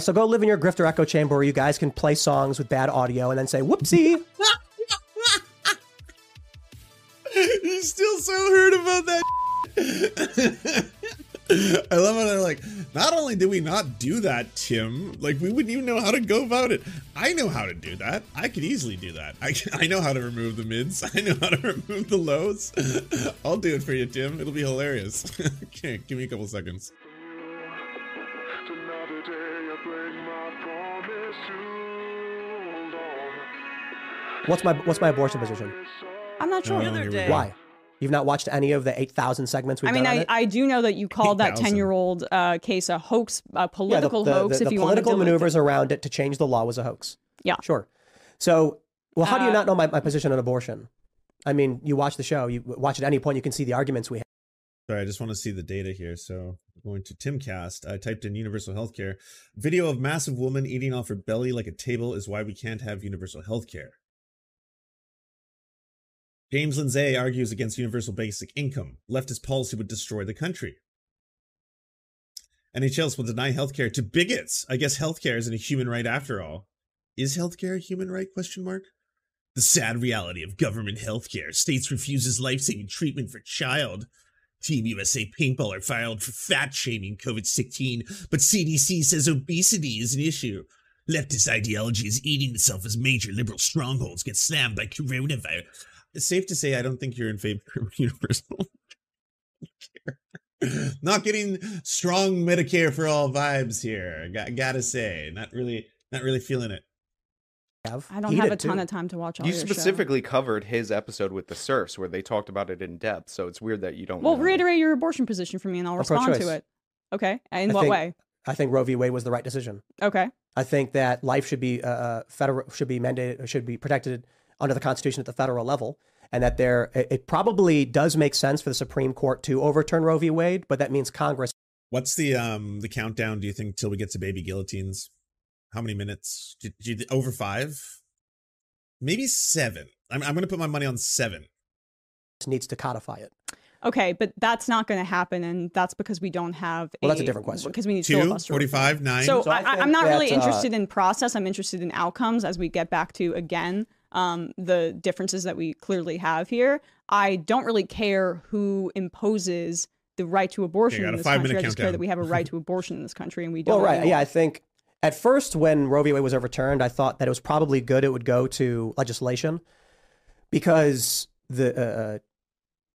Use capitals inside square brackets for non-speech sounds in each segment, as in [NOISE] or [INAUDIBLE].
So go live in your grifter echo chamber where you guys can play songs with bad audio and then say whoopsie. [LAUGHS] you still so hurt about that. [LAUGHS] I love how they're like, not only did we not do that, Tim, like we wouldn't even know how to go about it. I know how to do that. I could easily do that. I, [LAUGHS] I know how to remove the mids. I know how to remove the lows. I'll do it for you, Tim. It'll be hilarious. okay, give me a couple seconds. What's my what's my abortion position? I'm not sure. The other day. Why? You've not watched any of the 8,000 segments we've I mean, done on I, it? I do know that you called that 10 year old uh, case a hoax, a Yeah, the- political the, hoax, the, if the you political want to maneuvers around it to change the law was a hoax. Yeah. Sure. So, well, how do you Uh, not know my, my position on abortion? I mean, you watch the show, you watch at any point, you can see the arguments we have. Sorry, I just want to see the data here. So going to Timcast, I typed in universal healthcare. Video of massive woman eating off her belly like a table is why we can't have universal healthcare. James Lindsay argues against universal basic income. Leftist policy would destroy the country. NHLs will deny healthcare to bigots. I guess healthcare isn't a human right after all. Is healthcare a human right? Question mark. The sad reality of government healthcare. States refuses life-saving treatment for child. Team USA paintballer filed for fat shaming COVID-16, but CDC says obesity is an issue. Leftist ideology is eating itself as major liberal strongholds get slammed by coronavirus. It's safe to say I don't think you're in favor [LAUGHS] of universal care. [LAUGHS] Not getting strong Medicare for all vibes here. Got, gotta say, not really, not really feeling it. I don't Eat have a ton too. of time to watch all You your specifically covered his episode with the serfs where they talked about it in depth. So it's weird that you don't. Well, know. reiterate your abortion position for me, and I'll I'm respond pro-choice. to it. Okay. In I what think- way? I think Roe v. Wade was the right decision. Okay. I think that life should be uh, uh, federal should be mandated should be protected under the Constitution at the federal level, and that there it, it probably does make sense for the Supreme Court to overturn Roe v. Wade, but that means Congress What's the um the countdown? Do you think till we get to baby guillotines? How many minutes? Do, do you, over five? Maybe seven. I'm I'm gonna put my money on seven. needs to codify it. Okay, but that's not going to happen, and that's because we don't have. Well, that's a different question. Because we need Two, filibuster. 45, nine. So, So I I, I, think I'm not really that, uh, interested in process. I'm interested in outcomes as we get back to again um, the differences that we clearly have here. I don't really care who imposes the right to abortion got in this country. I just care countdown. that we have a right [LAUGHS] to abortion in this country, and we don't. Well, right. anymore. Yeah, I think at first when Roe v. Wade was overturned, I thought that it was probably good it would go to legislation because the uh,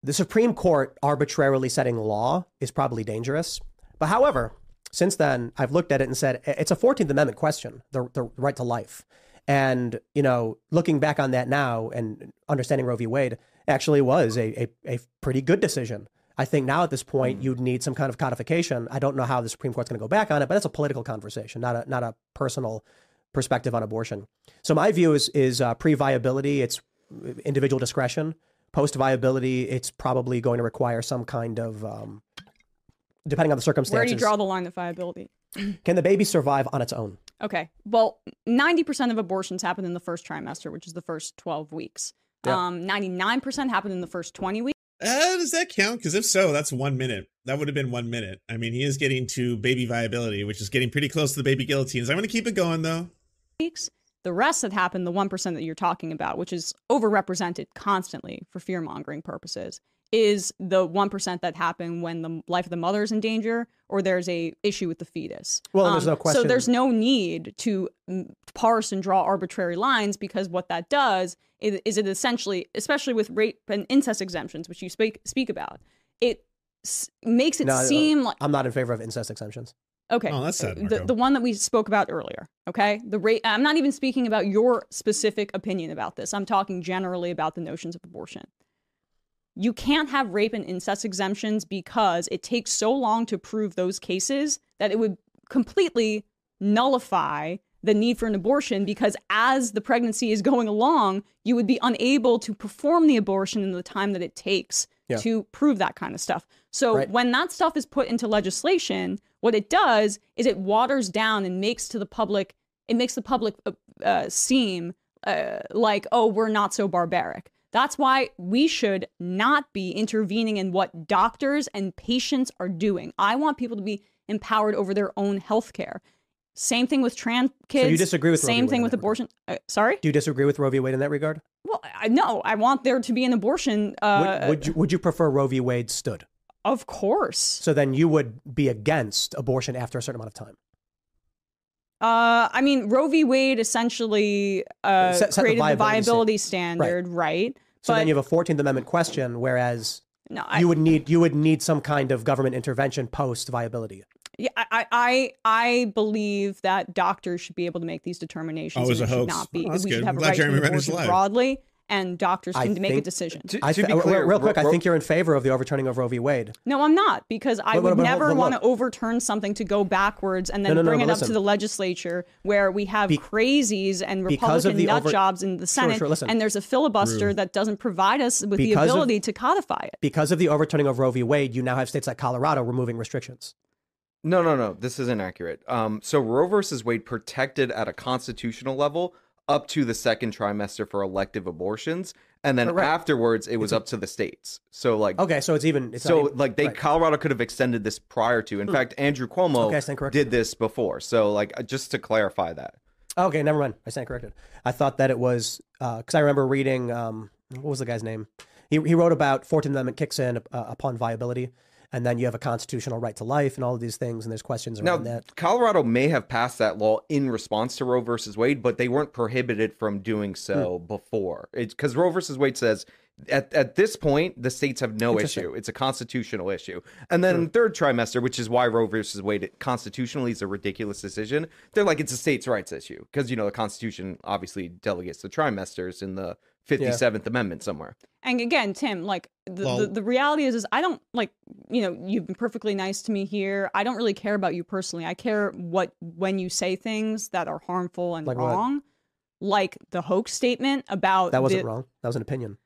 the Supreme Court arbitrarily setting law is probably dangerous. But however, since then, I've looked at it and said it's a 14th Amendment question, the, the right to life. And, you know, looking back on that now and understanding Roe v. Wade actually was a, a, a pretty good decision. I think now at this point, you'd need some kind of codification. I don't know how the Supreme Court's going to go back on it, but that's a political conversation, not a, not a personal perspective on abortion. So my view is, is uh, pre-viability, it's individual discretion. Post-viability, it's probably going to require some kind of, um, depending on the circumstances. Where do you draw the line of viability? Can the baby survive on its own? Okay. Well, 90% of abortions happen in the first trimester, which is the first 12 weeks. Yeah. Um, 99% happen in the first 20 weeks. Uh, does that count? Because if so, that's one minute. That would have been one minute. I mean, he is getting to baby viability, which is getting pretty close to the baby guillotines. I'm going to keep it going though. weeks. The rest that happen, the 1% that you're talking about, which is overrepresented constantly for fear mongering purposes, is the 1% that happen when the life of the mother is in danger or there's a issue with the fetus. Well, there's um, no question. So there's no need to mm, parse and draw arbitrary lines because what that does is, is it essentially, especially with rape and incest exemptions, which you speak speak about, it s- makes it No, uh, seem like I'm not in favor of incest exemptions. Okay. Oh, that's sad, uh, The, the one that we spoke about earlier. Okay. The rate. I'm not even speaking about your specific opinion about this. I'm talking generally about the notions of abortion. You can't have rape and incest exemptions because it takes so long to prove those cases that it would completely nullify the need for an abortion because as the pregnancy is going along, you would be unable to perform the abortion in the time that it takes Yeah. to prove that kind of stuff. So Right. when that stuff is put into legislation, what it does is it waters down and makes to the public, it makes the public uh, uh, seem uh, like, oh, we're not so barbaric. That's why we should not be intervening in what doctors and patients are doing. I want people to be empowered over their own health care. Same thing with trans kids. So you disagree with same thing with abortion. Uh, sorry. Do you disagree with Roe v. Wade in that regard? Well, I, no, I want there to be an abortion. Uh, would, would you would you prefer Roe v. Wade stood? of course. So then you would be against abortion after a certain amount of time. Uh, I mean, Roe v. Wade essentially uh, Set- set created the viability viability, stand- standard, right? So but then you have a Fourteenth Amendment question, whereas no, I, you would need you would need some kind of government intervention post viability. yeah, I, I, I believe that doctors should be able to make these determinations. Oh, it was and a should hoax. not be. Oh, that's we good. should have I'm a glad right to Jeremy an Renner's abortion broadly, and doctors I can make a decision. To, I to th- be clear, real, real quick, Ro- I think you're in favor of the overturning of Roe v. Wade. No, I'm not because I But- would but- but- never want to overturn something to go backwards and then No, no, no, bring but it up to the legislature where we have Be- crazies and Republican nut over- jobs in the Senate, sure, listen. and there's a filibuster that doesn't provide us with the Because of- ability to codify it. Because of the overturning of Roe v. Wade, you now have states like Colorado removing restrictions. No, no, no. This is inaccurate. Um, so Roe versus Wade protected at a constitutional level up to the second trimester for elective abortions, and then Correct. afterwards it was up to the states. So like, Okay, so it's even. It's so even- like they right. Colorado could have extended this prior to. In fact, Andrew Cuomo Okay, I stand corrected. did this before. So like, uh, just to clarify that. Okay, never mind. I stand corrected. I thought that it was because I remember reading. Um, what was the guy's name? He he wrote about Fourteenth Amendment kicks in uh, upon viability, and then you have a constitutional right to life and all of these things, and there's questions Now, around that. Colorado may have passed that law in response to Roe versus Wade, but they weren't prohibited from doing so Hmm. before. It's because Roe versus Wade says at, at this point the states have no issue. It's a constitutional issue. And then the third trimester, which is why Roe versus Wade constitutionally is a ridiculous decision, they're like it's a states' rights issue because you know the Constitution obviously delegates the trimesters in the Fifty Seventh Amendment somewhere. And again, Tim, like the, Well- the the reality is, is I don't like you know you've been perfectly nice to me here. I don't really care about you personally. I care what when you say things that are harmful and Like what? wrong, like the hoax statement about That wasn't the- wrong. That was an opinion.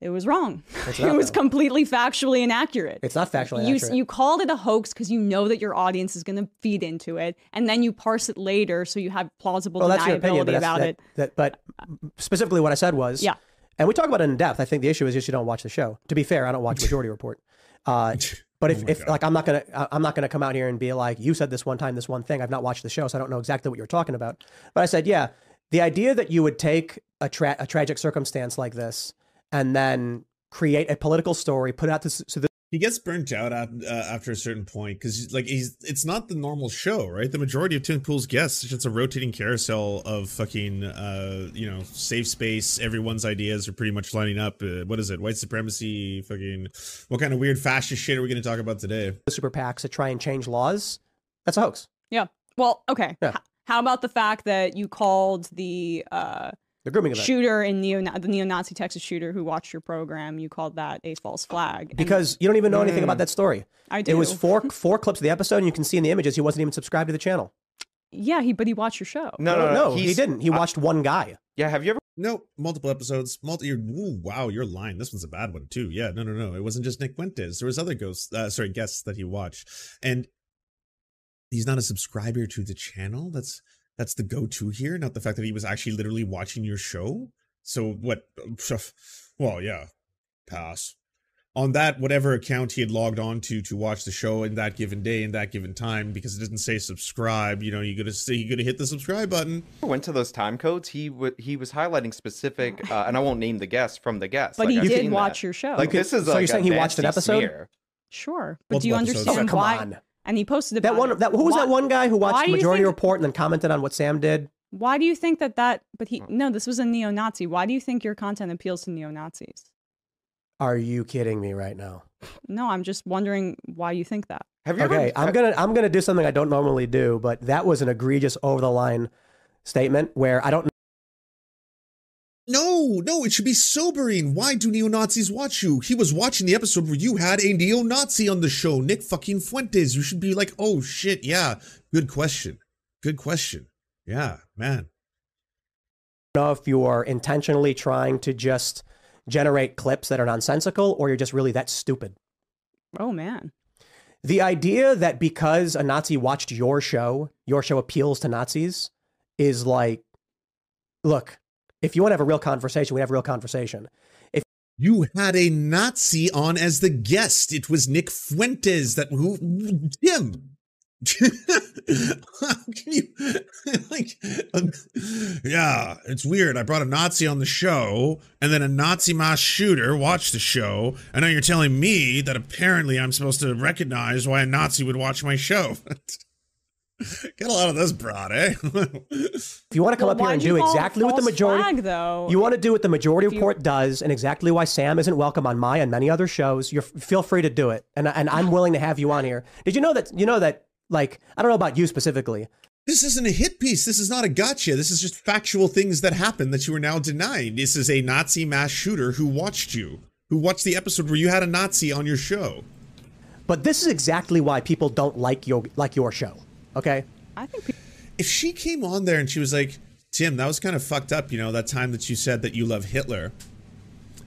It was wrong. It's [LAUGHS] it not, was completely factually inaccurate. It's not factually you accurate. you called it a hoax because you know that your audience is going to feed into it, and then you parse it later so you have plausible well, that's your opinion, deniability that's, about that, it. that- But specifically, what I said was, Yeah. and we talk about it in depth. I think the issue is just you don't watch the show. To be fair, I don't watch Majority Report. Uh, [LAUGHS] but if, Oh if God. like I'm not gonna I- I'm not gonna come out here and be like you said this one time this one thing I've not watched the show so I don't know exactly what you're talking about but I said yeah the idea that you would take a tra- a tragic circumstance like this and then create a political story put out this s- to the he gets burnt out at, uh, after a certain point because like he's it's not the normal show right the majority of tim pool's guests it's just a rotating carousel of fucking uh you know safe space everyone's ideas are pretty much lining up uh, what is it white supremacy fucking what kind of weird fascist shit are we going to talk about today super PACs to try and change laws that's a hoax Yeah. Well, okay. Yeah. H- how about the fact that you called the uh, the grooming event. Shooter in neo the neo-Nazi Texas shooter who watched your program? You called that a false flag. And because you don't even know anything about that story. I do. it was four [LAUGHS] four clips of the episode and you can see in the images he wasn't even subscribed to the channel. Yeah, he but he watched your show. No, no, no. he he's- didn't. He watched one guy. Yeah, have you ever? No multiple episodes. Multi you're, ooh, wow you're lying. This one's a bad one too. Yeah no no no. It wasn't just nick fuentes. There was other ghosts uh, sorry guests that he watched. And he's not a subscriber to the channel? That's that's the go-to here not the fact that he was actually literally watching your show so what well yeah pass on that whatever account he had logged on to to watch the show in that given day in that given time because it doesn't say subscribe you know you gotta say you gotta hit the subscribe button went to those time codes? He w- he was highlighting specific, [GASPS] uh, and I won't name the guest from the guest. But Like, he I've did seen watch that. your show. Like this is So like you're saying he watched an episode? smear. sure, but do you Multiple episodes. oh, understand come why? on And he posted about that one it. that who was that one guy who watched do Majority think- Report and then commented on what Sam did Why do you think that that? But he hmm. no, this was a neo-Nazi. Why do you think your content appeals to neo-Nazis? Are you kidding me right now? No, I'm just wondering why you think that. Have you Okay, ever? I'm gonna I'm gonna do something I don't normally do, but that was an egregious over the line statement where I don't No, no, it should be sobering. Why do neo Nazis watch you? He was watching the episode where you had a neo Nazi on the show, Nick fucking Fuentes. You should be like, oh shit, yeah. Good question. Good question. Yeah, man. know if you are intentionally trying to just generate clips that are nonsensical or you're just really that stupid. Oh man. The idea that because a Nazi watched your show, your show appeals to Nazis is like, look, if you want to have a real conversation, we have a real conversation. If You had a Nazi on as the guest. It was Nick Fuentes that who [LAUGHS] can you [LAUGHS] like? um, yeah, it's weird. I brought a Nazi on the show, and then a Nazi mass shooter watched the show, and now you're telling me that apparently I'm supposed to recognize why a Nazi would watch my show. [LAUGHS] [LAUGHS] Get a lot of this broad, eh? If you want to come Well, up here and do exactly what the majority flag, though? you want to do what the majority If you- report does, and exactly why Sam isn't welcome on my and many other shows, you feel free to do it, and and I'm willing to have you on here. Did you know that you know that like I don't know about you specifically, This isn't a hit piece. This is not a gotcha. This is just factual things that happened that you are now denying. This is a Nazi mass shooter who watched you, who watched the episode where you had a Nazi on your show. but this is exactly why people don't like your like your show. Okay, I think people If she came on there and she was like, Tim, that was kind of fucked up, you know, that time that you said that you love Hitler,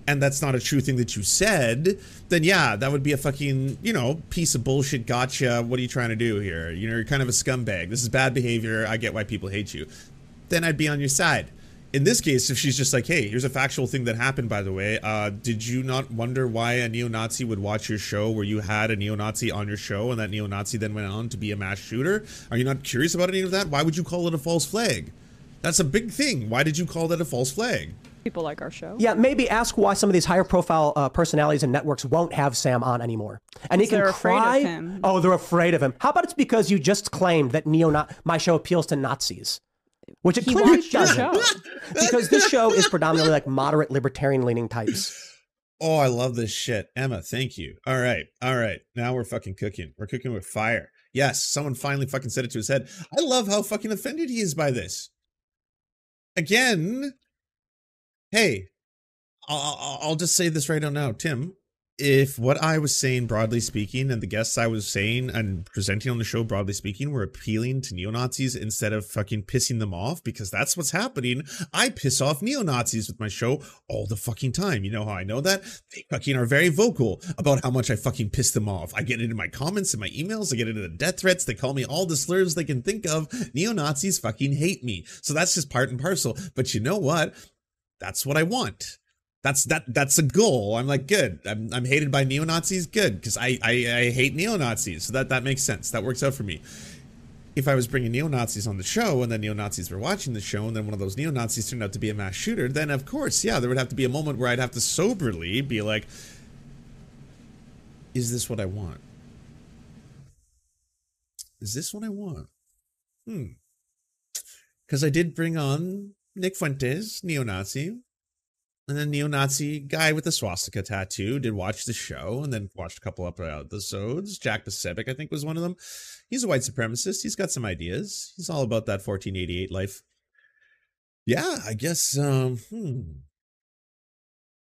and that's not a true thing that you said, then yeah, that would be a fucking, you know, piece of bullshit gotcha. What are you trying to do here? You know, you're kind of a scumbag. This is bad behavior. I get why people hate you. Then I'd be on your side. In this case, if she's just like, hey, here's a factual thing that happened, by the way. Uh, did you not wonder why a neo Nazi would watch your show where you had a neo Nazi on your show and that neo Nazi then went on to be a mass shooter? Are you not curious about any of that? Why would you call it a false flag? That's a big thing. Why did you call that a false flag? people like our show. yeah, maybe ask why some of these higher profile uh, personalities and networks won't have Sam on anymore, and he can They're afraid of cry. him. Oh, they're afraid of him. How about it's because you just claimed that neo my show appeals to Nazis, which it He clearly watched your doesn't. show. because this show is predominantly like moderate libertarian leaning types. Oh, I love this shit. Emma, thank you. All right. All right. Now we're fucking cooking. We're cooking with fire. Yes, someone finally fucking said it to his head. I love how fucking offended he is by this. Again, hey, I'll, I'll- I'll just say this right now, Tim. If what I was saying, broadly speaking, and the guests I was saying and presenting on the show, broadly speaking, were appealing to neo Nazis instead of fucking pissing them off, because that's what's happening. I piss off neo Nazis with my show all the fucking time. You know how I know that? They fucking are very vocal about how much I fucking piss them off. I get into my comments, and my emails, I get into the death threats. They call me all the slurs they can think of. Neo Nazis fucking hate me. So that's just part and parcel. But you know what? That's what I want. That's that. That's a goal. I'm like, good. I'm, I'm hated by neo Nazis. Good, because I, I I hate neo Nazis. So that that makes sense. That works out for me. If I was bringing neo Nazis on the show, and then neo Nazis were watching the show, and then one of those neo Nazis turned out to be a mass shooter, then of course, yeah, there would have to be a moment where I'd have to soberly be like, "Is this what I want? Is this what I want?" Hmm. Because I did bring on Nick Fuentes, neo Nazi, and then neo-Nazi guy with the swastika tattoo did watch the show and then watched a couple of episodes. Jack Posobiec, I think, was one of them. He's a white supremacist. He's got some ideas. He's all about that 1488 life. Yeah, I guess. Um, hmm.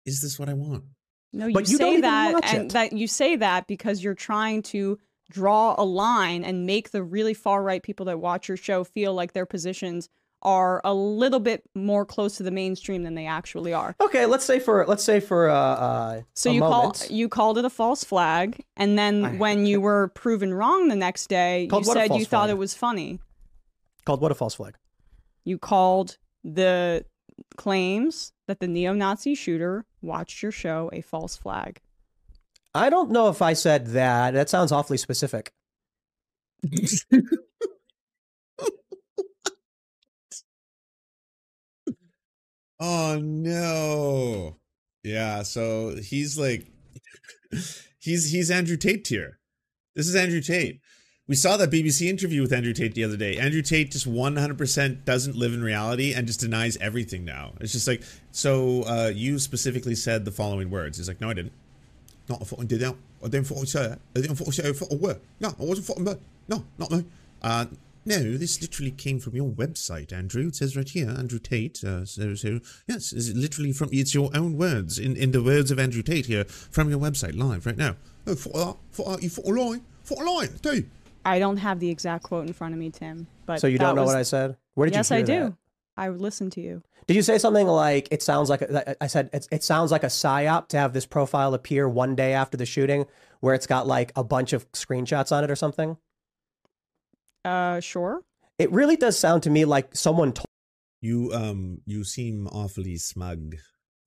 Is this what I want? No, you, But you say that, and it. that you say that because you're trying to draw a line and make the really far right people that watch your show feel like their positions are a little bit more close to the mainstream than they actually are. Okay, let's say for let's say for uh, uh So a you moment. call you called it a false flag, and then I- when [LAUGHS] you were proven wrong the next day, you said you false thought it was funny. called what a false flag. You called the claims that the neo-Nazi shooter watched your show a false flag. I don't know if I said that. That sounds awfully specific. [LAUGHS] Oh no. Yeah, so he's like [LAUGHS] he's he's Andrew Tate here. This is Andrew Tate. We saw that BBC interview with Andrew Tate the other day. Andrew Tate just 100% doesn't live in reality and just denies everything now. It's just like, so uh, you specifically said the following words. He's like, no, I didn't. No, I fucking did that. I didn't fucking say that. I didn't fucking say a fucking word. No, I wasn't fucking me. No, not me. Uh, no, this literally came from your website, Andrew. It says right here, Andrew Tate. Uh, so, so, yes, it's literally from, it's your own words, in, in the words of Andrew Tate here, from your website, live right now. Oh, for that, for that, you for a lie, for a lie, do. I don't have the exact quote in front of me, Tim. But So you don't know was- what I said? Where did yes, you I hear do. that? I would listen to you. Did you say something like it sounds like a, I said it, it sounds like a psyop to have this profile appear one day after the shooting where it's got like a bunch of screenshots on it or something? Uh, sure. It really does sound to me like someone told You um you seem awfully smug.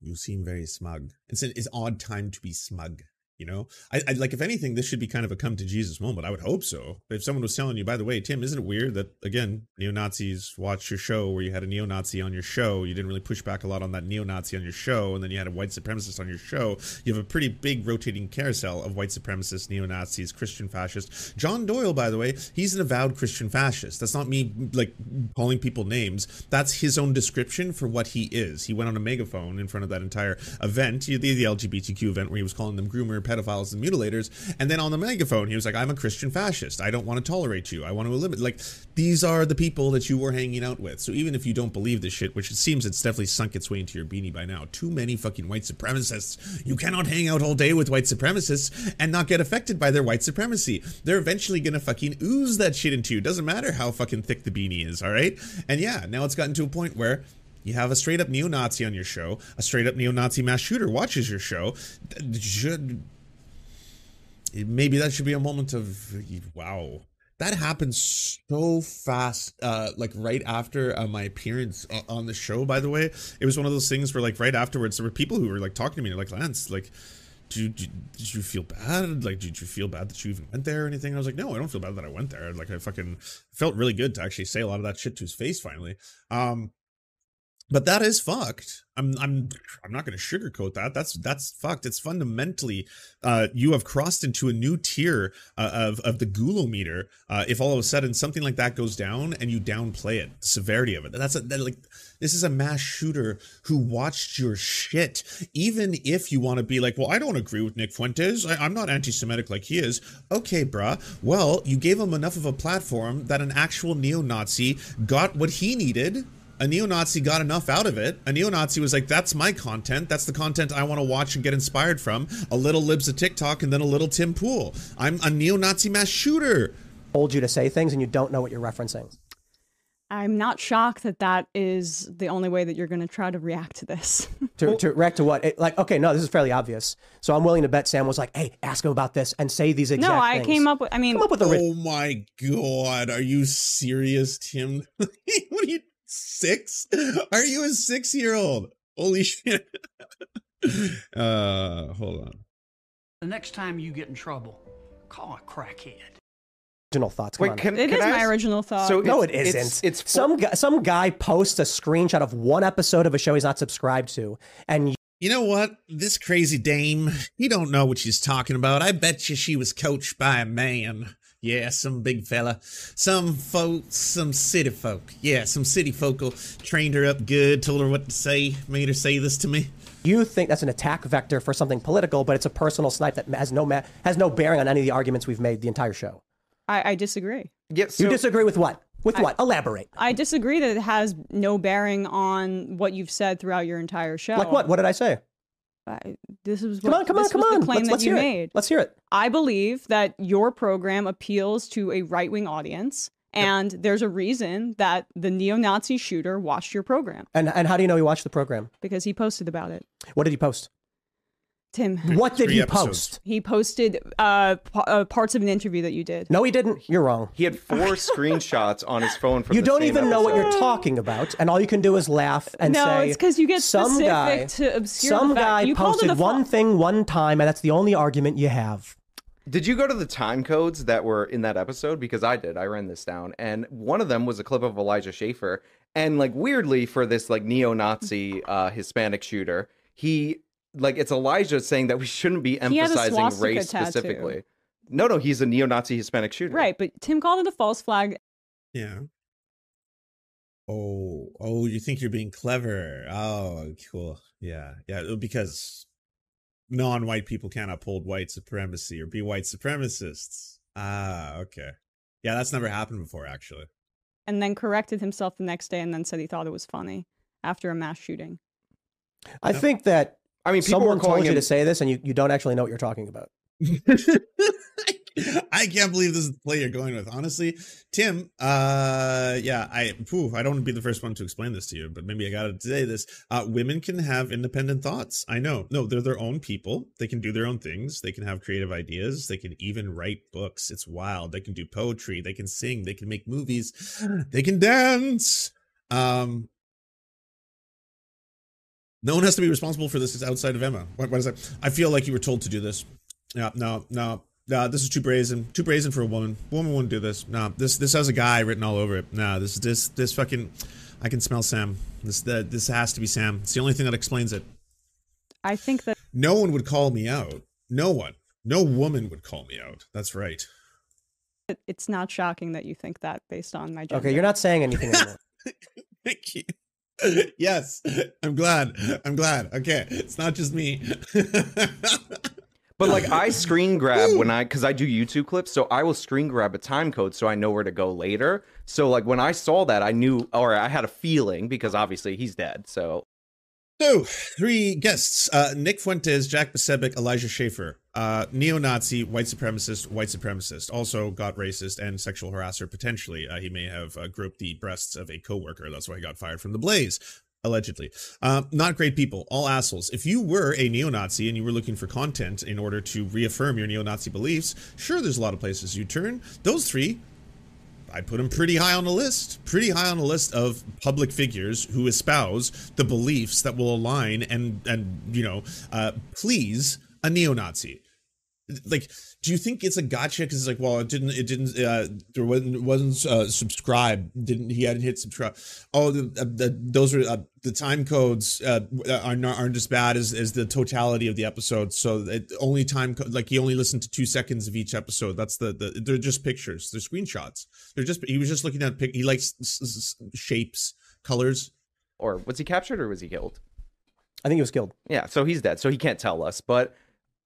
You seem very smug. It's an it's odd time to be smug. You know, I, I like if anything, this should be kind of a come to Jesus moment. I would hope so. If someone was telling you, by the way, Tim, isn't it weird that again neo Nazis watched your show where you had a neo Nazi on your show? You didn't really push back a lot on that neo Nazi on your show, and then you had a white supremacist on your show. You have a pretty big rotating carousel of white supremacists, neo Nazis, Christian fascists. John Doyle, by the way, he's an avowed Christian fascist. That's not me like calling people names. That's his own description for what he is. He went on a megaphone in front of that entire event, the, the LGBTQ event, where he was calling them groomer pedophiles and mutilators. And then on the megaphone, he was like, I'm a Christian fascist. I don't want to tolerate you. I want to eliminate. Like, these are the people that you were hanging out with. So even if you don't believe this shit, which it seems it's definitely sunk its way into your beanie by now, too many fucking white supremacists. You cannot hang out all day with white supremacists and not get affected by their white supremacy. They're eventually going to fucking ooze that shit into you. Doesn't matter how fucking thick the beanie is, all right? And yeah, now it's gotten to a point where you have a straight up neo Nazi on your show, a straight up neo Nazi mass shooter watches your show. Should maybe that should be a moment of wow. That happened so fast uh like right after uh, my appearance on the show by the way. It was one of those things where like right afterwards there were people who were like talking to me like lance like did you, did you feel bad? Like did you feel bad that you even went there or anything? I was like no i don't feel bad that i went there. Like i fucking felt really good to actually say a lot of that shit to his face finally. Um but that is fucked. I'm I'm I'm not going to sugarcoat that. That's that's fucked. It's fundamentally uh, you have crossed into a new tier uh, of of the gulometer. Uh, if all of a sudden something like that goes down and you downplay it, the severity of it. That's a, that, like this is a mass shooter who watched your shit. Even if you want to be like, well, I don't agree with Nick Fuentes. I, I'm not anti-Semitic like he is. Okay, bruh. Well, you gave him enough of a platform that an actual neo-Nazi got what he needed a neo-Nazi got enough out of it. A neo-Nazi was like, that's my content. That's the content I want to watch and get inspired from. A little Libs of TikTok and then a little Tim Pool. I'm a neo-Nazi mass shooter. Hold you to say things and you don't know what you're referencing. I'm not shocked that that is the only way that you're going to try to react to this. to, [LAUGHS] to react to what? It, like, okay, no, this is fairly obvious. So I'm willing to bet Sam was like, "Hey, ask him about this and say these exact." No, I things. came up with. I mean, Come up with a. Oh my god, are you serious, Tim? [LAUGHS] what are you six? Are you a six year old? Holy shit. [LAUGHS] uh, hold on. The next time you get in trouble, call a crackhead. Original thoughts. Come Wait, can, it can is I my ask- original thought. So no, it's- it isn't. It's, it's some guy, some guy posts a screenshot of one episode of a show he's not subscribed to, and You know what? This crazy dame, you don't know what she's talking about. I bet you she was coached by a man. Yeah, some big fella. Some folks, some city folk. Yeah, some city folk trained her up good, told her what to say, made her say this to me. you think that's an attack vector for something political, but it's a personal snipe that has no ma- has no bearing on any of the arguments we've made the entire show. I, I disagree. yeah, so, you disagree with what? With I- what? Elaborate. I disagree that it has no bearing on what you've said throughout your entire show. Like what? What did I say? I, this is Come on, come on, come on. The claim let's that let's you hear made. it. Let's hear it. I believe that your program appeals to a right wing audience, and there's a reason that the neo Nazi shooter watched your program And and how do you know he watched the program? because he posted about it. What did he post? Tim, What did Three he episodes. post? he posted uh, p- uh, parts of an interview that you did. No, he didn't. You're wrong. he had four [LAUGHS] screenshots on his phone from You the don't same even know what you're talking about, and all you can do is laugh and say, no, say it's because you get some specific guy, to obscure some the fact. guy you called it posted a one thing one time, and that's the only argument you have. Did you go to the time codes that were in that episode? Because I did. I ran this down, and one of them was a clip of Elijah Schaffer, and like weirdly for this like neo-Nazi uh, Hispanic shooter, he like it's Elijah saying that we shouldn't be He had a emphasizing race tattoo. specifically. No, no, he's a neo-Nazi Hispanic shooter. Right, but Tim called it a false flag. Yeah. Oh, oh, you think you're being clever. Oh, cool. Yeah. Yeah. Because non white people can't uphold white supremacy or be white supremacists. Ah, okay. Yeah, that's never happened before, actually. and then corrected himself the next day and then said he thought it was funny after a mass shooting. I Yep. think that I mean, people someone were calling told you him. to say this, and you, you don't actually know what you're talking about. [LAUGHS] I can't believe this is the play you're going with. Honestly, Tim, uh yeah, I phew, I don't want to be the first one to explain this to you, but maybe I gotta say this. Uh women can have independent thoughts. I know. No, they're their own people. They can do their own things. They can have creative ideas. They can even write books. It's wild. They can do poetry. They can sing. They can make movies. They can dance. Um no one has to be responsible for this It's outside of Emma. What, what is that? I feel like you were told to do this. Yeah, no, no, no. This is too brazen. Too brazen for a woman. Woman wouldn't do this. No, this this has a guy written all over it. No, this this this fucking. I can smell Sam. This that this has to be Sam. It's the only thing that explains it. I think that No one would call me out. No one. No woman would call me out. That's right. it's not shocking that you think that based on my gender. Okay, you're not saying anything anymore. [LAUGHS] Thank you. [LAUGHS] yes, I'm glad. I'm glad. Okay, it's not just me. [LAUGHS] But like I screen grab when I because I do YouTube clips, so I will screen grab a time code so I know where to go later. So like when I saw that, I knew or I had a feeling because obviously he's dead. So So, three guests uh, Nick Fuentes, Jack Posobiec, Elijah Schaffer. Uh, Neo Nazi, white supremacist, white supremacist. Also got racist and sexual harasser potentially. Uh, he may have uh, groped the breasts of a coworker. That's why he got fired from the Blaze. Allegedly. Um, not great people, all assholes. If you were a neo Nazi and you were looking for content in order to reaffirm your neo Nazi beliefs, sure, there's a lot of places you turn. Those three I put him pretty high on the list, pretty high on the list of public figures who espouse the beliefs that will align and and you know uh, please a neo-Nazi. Like, do you think it's a gotcha? Because it's like, well, it didn't, it didn't, uh, there wasn't, wasn't uh, subscribe. Didn't he hadn't hit subscribe? Oh, the, uh, the those are uh, the time codes uh, are not, aren't as bad as, as the totality of the episode. So it only time co- like he only listened to two seconds of each episode. That's the, the they're just pictures. They're screenshots. They're just he was just looking at pic. He likes s- s- s- shapes, colors. or was he captured or was he killed? I think he was killed. Yeah, so he's dead, so he can't tell us. But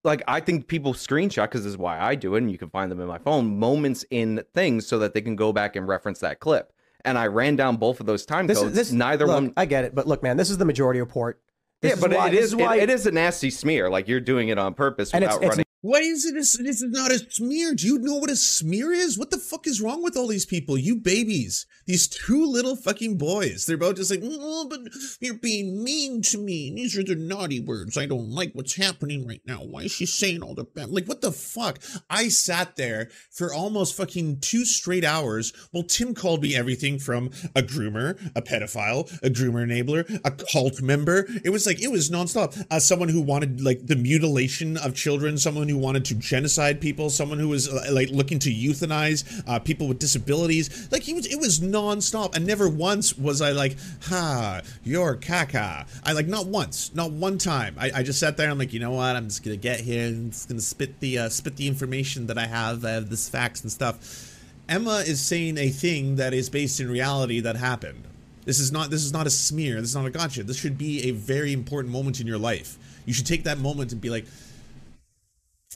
like, I think people screenshot because this is why I do it, and you can find them in my phone. Moments in things so that they can go back and reference that clip. And I ran down both of those time This codes. is this. Neither look, one. I get it, but look, man, this is the majority report. This yeah, but why, it this is, why, it, it is a nasty smear. Like you're doing it on purpose And without it's running. Why is it? This is not a smear. Do you know what a smear is? What the fuck is wrong with all these people? You babies, these two little fucking boys. They're both just like, oh, but you're being mean to me. These are the naughty words. I don't like what's happening right now. Why is she saying all the bad? Like, what the fuck? I sat there for almost fucking two straight hours while Tim called me everything from a groomer, a pedophile, a groomer enabler, a cult member. It was like it was nonstop. Uh, someone who wanted like the mutilation of children, someone who wanted to genocide people, someone who was uh, like looking to euthanize uh, people with disabilities. Like he was, it was nonstop, and never once was I like, "Ha, you're caca." I like not once, not one time. I, I just sat there. I'm like, you know what? I'm just gonna get here and just gonna spit the uh, spit the information that I have, uh, this facts and stuff. Emma is saying a thing that is based in reality that happened. This is not this is not a smear. This is not a gotcha. This should be a very important moment in your life. You should take that moment and be like,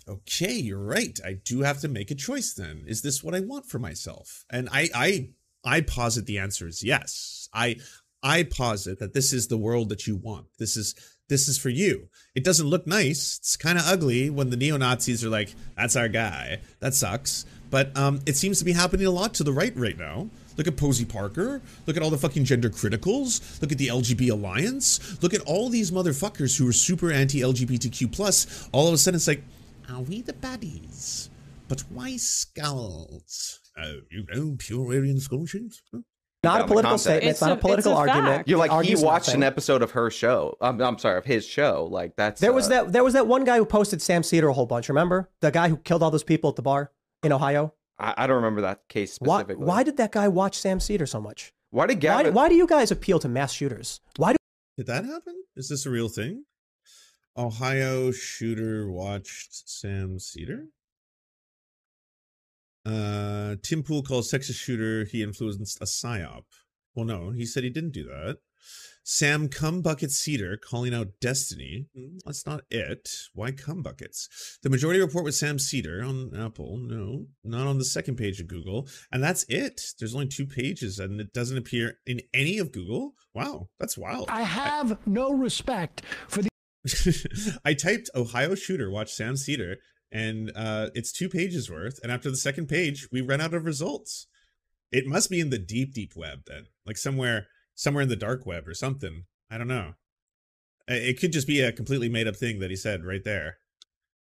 okay, you're right. I do have to make a choice then. Is this what I want for myself? And I I I posit the answer is yes. I I posit that this is the world that you want. This is this is for you. It doesn't look nice. It's kind of ugly when the neo Nazis are like, "That's our guy." That sucks. But um, it seems to be happening a lot to the right right now. Look at Posie Parker. Look at all the fucking gender criticals. Look at the LGB Alliance. Look at all these motherfuckers who are super anti LGBTQ plus. All of a sudden, it's like, are we the baddies? But why skulls? Oh, you know, pure Aryan scholarship? Huh? not Yeah, a political statement. It's, It's not a- a, political a argument. You're like he watched nothing. an episode of her show. I'm, I'm sorry, of his show. Like that's There was uh, that. There was that one guy who posted Sam Seder a whole bunch. Remember the guy who killed all those people at the bar in Ohio? I, I don't remember that case Why? specifically. Why did that guy watch Sam Seder so much? Why did Why, Gavin? why do you guys appeal to mass shooters? Why do Did that happen? Is this a real thing? Ohio shooter watched Sam Seder? Uh, Tim Pool calls Texas shooter he influenced a psyop. Well, no, he said he didn't do that. Sam Cumbucket Seder calling out Destiny. Hmm, That's not it. Why Cumbuckets? The majority report with Sam Seder on Apple. No, not on the second page of Google. And that's it. There's only two pages and it doesn't appear in any of Google. Wow, that's wild. I have no respect for the [LAUGHS] I typed Ohio shooter, watch Sam Seder, and uh, it's two pages worth. And after the second page, we run out of results. It must be in the deep, deep web then, like somewhere, somewhere in the dark web or something. I don't know. It could just be a completely made up thing that he said right there.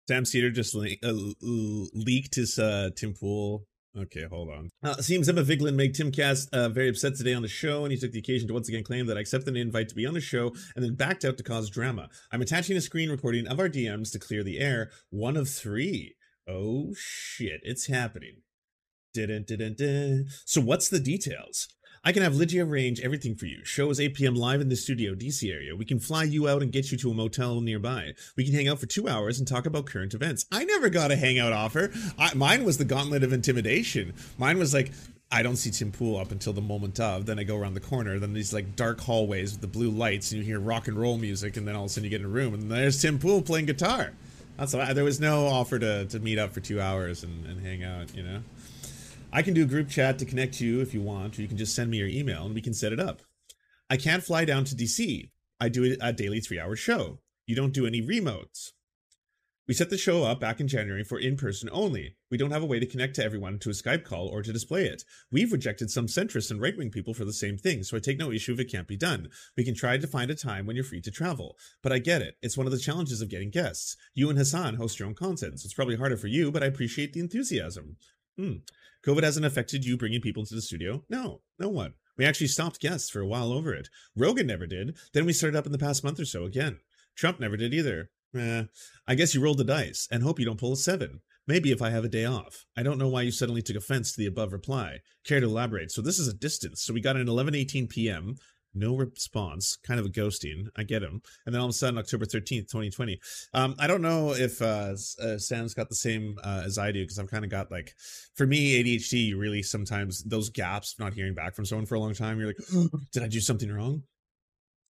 Sam Seder just le- uh, leaked his uh, Tim Pool Okay, hold on. Uh, seems Emma Vigeland made Timcast uh, very upset today on the show, and he took the occasion to once again claim that I accepted an invite to be on the show and then backed out to cause drama. I'm attaching a screen recording of our DMs to clear the air. One of three. Oh shit, it's happening. Didn't, didn't. So what's the details? I can have Lygia arrange everything for you. Show is 8 p.m. live in the studio, DC area. We can fly you out and get you to a motel nearby. We can hang out for two hours and talk about current events. I never got a hangout offer. I, mine was the gauntlet of intimidation. Mine was like, I don't see Tim Pool up until the moment of. Then I go around the corner. Then these like dark hallways with the blue lights, and you hear rock and roll music, and then all of a sudden you get in a room, and there's Tim Pool playing guitar. That's why there was no offer to, to meet up for two hours and, and hang out, you know? I can do a group chat to connect you if you want, or you can just send me your email and we can set it up. I can't fly down to DC. I do a daily three hour show. You don't do any remotes. We set the show up back in January for in person only. We don't have a way to connect to everyone to a Skype call or to display it. We've rejected some centrist and right wing people for the same thing, so I take no issue if it can't be done. We can try to find a time when you're free to travel. But I get it. It's one of the challenges of getting guests. You and Hassan host your own content, so it's probably harder for you, but I appreciate the enthusiasm. Hmm. COVID hasn't affected you bringing people into the studio? No, no one. We actually stopped guests for a while over it. Rogan never did. Then we started up in the past month or so again. Trump never did either. Eh, I guess you rolled the dice and hope you don't pull a seven. Maybe if I have a day off. I don't know why you suddenly took offense to the above reply. Care to elaborate? So this is a distance. So we got an 11:18 p.m. No response, kind of a ghosting. I get him. And then all of a sudden, October 13th, 2020. Um, I don't know if uh, uh, Sam's got the same uh, as I do because I've kind of got like, for me, ADHD, you really sometimes those gaps, not hearing back from someone for a long time, you're like, did I do something wrong?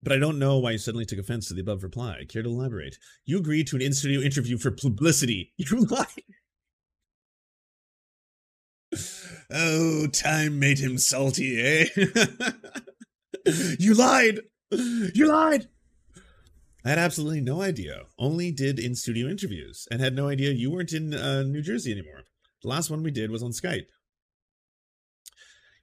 But I don't know why you suddenly took offense to the above reply. Care to elaborate? You agreed to an in-studio interview for publicity. [LAUGHS] You lied. [LAUGHS] oh, time made him salty, eh? [LAUGHS] you lied. You lied. I had absolutely no idea. Only did in-studio interviews and had no idea you weren't in uh, New Jersey anymore. The last one we did was on Skype.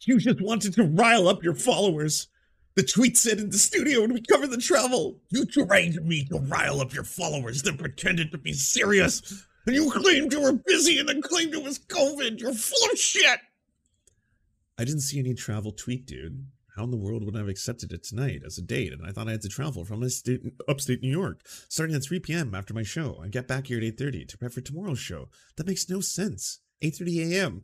You just wanted to rile up your followers. The tweet said in the studio when we covered the travel, you trained me to rile up your followers that pretended to be serious. And you claimed you were busy and then claimed it was COVID. You're full of shit. I didn't see any travel tweet, dude. How in the world would I have accepted it tonight as a date? And I thought I had to travel from state, upstate New York, starting at 3 p.m. after my show. I get back here at 8.30 to prep for tomorrow's show. That makes no sense. 8.30 a.m.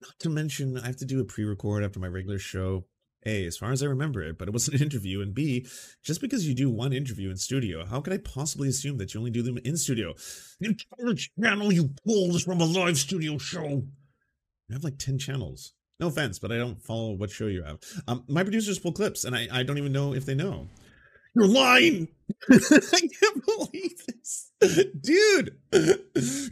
Not to mention, I have to do a pre-record after my regular show. A, as far as I remember it, but it was an interview. And B, just because you do one interview in studio, how could I possibly assume that you only do them in studio? The entire channel you pulled is from a live studio show. You have like 10 channels. No offense, but I don't follow what show you have. Um, my producers pull clips, and I, I don't even know if they know. You're lying. [LAUGHS] I can't believe this. Dude,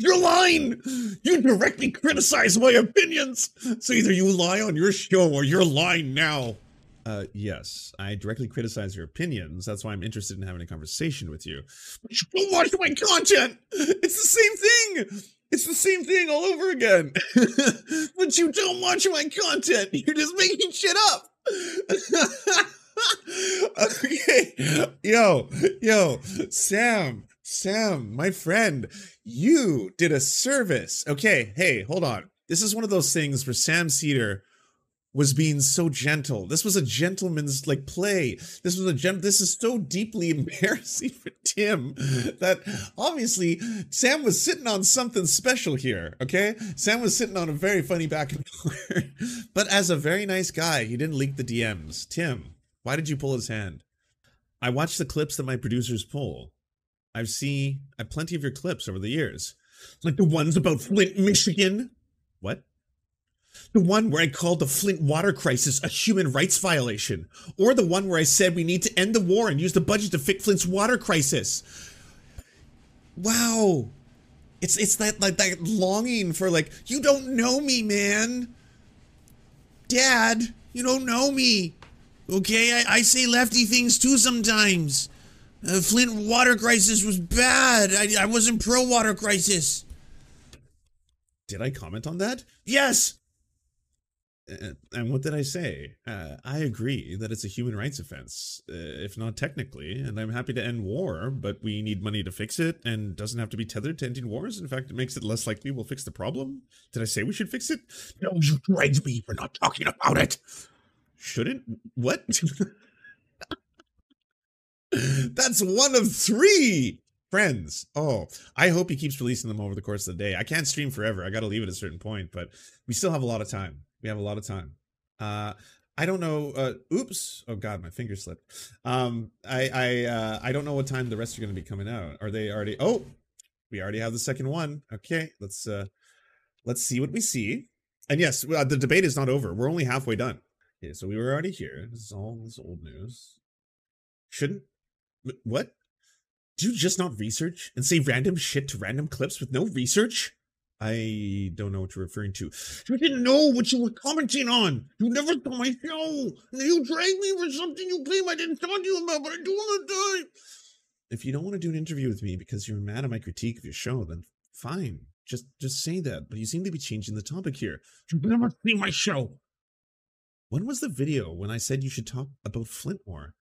you're lying. You directly criticize my opinions. So either you lie on your show or you're lying now. Uh, yes, I directly criticize your opinions. That's why I'm interested in having a conversation with you. But you don't watch my content. It's the same thing. It's the same thing all over again. [LAUGHS] but you don't watch my content. You're just making shit up. [LAUGHS] [LAUGHS] okay. Yo, yo, Sam, Sam, my friend, you did a service. Okay, hey, hold on. This is one of those things where Sam Seder was being so gentle. This was a gentleman's like play. This was a gem. This is so deeply [LAUGHS] embarrassing for Tim that obviously Sam was sitting on something special here. Okay, Sam was sitting on a very funny back and forth. [LAUGHS] but as a very nice guy, he didn't leak the DMs. Tim, why did you pull his hand? I watch the clips that my producers pull. I've seen I've plenty of your clips over the years. Like the ones about Flint, Michigan. What? The one where I called the Flint water crisis a human rights violation. Or the one where I said we need to end the war and use the budget to fix Flint's water crisis. Wow. It's it's that like that longing for like, you don't know me, man. Dad, you don't know me. Okay, I, I say lefty things too sometimes. Uh, Flint water crisis was bad. I, I wasn't pro water crisis. Did I comment on that? Yes. Uh, and what did I say? Uh, I agree that it's a human rights offense, uh, if not technically, and I'm happy to end war, but we need money to fix it, and doesn't have to be tethered to ending wars. In fact, it makes it less likely we'll fix the problem. Did I say we should fix it? No, you dragged me for not talking about it. Shouldn't? What? That's one of three friends. Oh, I hope he keeps releasing them over the course of the day. I can't stream forever. I got to leave at a certain point, but we still have a lot of time. We have a lot of time. Uh, I don't know. Uh, oops! Oh God, my finger slipped. Um, I I uh, I don't know what time the rest are going to be coming out. Are they already? Oh, we already have the second one. Okay, let's uh, let's see what we see. And yes, uh, the debate is not over. We're only halfway done. Okay, so we were already here. This is all this old news. Shouldn't what? Do you just not research and say random shit to random clips with no research? I don't know what you're referring to. You didn't know what you were commenting on. You never saw my show. You dragged me for something you claim I didn't talk to you about, but I do all the time. If you don't want to do an interview with me because you're mad at my critique of your show, then fine. Just just say that. But you seem to be changing the topic here. You've never seen my show. When was the video when I said you should talk about Flint more?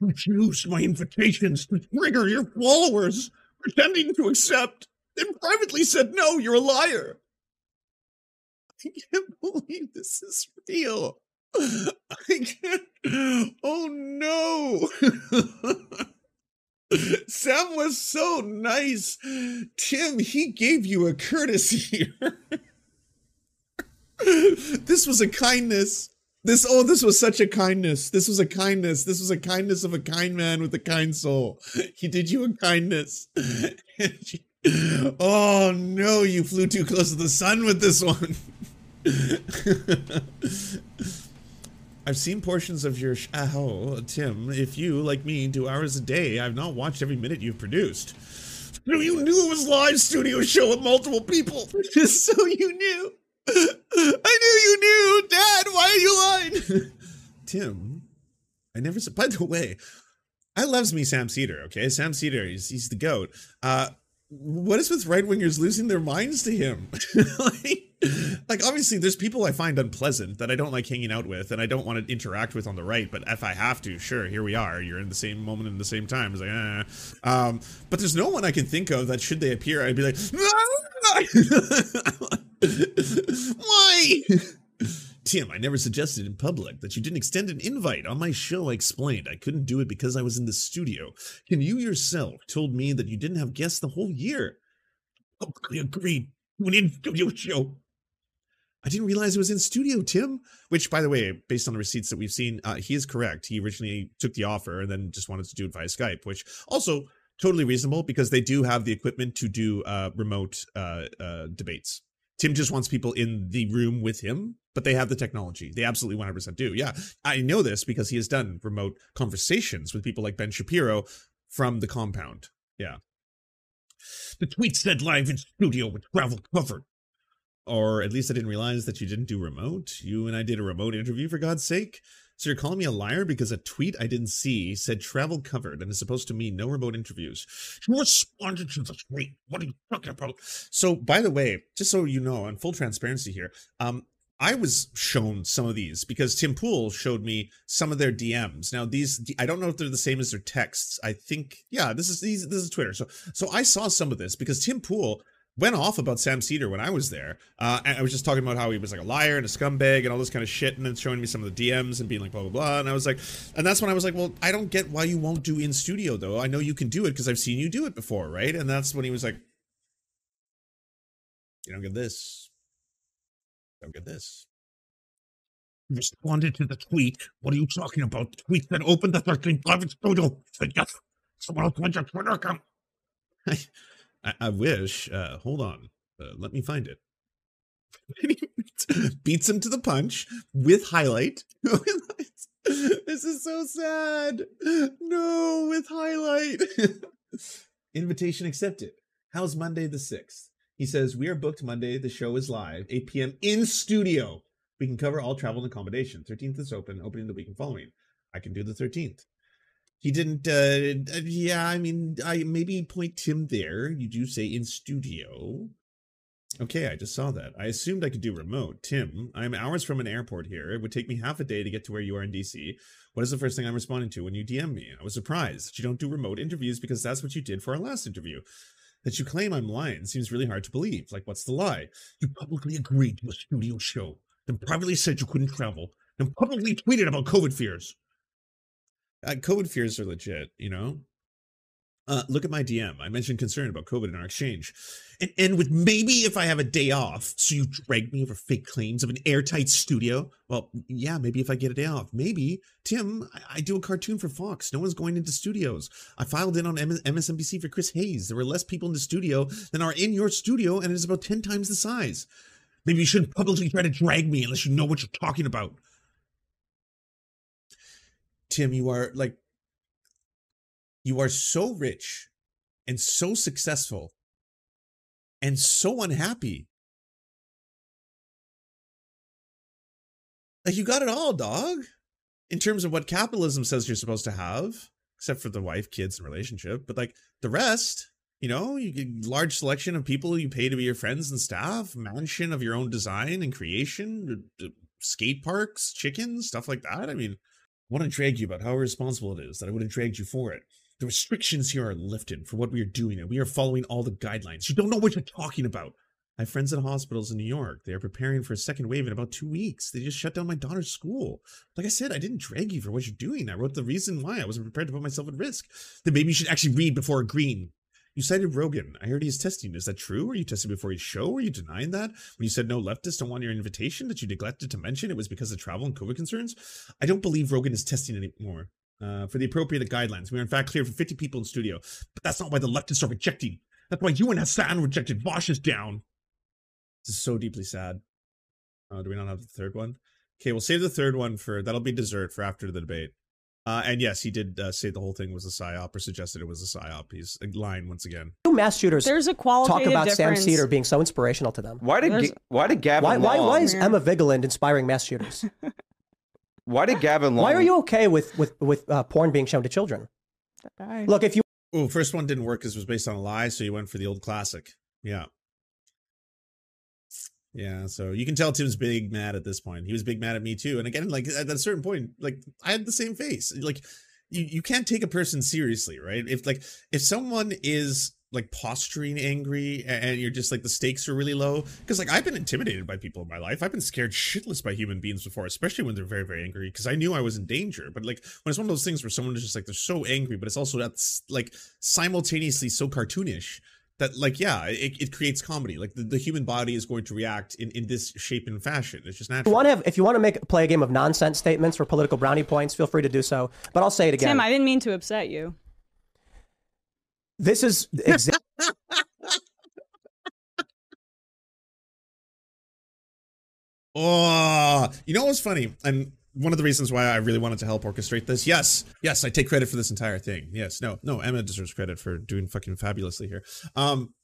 [LAUGHS] You my invitations to trigger your followers, pretending to accept then privately said, No, you're a liar. I can't believe this is real. I can't. Oh no. [LAUGHS] Sam was so nice. Tim, he gave you a courtesy. [LAUGHS] this was a kindness. This oh, this was such a kindness. This was a kindness. This was a kindness of a kind man with a kind soul. He did you a kindness [LAUGHS] oh no, you flew too close to the sun with this one. [LAUGHS] I've seen portions of your show, oh, Tim. If you, like me, do hours a day, I've not watched every minute you've produced. So you knew it was live studio show with multiple people. Just [LAUGHS] so you knew. I knew you knew, Dad. Why are you lying? [LAUGHS] Tim, I never said. By the way, I loves me Sam Seder. Okay, Sam Seder, he's, he's the goat. Uh, what is with right wingers losing their minds to him? [LAUGHS] like, like, obviously, there's people I find unpleasant that I don't like hanging out with and I don't want to interact with on the right. But if I have to, sure, here we are. You're in the same moment in the same time. It's like, eh. um, but there's no one I can think of that should they appear, I'd be like, [LAUGHS] why? [LAUGHS] Tim, I never suggested in public that you didn't extend an invite. On my show, I explained I couldn't do it because I was in the studio. And you yourself told me that you didn't have guests the whole year. Publicly agreed to an in-studio show. I didn't realize it was in studio, Tim. Which, by the way, based on the receipts that we've seen, uh, he is correct. He originally took the offer and then just wanted to do it via Skype, which also totally reasonable because they do have the equipment to do uh, remote uh, uh debates. Tim just wants people in the room with him, but they have the technology. They absolutely 100% do. Yeah, I know this because he has done remote conversations with people like Ben Shapiro from the compound. Yeah. The tweet said live in studio with gravel covered. Or at least I didn't realize that you didn't do remote. You and I did a remote interview, for God's sake. So you're calling me a liar because a tweet I didn't see said travel covered and is supposed to mean no remote interviews. You responded to the tweet. What are you talking about? So, by the way, just so you know, on full transparency here, um, I was shown some of these because Tim Pool showed me some of their DMs. Now these I don't know if they're the same as their texts. I think yeah, this is these this is Twitter. So so I saw some of this because Tim Pool went off about Sam Seder when I was there. Uh, and I was just talking about how he was like a liar and a scumbag and all this kind of shit, and then showing me some of the DMs and being like blah blah blah. And I was like, and that's when I was like, well, I don't get why you won't do in studio though. I know you can do it because I've seen you do it before, right? And that's when he was like, you don't get this, don't get this. Responded to the tweet. What are you talking about? The tweet that opened the 13th private studio. Said yes. Someone else went your Twitter account. [LAUGHS] I, I wish. Uh, hold on. Uh, let me find it. [LAUGHS] [LAUGHS] Beats him to the punch with highlight. [LAUGHS] this is so sad. No, with highlight. Invitation accepted. How's Monday the 6th? He says, We are booked Monday. The show is live, 8 p.m. in studio. We can cover all travel and accommodation. 13th is open, opening the weekend following. I can do the 13th he didn't uh, uh yeah i mean i maybe point him there you do say in studio Okay, I just saw that. I assumed I could do remote. Tim, I'm hours from an airport here. It would take me half a day to get to where you are in DC. What is the first thing I'm responding to when you DM me? I was surprised that you don't do remote interviews because that's what you did for our last interview. That you claim I'm lying seems really hard to believe. Like, what's the lie? You publicly agreed to a studio show, then privately said you couldn't travel, then publicly tweeted about COVID fears. Uh, COVID fears are legit, you know? Uh, look at my DM. I mentioned concern about COVID in our exchange. And end with maybe if I have a day off, so you drag me over fake claims of an airtight studio. Well, yeah, maybe if I get a day off. Maybe, Tim, I, I do a cartoon for Fox. No one's going into studios. I filed in on MSNBC for Chris Hayes. There were less people in the studio than are in your studio, and it is about 10 times the size. Maybe you shouldn't publicly try to drag me unless you know what you're talking about. Tim, you are like you are so rich and so successful and so unhappy. Like you got it all, dog. In terms of what capitalism says you're supposed to have, except for the wife, kids, and relationship. But like the rest, you know, you get large selection of people you pay to be your friends and staff, mansion of your own design and creation, uh, skate parks, chickens, stuff like that. I mean, want to drag you about how irresponsible it is that I would have dragged you for it. The restrictions here are lifted for what we are doing, and we are following all the guidelines. You don't know what you're talking about. I have friends at hospitals in New York. They are preparing for a second wave in about two weeks. They just shut down my daughter's school. Like I said, I didn't drag you for what you're doing. I wrote the reason why I wasn't prepared to put myself at risk. Then maybe you should actually read before agreeing. You cited Rogan. I heard he's testing. Is that true? Are you testing before his show? Are you denying that? When you said no leftists don't want your invitation, that you neglected to mention it was because of travel and COVID concerns? I don't believe Rogan is testing anymore uh, for the appropriate guidelines. We are in fact clear for 50 people in studio, but that's not why the leftists are rejecting. That's why you and Hassan rejected. Vaush is down. This is so deeply sad. Uh, do we not have the third one? Okay, we'll save the third one for that'll be dessert for after the debate. Uh, and yes, he did uh, say the whole thing was a psyop or suggested it was a psyop. He's lying once again. Mass shooters There's a talk about difference. Sam Seder being so inspirational to them. Why did There's- Ga- why did Gavin Why, why, Long, why is Yeah. Emma Vigeland inspiring mass shooters? [LAUGHS] why did Gavin Long Why are you okay with with with uh, porn being shown to children? Guy. Look, if you Oh, first one didn't work because it was based on a lie, so you went for the old classic. Yeah. Yeah, so you can tell Tim's big mad at this point. He was big mad at me too. And again, like at a certain point, like I had the same face. Like you, you can't take a person seriously, right? If like if someone is like posturing angry and you're just like the stakes are really low because like i've been intimidated by people in my life i've been scared shitless by human beings before especially when they're very very angry because i knew i was in danger but like when it's one of those things where someone is just like they're so angry but it's also that's like simultaneously so cartoonish that like yeah it, it creates comedy like the, the human body is going to react in, in this shape and fashion it's just you natural want to have if you want to make play a game of nonsense statements for political brownie points, feel free to do so. But I'll say it again. Tim, I didn't mean to upset you. this is exactly [LAUGHS] Oh, you know what's funny? And one of the reasons why I really wanted to help orchestrate this. Yes, yes, I take credit for this entire thing. Yes, no, no, Emma deserves credit for doing fucking fabulously here. Um,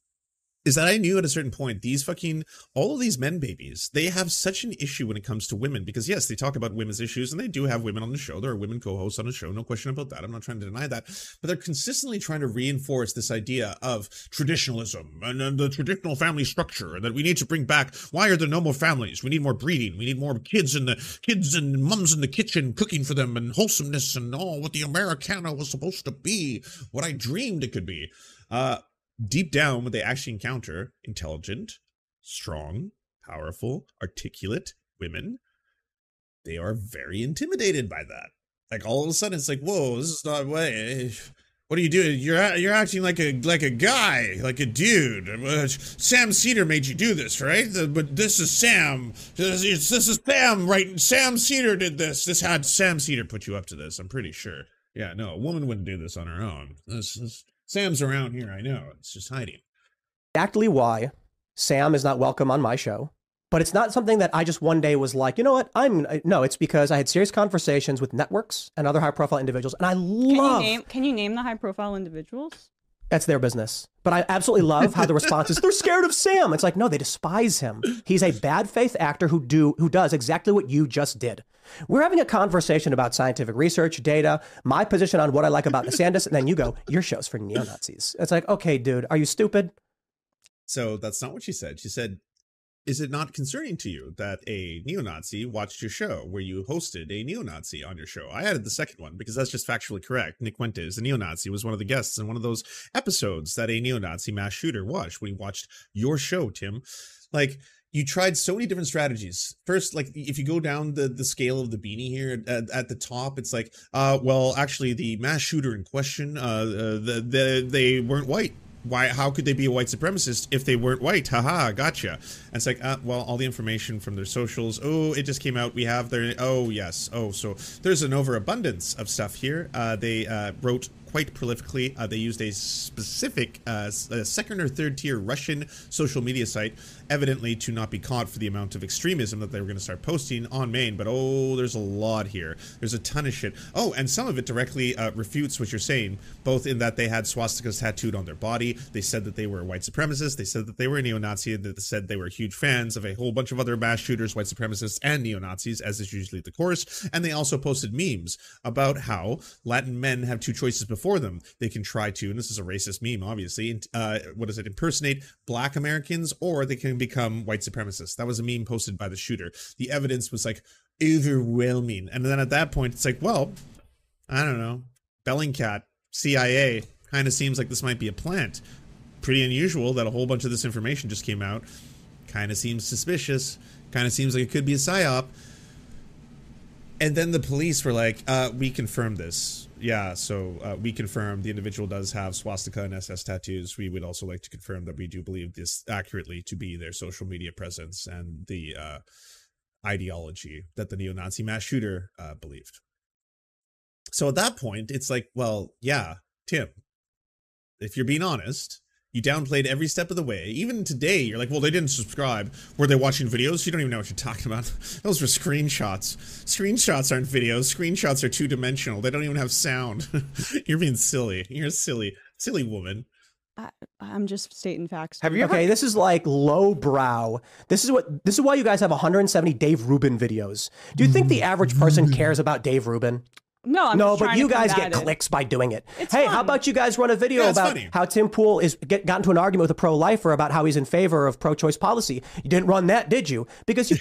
is that I knew at a certain point these fucking all of these men babies they have such an issue when it comes to women because yes they talk about women's issues and they do have women on the show. There are women co-hosts on the show no question about that. I'm not trying to deny that. But they're consistently trying to reinforce this idea of traditionalism and, and the traditional family structure that we need to bring back. Why are there no more families? We need more breeding. We need more kids in the kids and mums in the kitchen cooking for them and wholesomeness and all what the Americana was supposed to be what I dreamed it could be. Uh deep down what they actually encounter intelligent strong powerful articulate women they are very intimidated by that. Like all of a sudden it's like whoa this is not way [SIGHS] what are you doing? You're you're acting like a like a guy like a dude. Uh, Sam Seder made you do this right? The- but this is sam. This is, this is sam right? Sam Seder did this. This had Sam Seder put you up to this i'm pretty sure. Yeah no a woman wouldn't do this on her own. This is sam's around here i know it's just hiding exactly why Sam is not welcome on my show. But it's not something that I just one day was like, you know what? I'm uh, no. It's because I had serious conversations with networks and other high-profile individuals, and I Can love you name Can you name the high profile individuals? That's their business. But I absolutely love how the response is they're scared of Sam. It's like, no, they despise him. He's a bad faith actor who do who does exactly what you just did. We're having a conversation about scientific research, data, my position on what I like about DeSantis, and then you go, your show's for neo-Nazis. It's like, okay, dude, are you stupid? So that's not what she said. She said, Is it not concerning to you that a neo Nazi watched your show where you hosted a neo Nazi on your show? I added the second one because that's just factually correct. Nick Fuentes, a neo Nazi, was one of the guests in one of those episodes that a neo Nazi mass shooter watched when he watched your show, Tim. Like, you tried so many different strategies. First, like if you go down the, the scale of the beanie here at, at the top, it's like, uh, well, actually, the mass shooter in question, uh, uh the, the they weren't white. Why how could they be a white supremacist if they weren't white? Haha gotcha. And it's like uh, well all the information from their socials oh it just came out we have their oh yes oh so there's an overabundance of stuff here. Uh, they uh, wrote quite prolifically. Uh, they used a specific uh, a second or third tier Russian social media site, evidently to not be caught for the amount of extremism that they were going to start posting on main. But oh, there's a lot here. There's a ton of shit. Oh, and some of it directly uh, refutes what you're saying, both in that they had swastikas tattooed on their body. They said that they were white supremacists. They said that they were neo-Nazi. They said they were huge fans of a whole bunch of other mass shooters, white supremacists, and neo-Nazis, as is usually the course. And they also posted memes about how Latin men have two choices before for them. They can try to, and this is a racist meme, obviously, uh, what is it, impersonate black Americans, or they can become white supremacists. That was a meme posted by the shooter. The evidence was like overwhelming. And then at that point, it's like, well, I don't know, Bellingcat, CIA, kind of seems like this might be a plant. Pretty unusual that a whole bunch of this information just came out. Kind of seems suspicious. Kind of seems like it could be a psyop. And then the police were like, uh, we confirmed this yeah, so uh, we confirm the individual does have swastika and SS tattoos. We would also like to confirm that we do believe this accurately to be their social media presence and the uh, ideology that the neo-Nazi mass shooter uh, believed. So at that point, it's like, well, yeah, Tim, if you're being honest, you downplayed every step of the way. Even today, you're like, well, they didn't subscribe. Were they watching videos? You don't even know what you're talking about. [LAUGHS] Those were screenshots. Screenshots aren't videos. Screenshots are two dimensional. They don't even have sound. [LAUGHS] you're being silly. You're a silly, silly woman. I, am just stating facts. Have you ever? Okay, this is like lowbrow. This is what. This is why you guys have 170 Dave Rubin videos. Do you think the average person cares about Dave Rubin? No, I'm no, but you guys get it. clicks by doing it. It's hey, fun. how about you guys run a video yeah, about funny. how Tim Pool is get, got into an argument with a pro-lifer about how he's in favor of pro-choice policy? You didn't run that, did you? Because you.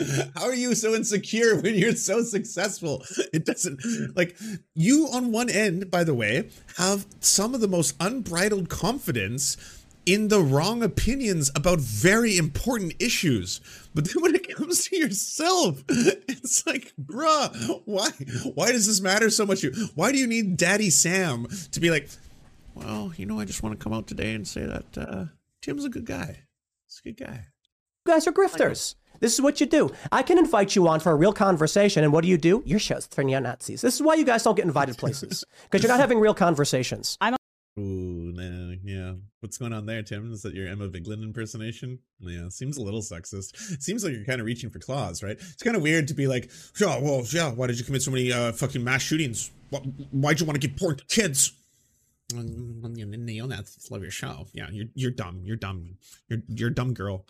[LAUGHS] how are you so insecure when you're so successful? It doesn't like you on one end, by the way, have some of the most unbridled confidence in the wrong opinions about very important issues. But then when it comes to yourself, [LAUGHS] it's like, bruh, why why does this matter so much? To you? Why do you need Daddy Sam to be like, well, you know, I just want to come out today and say that uh, Tim's a good guy. He's a good guy. You guys are grifters. This is what you do. I can invite you on for a real conversation, and what do you do? Your show's for neo Nazis. This is why you guys don't get invited places because you're not [LAUGHS] having real conversations. I'm Ooh, nah, yeah. What's going on there, Tim? Is that your Emma Vigeland impersonation? Yeah, seems a little sexist. seems like you're kind of reaching for claws, right? It's kind of weird to be like, yeah, well, yeah, why did you commit so many uh, fucking mass shootings? Why'd you want to give porn to kids? Neonats love your show. Yeah, you're you're dumb. You're dumb. You're you're dumb girl.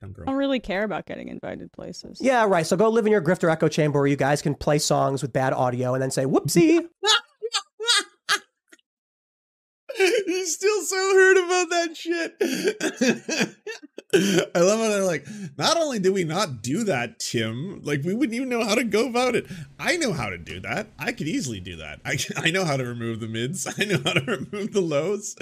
Dumb girl. I don't really care about getting invited places. Yeah, right. So go live in your grifter echo chamber where you guys can play songs with bad audio and then say, [LAUGHS] whoopsie. [LAUGHS] He's still so hurt about that shit. [LAUGHS] I love how they're like, not only did we not do that, Tim, like we wouldn't even know how to go about it. I know how to do that. I could easily do that. I, [LAUGHS] I know how to remove the mids. I know how to remove the lows.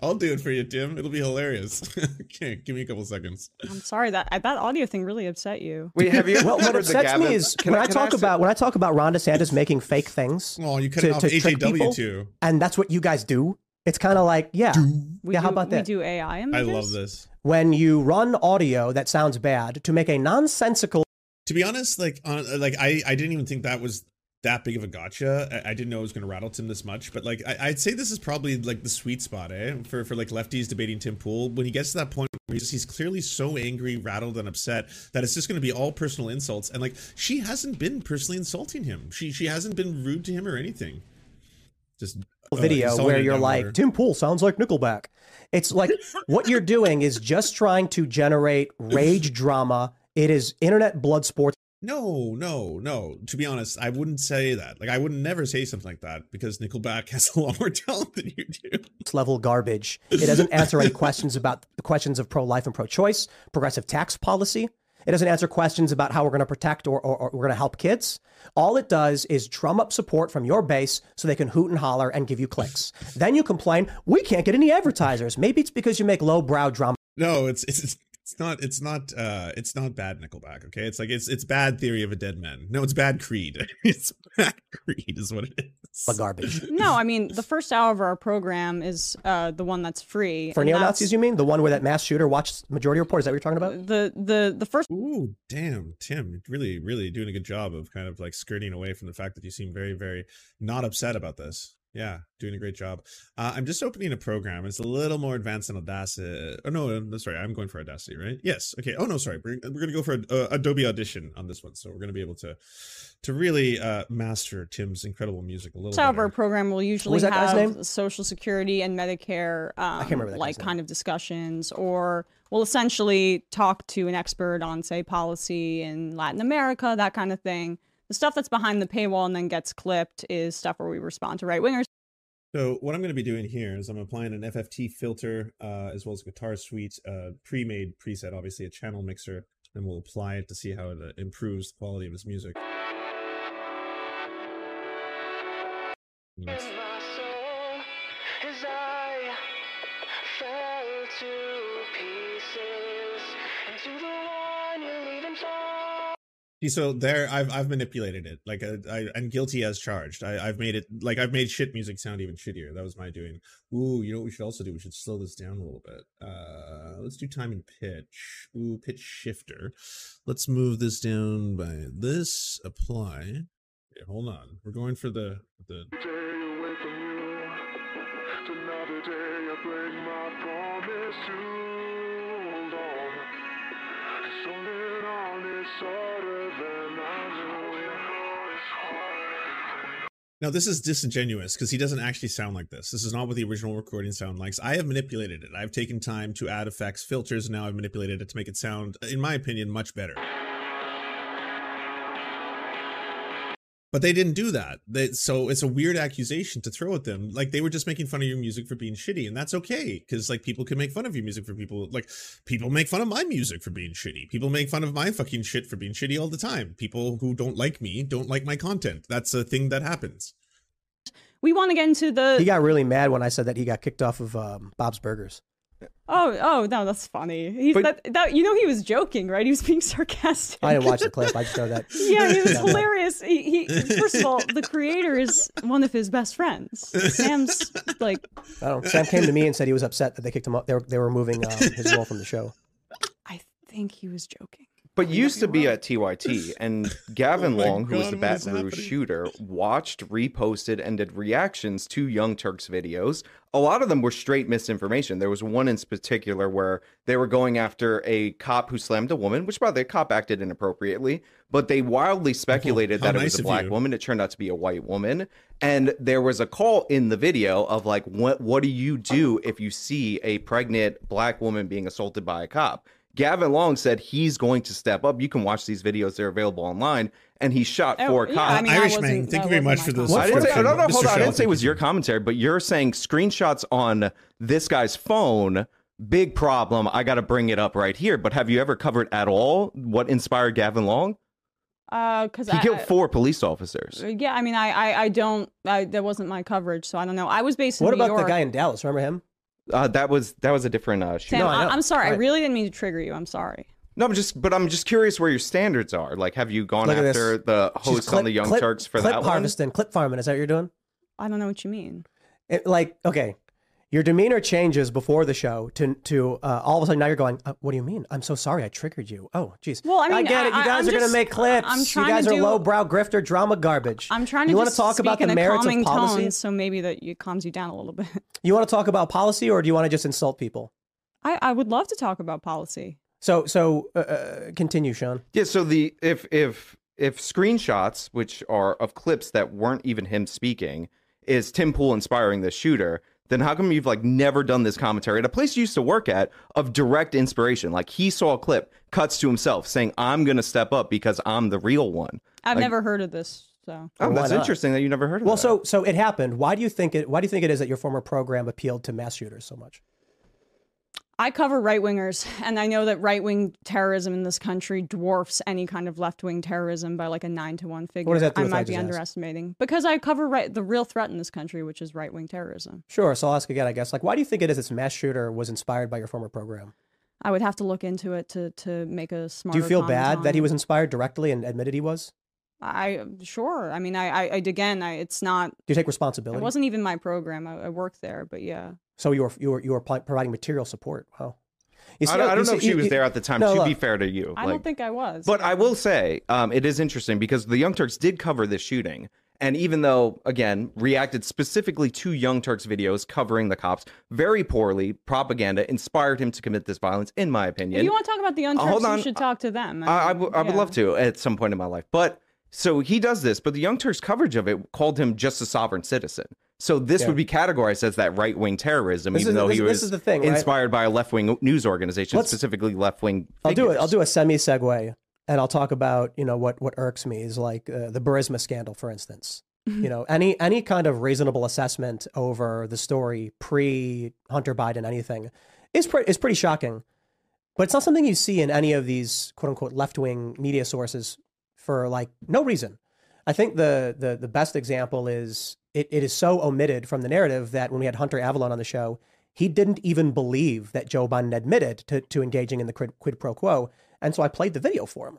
I'll do it for you, Tim. It'll be hilarious. okay, give me a couple seconds. I'm sorry that that audio thing really upset you. Wait, have you? well, what upsets me is when I, I talk about when I talk about Ron DeSantis making fake things. Oh, you cut to, off AJW too, and that's what you guys do. It's kind of like, yeah, we yeah. Do, how about that? We do AI. images. I love this. When you run audio that sounds bad to make a nonsensical. To be honest, like, uh, like I, I didn't even think that was that big of a gotcha. I, I didn't know it was going to rattle Tim this much, but like, I, would say this is probably like the sweet spot, eh, for for like lefties debating Tim Pool. When he gets to that point where he's, he's clearly so angry, rattled, and upset that it's just going to be all personal insults, and like, she hasn't been personally insulting him. She she hasn't been rude to him or anything. Just uh, video where you're like, Tim Pool sounds like Nickelback. It's like [LAUGHS] what you're doing is just trying to generate rage drama. It is internet blood sports. No, no, no. To be honest, I wouldn't say that. Like, I would never say something like that because Nickelback [LAUGHS] has a lot more talent than you do. It's level garbage. It doesn't answer any [LAUGHS] questions about the questions of pro life and pro choice, progressive tax policy. It doesn't answer questions about how we're going to protect or, or, or we're going to help kids. All it does is drum up support from your base so they can hoot and holler and give you clicks. then you complain, we can't get any advertisers. Maybe it's because you make lowbrow drama No, it's it's it's it's not it's not uh it's not bad Nickelback. Okay, it's like it's it's bad Theory of a Dead Man. No, it's bad Creed. [LAUGHS] it's bad Creed is what it is. But garbage. No, I mean the first hour of our program is uh, the one that's free For and neo that's- Nazis, you mean? The one where that mass shooter watched Majority Report? Is that what you're talking about? The the the first Ooh, damn, Tim, really, really doing a good job of kind of like skirting away from the fact that you seem very, very not upset about this. Yeah, doing a great job. Uh, I'm just opening a program. It's a little more advanced than Audacity. Oh no, no, sorry, I'm going for Audacity, right? Yes. Okay. Oh no, sorry, we're, we're gonna go for uh, Adobe Audition on this one, so we're gonna be able to to really uh, master Tim's incredible music a little. first hour of our program will usually was that have? Social Security and Medicare, um, can't remember that like kind of discussions, or we'll essentially talk to an expert on, say, policy in Latin America, that kind of thing. The stuff that's behind the paywall and then gets clipped is stuff where we respond to right wingers. So what I'm going to be doing here is I'm applying an FFT filter uh, as well as Guitar Suite, uh, pre-made preset, obviously a channel mixer, and we'll apply it to see how it uh, improves the quality of his music. Nice. So there, I've I've manipulated it, like uh, I, I'm guilty as charged. I, I've made it like I've made shit music sound even shittier. That was my doing. Ooh, you know what we should also do? We should slow this down a little bit. Uh, let's do time and pitch. Ooh, pitch shifter. Let's move this down by this. Apply. Okay, hold on. We're going for the the Now this is disingenuous because he doesn't actually sound like this. This is not what the original recording sound likes. I have manipulated it. I've taken time to add effects, filters, and now I've manipulated it to make it sound, in my opinion, much better. But they didn't do that. They, so it's a weird accusation to throw at them. Like they were just making fun of your music for being shitty, and that's okay because like people can make fun of your music for people. Like people make fun of my music for being shitty. People make fun of my fucking shit for being shitty all the time. People who don't like me don't like my content. That's a thing that happens. We want to get into the He got really mad when I said that he got kicked off of um, Bob's Burgers. Oh, oh no, that's funny. He's But- that, that you know he was joking, right? He was being [LAUGHS] sarcastic. I didn't watch the clip. I just know that. [LAUGHS] yeah, he was [LAUGHS] hilarious. He, he first of all, the creator is one of his best friends. Sam's like, I don't. know. Sam came to me and said he was upset that they kicked him up. They were, they were removing um, his role from the show. I think he was joking. But used to be at TYT, and [LAUGHS] Gavin Oh Long, who was the Baton Rouge shooter, watched, reposted, and did reactions to Young Turks videos. A lot of them were straight misinformation. There was one in particular where they were going after a cop who slammed a woman, which by the way, cop acted inappropriately, but they wildly speculated how that it was a black you. woman. It turned out to be a white woman. And there was a call in the video of like, what what do you do if you see a pregnant black woman being assaulted by a cop? Gavin Long said he's going to step up. You can watch these videos; they're available online. And he shot Oh, four yeah, cops. I mean, Irishman, thank you very much for my this. comment. I didn't say, subscription. no, no, hold Mr. on. I didn't Shell, say it was thank your commentary, but you're saying screenshots on this guy's phone. Big problem. I got to bring it up right here. But have you ever covered at all what inspired Gavin Long? Uh, because He I, killed four police officers. Yeah, I mean, I, I, I don't. I, that wasn't my coverage, so I don't know. I was based in What New about the guy in Dallas? Remember him? Uh, that was that was a different uh, shooter. Sam, No, I I know. am sorry. I Right. really didn't mean to trigger you. I'm sorry. No, I'm just, but I'm just curious where your standards are. Like, have you gone Look at this. after the She's host on the Young clip, Turks for clip that one? harvesting, clip farming. Is that what you're doing? I don't know what you mean. It, like, okay, your demeanor changes before the show to to uh, all of a sudden now you're going. Uh, what do you mean? I'm so sorry. I triggered you. Oh, jeez. Well, I mean, get it. You guys I'm are gonna make clips. I'm you guys to are lowbrow grifter drama garbage. I'm trying to You want want to talk speak about the merits of policy? tone, so maybe that it calms you down a little bit. [LAUGHS] You want to talk about policy, or do you want to just insult people? I, I would love to talk about policy. So, so uh, uh, continue, Sean. Yeah. So the if if if screenshots, which are of clips that weren't even him speaking, is Tim Pool inspiring the shooter, then how come you've like never done this commentary at a place you used to work at of direct inspiration? Like he saw a clip, cuts to himself saying, "I'm going to step up because I'm the real one." I've Like- never heard of this, so Oh, that's interesting that you never heard of it. Well, that. so so it happened. Why do you think it? Why do you think it is that your former program appealed to mass shooters so much? I cover right wingers, and I know that right wing terrorism in this country dwarfs any kind of left wing terrorism by like a nine to one figure. does that do I what I might be asked? underestimating because I cover right the real threat in this country, which is right wing terrorism. Sure. So I'll ask again. I guess like why do you think it is this mass shooter was inspired by your former program? I would have to look into it to to make a smart. Do you feel bad that he was inspired directly and admitted he was? I sure. I mean, I, I, I again, I, it's not. Do you take responsibility? It wasn't even my program. I, I worked there, but yeah. So you were you were you were providing material support. Wow. You I don't, I you don't know see- if she you- was you- there at the time. No, to be fair to you, I like- don't think I was. But I will say, um, it is interesting because the Young Turks did cover this shooting. And even though, again, reacted specifically to Young Turks videos covering the cops very poorly, propaganda inspired him to commit this violence, in my opinion. if you want to talk about the Uh, unturks, hold on. you should talk to them. I, I, mean, w- I would love to at some point in my life. But so he does this, but the Young Turks coverage of it called him just a sovereign citizen. So this Yeah. would be categorized as that right wing terrorism, This even is- though this- he this was is the thing, right? inspired by a left wing news organization, Let's- specifically left wing. I'll do it. I'll do a semi segue, and I'll talk about you know what what irks me is like uh, the Burisma scandal, for instance. you know, any any kind of reasonable assessment over the story pre Hunter Biden, anything, is pre- is pretty shocking. But it's not something you see in any of these quote unquote left wing media sources for like no reason. I think the the the best example is it, it is so omitted from the narrative that when we had Hunter Avalon on the show, he didn't even believe that Joe Biden admitted to, to engaging in the quid, quid pro quo, and so I played the video for him.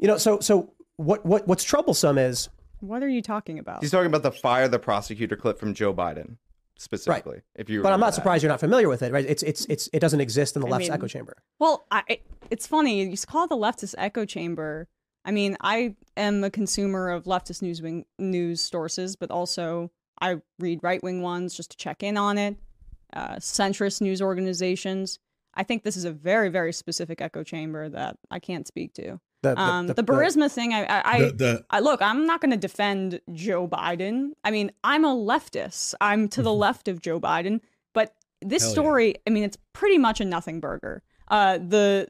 You know, so so what what what's troublesome is What are you talking about? He's talking about the fire the prosecutor clip from Joe Biden specifically. If you, but I'm not that. surprised you're not familiar with it, right? It's it's it's it doesn't exist in the I left's mean- echo chamber. Well, I, it's funny. You call it the leftist echo chamber. I mean, I am a consumer of leftist news wing, news sources, but also I read right wing ones just to check in on it. Uh, centrist news organizations. I think this is a very, very specific echo chamber that I can't speak to. The the, Um, the, Burisma thing, I, I, I The, the I look, I'm not going to defend Joe Biden. I mean, I'm a leftist. I'm to the left of Joe Biden, but this Hell yeah. story, I mean, it's pretty much a nothing burger. Uh, the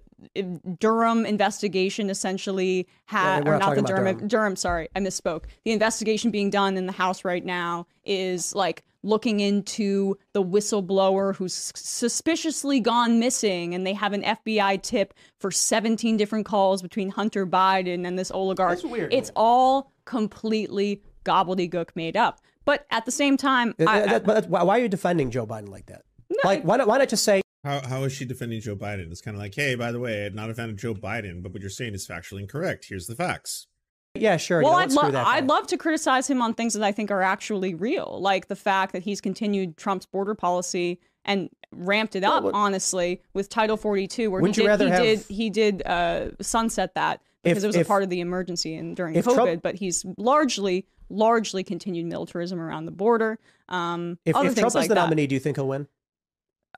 Durham investigation essentially had, we're or not not the Durham, Durham. Durham, sorry, I misspoke. The investigation being done in the House right now is like looking into the whistleblower who's suspiciously gone missing, and they have an FBI tip for 17 different calls between Hunter Biden and this oligarch. That's weird. It's all completely gobbledygook made up. But at the same time, I, that- I- why, why are you defending Joe Biden like that? like why not why not just say how how is she defending Joe Biden? It's kind of like, hey, by the way, I'm not a fan of Joe Biden, but what you're saying is factually incorrect. Here's the facts. yeah sure? well, I'd, let's lo- that. I'd love to criticize him on things that I think are actually real, like the fact that he's continued Trump's border policy and ramped it up, what- honestly, with Title 42, where Wouldn't he you did, rather he have- did he did uh, sunset that because If- it was if- a part of the emergency and during COVID. Trump- but he's largely largely continued militarism around the border. Um, if, if Trump like is the that. nominee, do you think he'll win?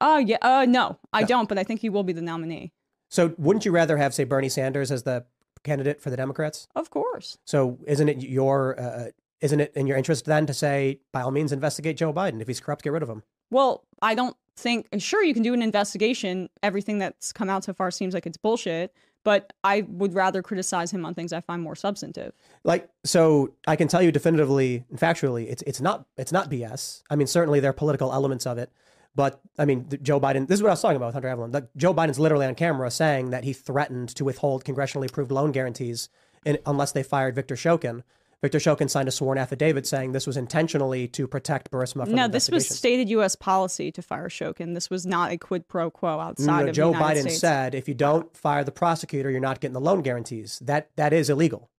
Oh yeah, uh, no, I No. don't, but I think he will be the nominee. So wouldn't you rather have say Bernie Sanders as the candidate for the Democrats? Of course. So isn't it your uh, isn't it in your interest then to say by all means investigate Joe Biden if he's corrupt, get rid of him? Well, I don't think. Sure, you can do an investigation. Everything that's come out so far seems like it's bullshit. But I would rather criticize him on things I find more substantive. Like so, I can tell you definitively and factually, it's it's not it's not BS. I mean, certainly there are political elements of it, but I mean, Joe Biden. This is what I was talking about with Hunter Avalon. Like, Joe Biden's literally on camera saying that he threatened to withhold congressionally approved loan guarantees in, unless they fired Victor Shokin. Victor Shokin signed a sworn affidavit saying this was intentionally to protect Burisma from No, this was stated U.S. policy to fire Shokin. This was not a quid pro quo outside No, of Joe Biden States. said if you don't fire the prosecutor, you're not getting the loan guarantees. That that is illegal.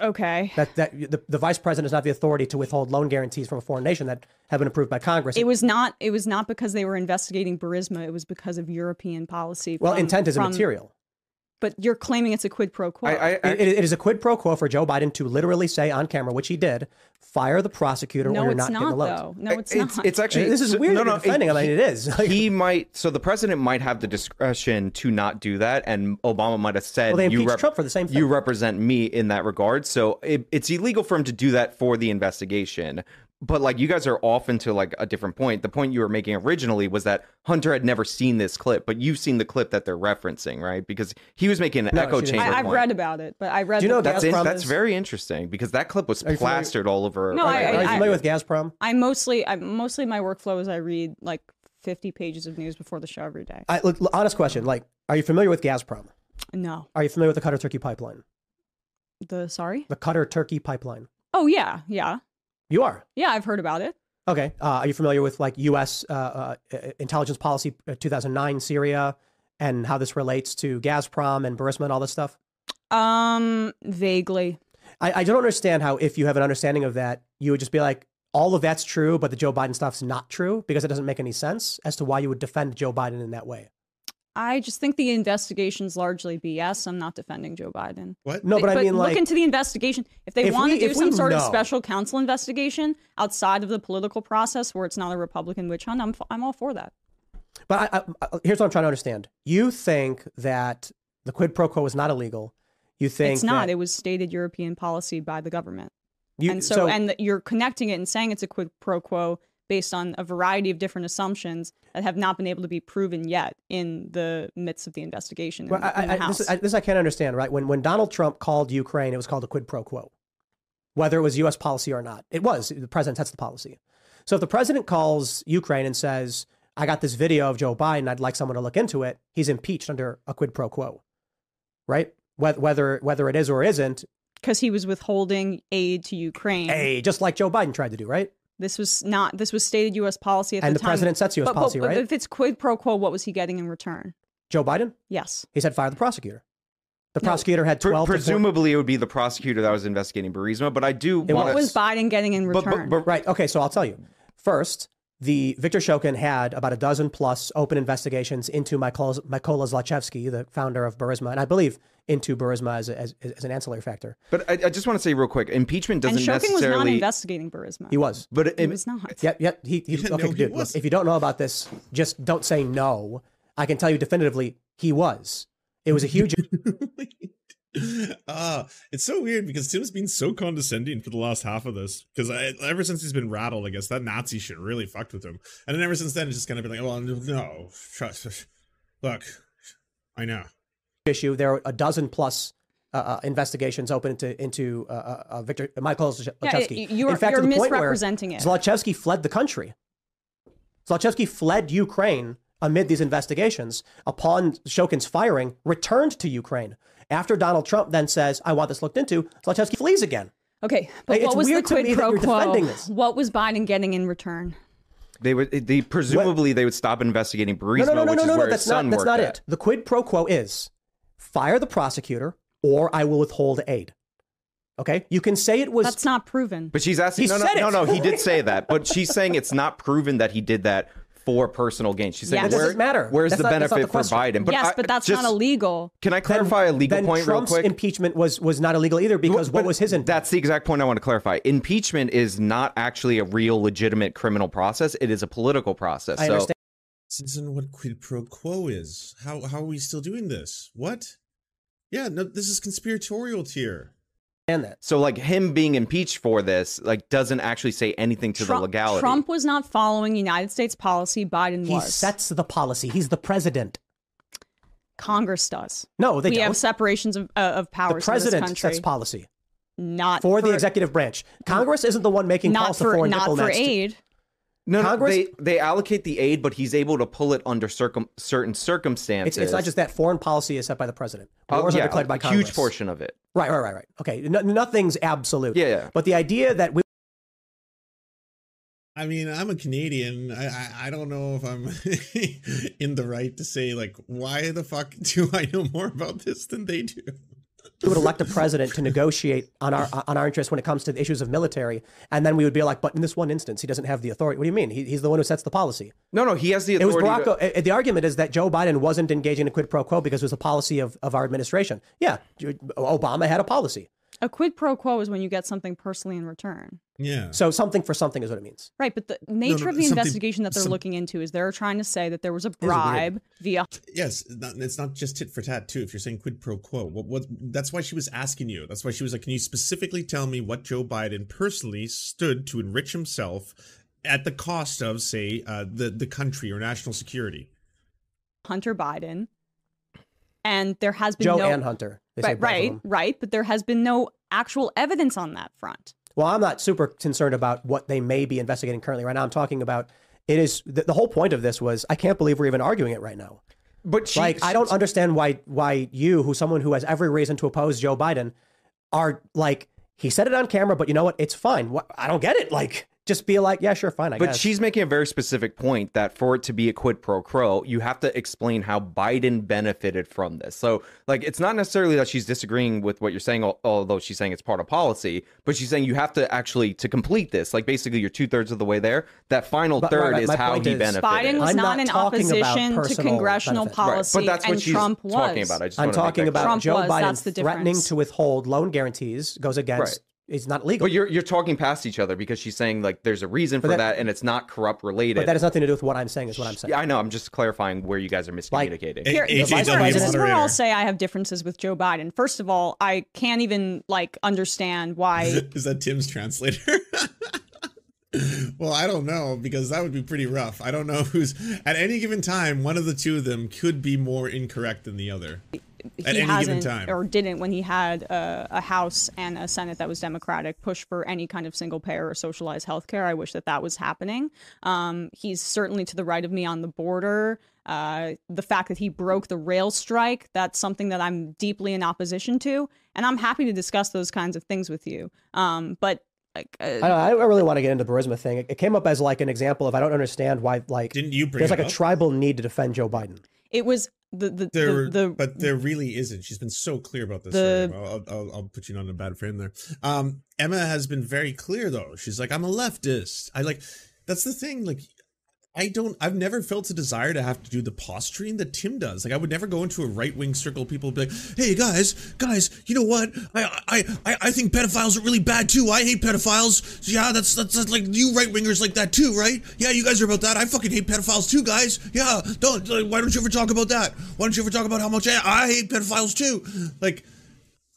Okay. That that the, the vice president does not have the authority to withhold loan guarantees from a foreign nation that have been approved by Congress. It was not. It was not because they were investigating Burisma. It was because of European policy. well, from- intent is from- immaterial. But you're claiming it's a quid pro quo. I, I, I, It- it- it is a quid pro quo for Joe Biden to literally say on camera, which he did, fire the prosecutor no, or you're it's not, getting the not loans. though. No, it's, it's, not. it's actually uh, This is weird. No, no, defending. it- I mean, it is. He [LAUGHS] might so the president might have the discretion to not do that and obama might have said Well, they you, impeached Trump for the same thing. you represent me in that regard so it, it's illegal for him to do that for the investigation but like you guys are off into like a different point. The point you were making originally was that Hunter had never seen this clip, but you've seen the clip that they're referencing, right? Because he was making an No, echo she chamber. I, I've point. read about it, but I read. Do you know That's in, that's very interesting because that clip was Are familiar- plastered all over. No, I- Are you I- familiar with Gazprom? I mostly, I mostly my workflow is I read like 50 pages of news before the show every day. I, look, honest question. Like, are you familiar with Gazprom? No, Are you familiar with the Qatar Turkey pipeline? the sorry. The Qatar Turkey pipeline. Oh yeah, yeah, You are. yeah. I've heard about it. Okay. Uh, are you familiar with like U.S. Uh, uh, intelligence policy uh, 2009 Syria and how this relates to Gazprom and Burisma and all this stuff? Um, vaguely. I, I don't understand how if you have an understanding of that, you would just be like, all of that's true, but the Joe Biden stuff's not true because it doesn't make any sense as to why you would defend Joe Biden in that way. I just think the investigation's largely BS. I'm not defending Joe Biden. What? No, but, I mean, look like, into the investigation. If they If want we- to do some we sort of special counsel investigation outside of the political process, where it's not a Republican witch hunt, I'm f- I'm all for that. But I, I, I- here's what I'm trying to understand. You think that the quid pro quo is not illegal. You think it's not. that- It was stated European policy by the government, you, and so, and you're connecting it and saying it's a quid pro quo based on a variety of different assumptions that have not been able to be proven yet in the midst of the investigation in, Well, I, in the I, this, I, this I can't understand, right? When when Donald Trump called Ukraine, it was called a quid pro quo, whether it was U.S. policy or not. It was. The president sets the policy. So if the president calls Ukraine and says, "I got this video of Joe Biden. I'd like someone to look into it," he's impeached under a quid pro quo, right? Whether whether whether it is or isn't, because he was withholding aid to Ukraine. hey, just like Joe Biden tried to do, right? This was not. This was stated U.S. policy at the time. And the the time. president sets US But- but- policy, but right? If it's quid pro quo, what was he getting in return? Joe Biden, Yes. he said fire the prosecutor. The No. prosecutor had Pre- twelve. to four- presumably, it would be the prosecutor that was investigating Burisma, but I do It want What was Biden getting in return? but, but Right. Okay. So I'll tell you. First, the Victor Shokin had about a dozen plus open investigations into Mykola, Mykola Zlochevsky, the founder of Burisma, and I believe into Burisma as, a, as, as an ancillary factor. But I, I just want to say real quick, impeachment doesn't and Shokin was not investigating Burisma. He was. but it, He was not. Yep. Yep. He, he, Yeah, okay, no, he dude. Look, if you don't know about this, just don't say no. I can tell you definitively he was. It was a huge. [LAUGHS] Ah, it's so weird because Tim's been so condescending for the last half of this. Because ever since he's been rattled, I guess that Nazi shit really fucked with him. And then ever since then, it's just kind of been like, well, no, trust. Look, I know. Issue. There are a dozen plus uh, uh, investigations open into into uh, uh, uh, Victor Michael Yeah, Zlochevsky. y- you're- In fact, you're to the point where misrepresenting it. Zlochevsky fled the country. Zlochevsky fled Ukraine amid these investigations. Upon Shokin's firing, returned to Ukraine. After Donald Trump then says, "I want this looked into," Zlochevsky flees again. Okay, but It's what was the weird to quid me that pro you're quo? this. What was Biden getting in return? they would they presumably they would stop investigating Burisma, No, no, no, no, which no, is no, no. where That's his son not. That's worked not at. it. The quid pro quo is fire the prosecutor, or I will withhold aid. Okay, you can say it was. That's not proven. But she's asking. He no, no, said no, it. no. He did say that, but [LAUGHS] she's saying it's not proven that he did that for personal gain. She's saying Yes. Where, doesn't matter. Where's That's the not- benefit the for question. Biden? yes, I- but that's just- not illegal. Can I clarify a legal point Trump's real quick? impeachment was was not illegal either because what was his intent? That's the exact point I want to clarify. Impeachment is not actually a real legitimate criminal process. It is a political process. I so understand. This isn't what quid pro quo is. How how are we still doing this? What? Yeah, no, this is conspiratorial tier. And that. so like him being impeached for this like doesn't actually say anything to Trump, the legality. Trump was not following United States policy. Biden He was. sets the policy. He's the president. Congress does. No, they we don't. have separations of, uh, of the powers in this president country. sets policy not for, the executive branch. Congress isn't the one making not calls to for foreign not for diplomats. to- aid. no, no, they they allocate the aid, but he's able to pull it under circum certain circumstances. it's not just that foreign policy is set by the president. Oh, Wars are yeah, declared by a Congress. huge portion of it. Right, right, right, right. Okay, no, nothing's absolute. Yeah, yeah. But the idea that we I mean, I'm a Canadian. I, I I don't know if I'm [LAUGHS] in the right to say like why the fuck do I know more about this than they do? Would elect a president to negotiate on our on our interests when it comes to the issues of military, and then we would be like, but in this one instance, he doesn't have the authority. What do you mean? He, he's the one who sets the policy. No, no, he has the authority. It was authority. Barack. to- uh, the argument is that Joe Biden wasn't engaging in quid pro quo because it was a policy of, of our administration. Yeah, Obama had a policy. A quid pro quo is when you get something personally in return. Yeah. So something for something is what it means. Right, but the nature no, of the investigation that they're some- looking into is they're trying to say that there was a bribe via Yes, it's not just tit for tat too. If you're saying quid pro quo, what, what? That's why she was asking you. That's why she was like, "Can you specifically tell me what Joe Biden personally stood to enrich himself at the cost of, say, uh, the the country or national security?" Hunter Biden, and there has been Joe no and Hunter. They right, right, right, but there has been no actual evidence on that front. Well, I'm not super concerned about what they may be investigating currently right now. I'm talking about it is the, the whole point of this was I can't believe we're even arguing it right now. But she, like I don't understand why why you, who's someone who has every reason to oppose Joe Biden, are like he said it on camera, but you know what? It's fine. What, I don't get it. Like just be like, yeah, sure, fine. I But guess. she's making a very specific point that for it to be a quid pro quo, you have to explain how Biden benefited from this. So, like, it's not necessarily that she's disagreeing with what you're saying, although she's saying it's part of policy. But she's saying you have to actually to complete this. Like, basically, you're two thirds of the way there. That final But- third right, right, is how point he is- benefited. Biden was I'm not, not in opposition to personal congressional benefits. right, policy, but that's what and she's Trump was. talking about. I just I'm talking about Trump Joe was, Biden that's the threatening difference. to withhold loan guarantees goes against. Right. It's not legal. But you're you're talking past each other because she's saying like there's a reason for that- that, and it's not corrupt related. but that has nothing to do with what I'm saying. Is what I'm saying. yeah, I know. I'm just clarifying where you guys are miscommunicating. A- Here, this, is AJW where, this is where. I'll say I have differences with Joe Biden. First of all, I can't even like understand why Is that Tim's translator? [LAUGHS] well, I don't know because that would be pretty rough. I don't know who's at any given time. One of the two of them could be more incorrect than the other. At he any given hasn't time. or didn't when he had a, a House and a Senate that was Democratic push for any kind of single payer or socialized health care. I wish that that was happening. Um, he's certainly to the right of me on the border. Uh, the fact that he broke the rail strike, that's something that I'm deeply in opposition to. And I'm happy to discuss those kinds of things with you. Um, but like, uh, I don't, I don't really want to get into the Burisma thing. It, it came up as like an example of I don't understand why like Didn't you bring there's it like a tribal need to defend Joe Biden. it was the, the, There, the, the but there really isn't. She's been so clear about this. The- I'll, I'll, I'll put you on a bad frame there. Um, Emma has been very clear though. She's like, I'm a leftist. I like. That's the thing. Like, I don't. I've never felt a desire to have to do the posturing that Tim does. Like, I would never go into a right wing circle. of People and be like, Hey guys, guys, you know what? I, I, I, I think pedophiles are really bad too. I hate pedophiles. Yeah, that's that's, that's like you right wingers like that too, right? Yeah, you guys are about that. I fucking hate pedophiles too, guys. Yeah, don't. Why don't you ever talk about that? Why don't you ever talk about how much I, I hate pedophiles too? Like.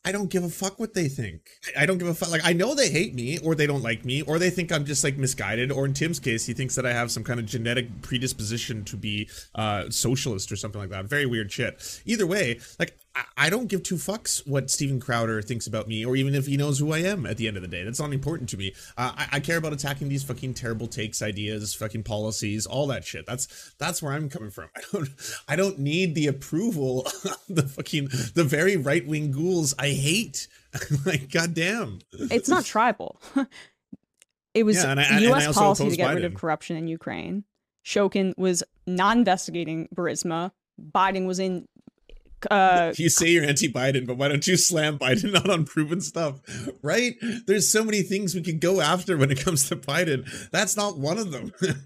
I don't give a fuck what they think. I don't give a fuck. Like, I know they hate me, or they don't like me, or they think I'm just like misguided, or in Tim's case, he thinks that I have some kind of genetic predisposition to be uh, socialist or something like that. Very weird shit. Either way, like, I, don't give two fucks what Steven Crowder thinks about me, or even if he knows who I am at the end of the day. That's not important to me. Uh, I, I care about attacking these fucking terrible takes, ideas, fucking policies, all that shit. That's that's where I'm coming from. [LAUGHS] I don't I don't need the approval [LAUGHS] of the fucking the very right wing ghouls I hate. [LAUGHS] like goddamn. it's not tribal. it was Yeah, and I- U.S. policy to get rid of corruption in Ukraine. Shokin was not investigating Burisma. Biden was in. Uh, [LAUGHS] You say you're anti-Biden, but why don't you slam Biden [LAUGHS] not on unproven stuff? Right? There's so many things we could go after when it comes to Biden. That's not one of them. [LAUGHS]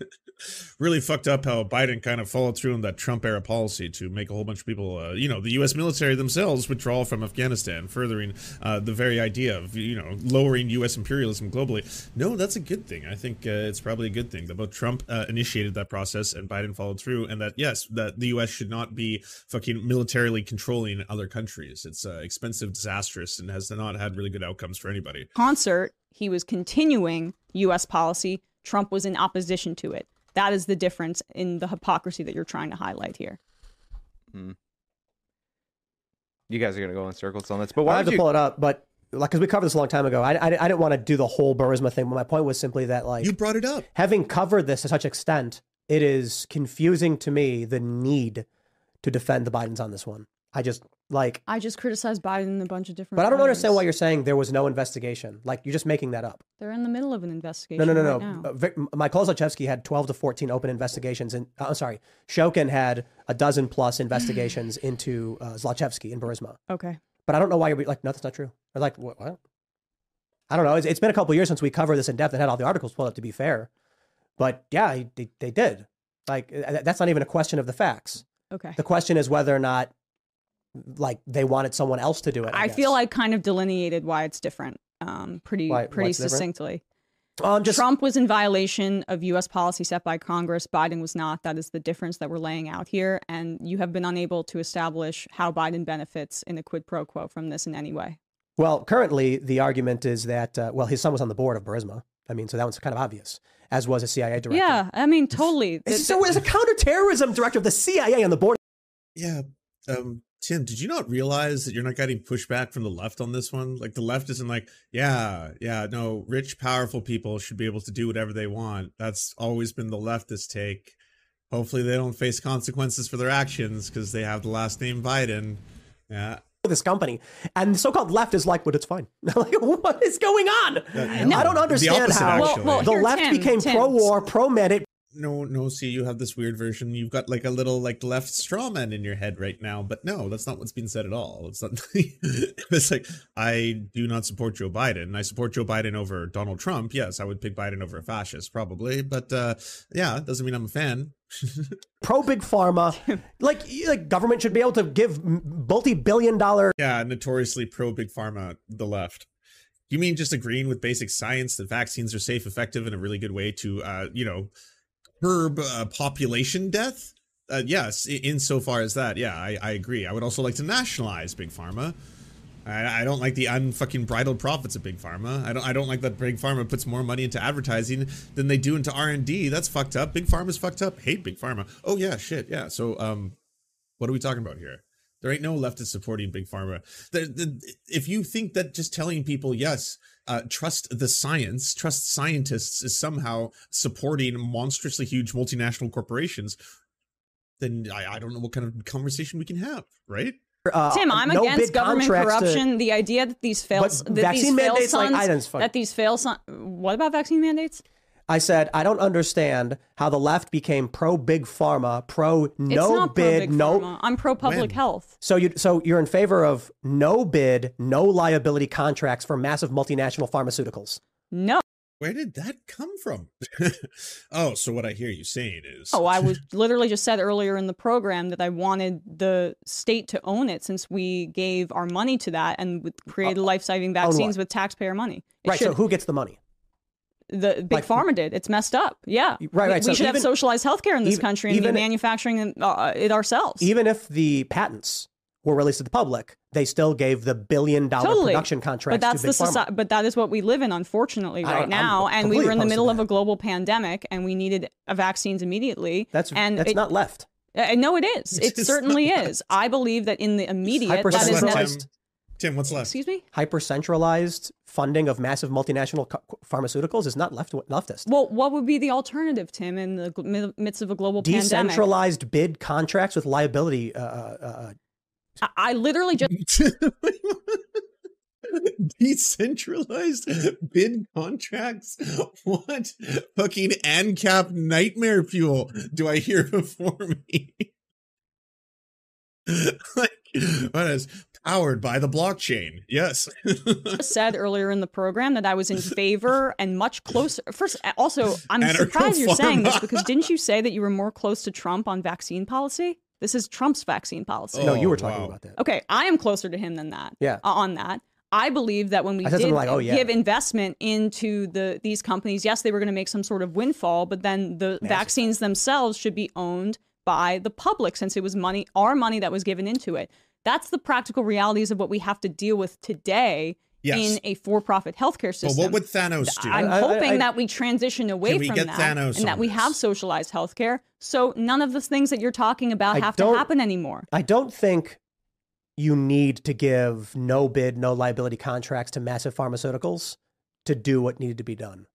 really fucked up how Biden kind of followed through on that Trump era policy to make a whole bunch of people, uh, you know, the U.S. military themselves withdraw from Afghanistan, furthering uh, the very idea of, you know, lowering U.S. imperialism globally. No, that's a good thing. I think uh, it's probably a good thing that both Trump uh, initiated that process and Biden followed through, and that yes, that the U.S. should not be fucking militarily controlling other countries. It's uh, expensive, disastrous, and has not had really good outcomes for anybody. concert, he was continuing U.S. policy. Trump was in opposition to it. That is the difference in the hypocrisy that you're trying to highlight here. Hmm. You guys are gonna go in circles on this, but why I why have would to you? pull it up, but like because we covered this a long time ago, I, I, I didn't want to do the whole Burisma thing. But my point was simply that like You brought it up. having covered this to such extent, it is confusing to me the need to defend the Bidens on this one. I just like, I just criticized Biden in a bunch of different. but I don't understand why you're saying there was no investigation. Like you're just making that up. They're in the middle of an investigation. No, no, no, right no. Uh, Vic- Michael Zlochevsky had 12 to 14 open investigations, and uh, I'm sorry, Shokin had a dozen plus investigations [SIGHS] into uh, Zlochevsky and Burisma. Okay. But I don't know why you're like, no, that's not true. Or like, what? what? I don't know. It's, it's been a couple years since we covered this in depth and had all the articles pulled up. To be fair, but yeah, they, they did. Like uh, that's not even a question of the facts. Okay. The question is whether or not, like, they wanted someone else to do it. I, I feel I kind of delineated why it's different, um, pretty Why- pretty succinctly. Um, just Trump was in violation of U.S. policy set by Congress. Biden was not. That is the difference that we're laying out here. And you have been unable to establish how Biden benefits in a quid pro quo from this in any way. well, currently the argument is that uh, well, his son was on the board of Burisma. I mean, so that one's kind of obvious, as was a CIA director. Yeah, I mean, totally. So as a counterterrorism director of the CIA on the board. Yeah. Um, Tim, did you not realize that you're not getting pushback from the left on this one? Like the left isn't like, yeah, yeah, no, rich, powerful people should be able to do whatever they want. That's always been the leftist take. Hopefully they don't face consequences for their actions because they have the last name Biden. Yeah. this company, and the so-called left is like, but it's fine. [LAUGHS] like, what is going on? no, I don't understand opposite, how actually. Well, well, the left Tim, became Tim. pro-war, pro-med. No, no, see, you have this weird version. You've got like a little like left straw man in your head right now, but no, that's not what's being said at all. It's not. [LAUGHS] it's like I do not support Joe Biden. I support Joe Biden over Donald Trump. Yes, I would pick Biden over a fascist probably, but uh yeah, doesn't mean I'm a fan. [LAUGHS] pro big pharma. like, like government should be able to give multi-billion dollar. Yeah, notoriously pro big pharma, the left. You mean just agreeing with basic science that vaccines are safe, effective, and a really good way to, uh, you know, curb uh, population death? Uh, yes, insofar as that, yeah, I, I agree. I would also like to nationalize big pharma. I, I don't like the unfucking bridled profits of big pharma. I don't. I don't like that big pharma puts more money into advertising than they do into R and D. That's fucked up. Big pharma's fucked up. Hate big pharma. Oh yeah, shit, yeah. So um, what are we talking about here? There ain't no leftist supporting big pharma. The, the, if you think that just telling people yes, uh, trust the science, trust scientists is somehow supporting monstrously huge multinational corporations, then I, I don't know what kind of conversation we can have, right? Uh, Tim, I'm no against government contracts to- corruption. the idea that these fail, But that vaccine these fail mandates, like, sons, I don't- that these fail son, what about vaccine mandates? I said I don't understand how the left became pro big pharma, pro no bid, no. pharma. I'm pro public When? health. So you so you're in favor of no bid, no liability contracts for massive multinational pharmaceuticals. No. Where did that come from? [LAUGHS] oh, so what I hear you saying is Oh, I [LAUGHS] was literally just said earlier in the program that I wanted the state to own it since we gave our money to that and with- uh, created life-saving vaccines what? with taxpayer money. It Right. So who gets the money? The big like- pharma did. It's messed up. Yeah. Right, We- right. We, So should have socialized healthcare in this even- country and even- be manufacturing uh, it ourselves. Even if the patents were released to the public, they still gave the billion dollar totally. production contracts but that's to the big pharma. society, but that is what we live in, unfortunately, I- right I'm now. And we were in the middle of a global pandemic, and we needed uh, vaccines immediately. That's and that's it- not left. I know it is. [LAUGHS] It It's certainly is. I believe that in the immediate, that What's is Hyper- left, now. centralized- Tim? Tim, what's left? Excuse me. Hyper centralized funding of massive multinational co- pharmaceuticals is not left leftist. Well, what would be the alternative, Tim, in the gl- midst of a global pandemic? Decentralized bid contracts with liability. Uh, uh, uh, I, I literally just [LAUGHS] Decentralized bid contracts? What fucking ANCAP nightmare fuel do I hear before me? [LAUGHS] like, what is powered by the blockchain? Yes. [LAUGHS] said earlier in the program that I was in favor and much closer. First, also, I'm surprised you're saying this because didn't you say that you were more close to Trump on vaccine policy? This is Trump's vaccine policy. no, you Oh, were talking wow. about that. Okay, I am closer to him than that. Yeah. uh, on that. I believe that when we did like, "Oh, yeah." give investment into the these companies, yes, they were going to make some sort of windfall, but then the vaccines themselves should be owned by the public since it was money, our money that was given into it. That's the practical realities of what we have to deal with today Yes. in a for-profit healthcare system. But system. what would Thanos do? I'm I- I- hoping I- that we transition away we from get that Thanos and that we this? have socialized healthcare. So none of the things that you're talking about I have to happen anymore. I don't think you need to give no bid, no liability contracts to massive pharmaceuticals to do what needed to be done.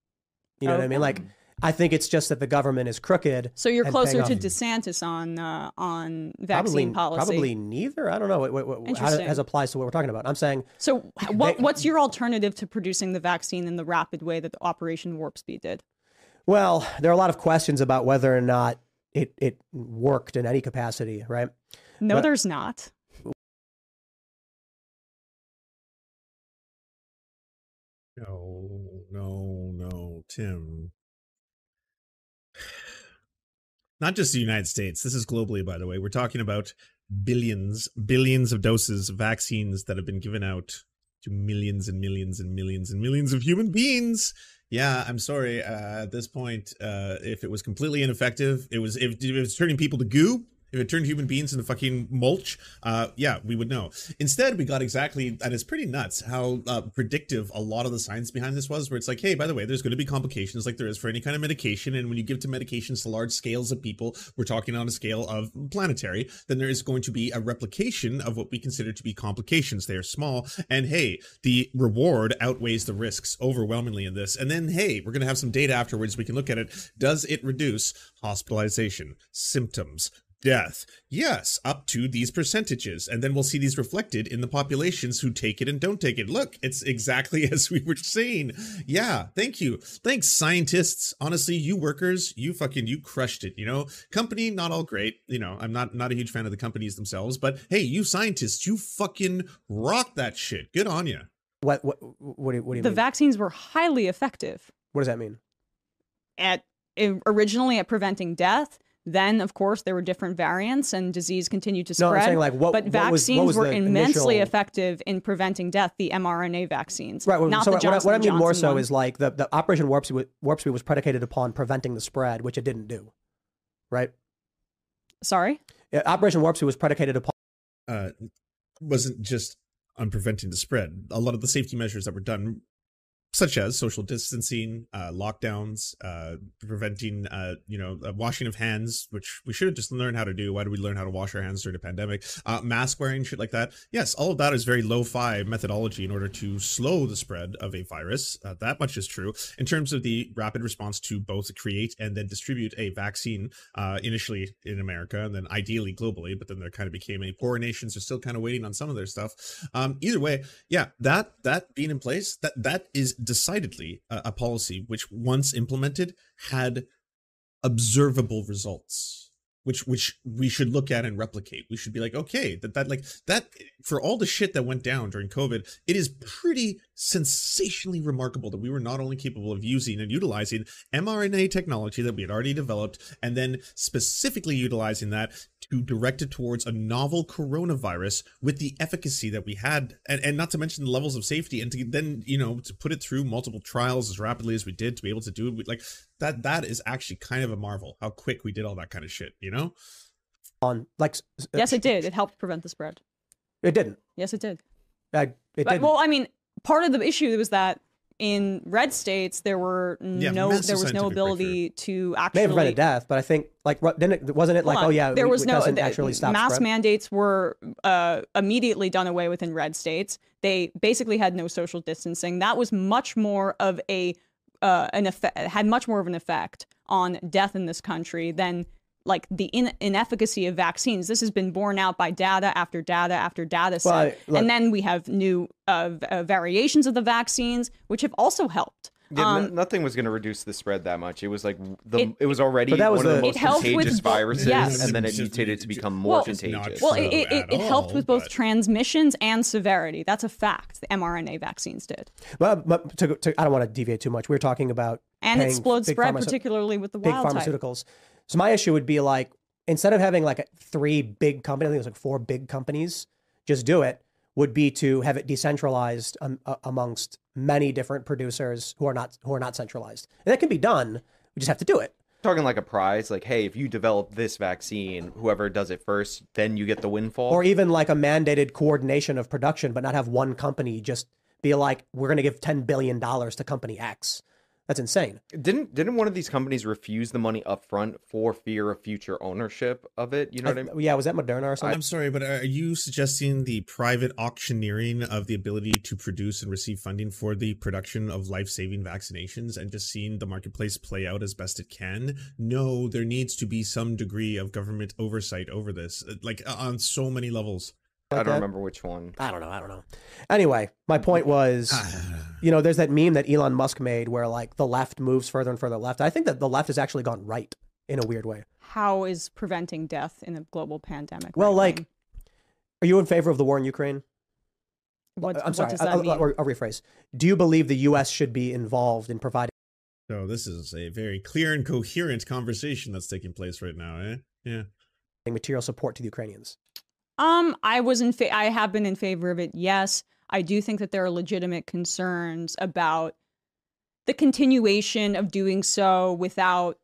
You know what I mean? Like, oh. I think it's just that the government is crooked. So you're closer to DeSantis on uh, on probably, vaccine policy. Probably neither. I don't know what, what, what, how Interesting. as applies to what we're talking about. I'm saying So what They- what's your alternative to producing the vaccine in the rapid way that the Operation Warp Speed did? Well, there are a lot of questions about whether or not it, it worked in any capacity, right? No, But- there's not. No, no, no, Tim. Not just the United States. This is globally, by the way. We're talking about billions, billions of doses of vaccines that have been given out to millions and millions and millions and millions of human beings Yeah, I'm sorry. Uh, at this point, uh, if it was completely ineffective, it was if it was turning people to goo. If it turned human beings into fucking mulch, uh, yeah, we would know. Instead, we got exactly, and it's pretty nuts how uh, predictive a lot of the science behind this was. Where it's like, hey, by the way, there's going to be complications like there is for any kind of medication, and when you give to medications to large scales of people, we're talking on a scale of planetary, then there is going to be a replication of what we consider to be complications. They are small, and hey, the reward outweighs the risks overwhelmingly in this. And then, hey, we're going to have some data afterwards. We can look at it. Does it reduce hospitalization, symptoms, death? Yes, up to these percentages. And then we'll see these reflected in the populations who take it and don't take it. Look, it's exactly [LAUGHS] as we were saying. Yeah, thank you. Thanks, scientists. Honestly, you workers, you fucking you crushed it, you know? Company, not all great. You know, I'm not not a huge fan of the companies themselves, but hey, you scientists, you fucking rock that shit. Good on you. What what what do you, what do you The mean? vaccines were highly effective what does that mean? at originally at preventing death. Then, of course, there were different variants and disease continued to No, spread. I'm saying like what but what was- what vaccines was were immensely initial- effective in preventing death. The mRNA vaccines, Right. Well, not so the what, I- Johnson what I mean more so one. is like the, the Operation Warp Speed, Warp Speed was predicated upon preventing the spread, which it didn't do. Right. sorry. Yeah, Operation Warp Speed was predicated upon uh, wasn't just on preventing the spread. A lot of the safety measures that were done, such as social distancing, uh, lockdowns, uh, preventing, uh, you know, uh, washing of hands, which we should have just learned how to do. Why did we learn how to wash our hands during a pandemic? Uh, mask wearing, shit like that. Yes, all of that is very low-fi methodology in order to slow the spread of a virus. Uh, that much is true. In terms of the rapid response to both create and then distribute a vaccine, initially in America and then ideally globally, but then there kind of became a poorer nations are still kind of waiting on some of their stuff. Um, either way, yeah, that that being in place, that that is decidedly a, a policy which once implemented had observable results which which we should look at and replicate. We should be like okay that that like that for all the shit that went down during covid it is pretty sensationally remarkable that we were not only capable of using and utilizing mrna technology that we had already developed and then specifically utilizing that to direct it towards a novel coronavirus with the efficacy that we had and, and not to mention the levels of safety and to then you know to put it through multiple trials as rapidly as we did to be able to do it like that that is actually kind of a marvel how quick we did all that kind of shit you know on like s- s- Yes, it uh, did. It helped prevent the spread. It didn't. Yes, it did. I, it But, didn't. well, I mean, part of the issue was that in red states there were Yeah, no there was no scientific ability to actually may actually have prevented death, but I think like what- didn't it wasn't it like Hold oh yeah there we- was it no doesn't the- actually stop mass spread? mandates were uh, immediately done away with in red states. They basically had no social distancing. That was much more of a uh, an effect had much more of an effect on death in this country than like the in- inefficacy of vaccines. This has been borne out by data after data after data set. Well, I- look- and then we have new uh, v- uh, variations of the vaccines, which have also helped. Yeah, no- Um, nothing was going to reduce the spread that much. It was like the It- it, was already that was one of the the- most It helped with contagious viruses, yes. and then it mutated to become more it's not contagious. well, it, it, it, at it helped all, with both but- transmissions and severity. That's a fact. The mRNA vaccines did. But, but to, to, I don't want to deviate too much. We are talking about and it paying explode big spread, pharmace- particularly with the big pharmaceuticals. type. So my issue would be like instead of having like three big companies, I think it was like four big companies, just do it. Would be to have it decentralized um, uh, amongst many different producers who are not who are not centralized, and that can be done. We just have to do it. Talking like a prize, like hey, if you develop this vaccine, whoever does it first, then you get the windfall. or even like a mandated coordination of production, but not have one company just be like, we're going to give ten billion dollars to company X. That's insane. didn't didn't one of these companies refuse the money up front for fear of future ownership of it? You know what I mean? yeah, was that Moderna or something? I'm sorry, but are you suggesting the private auctioneering of the ability to produce and receive funding for the production of life saving vaccinations and just seeing the marketplace play out as best it can? No, there needs to be some degree of government oversight over this, like uh, on so many levels. I don't that? remember which one. I don't know. I don't know. Anyway, my point was, [SIGHS] you know, there's that meme that Elon Musk made where like the left moves further and further left. I think that the left has actually gone right in a weird way. How is preventing death in a global pandemic? Well, right like, wing? are you in favor of the war in Ukraine? what, I'm what sorry. does I- that I'll. I'll, I'll rephrase. Do you believe the U.S. should be involved in providing So this is a very clear and coherent conversation that's taking place right now, eh? Yeah. material support to the Ukrainians? Um, I was in. Fa- I have been in favor of it. Yes, I do think that there are legitimate concerns about the continuation of doing so without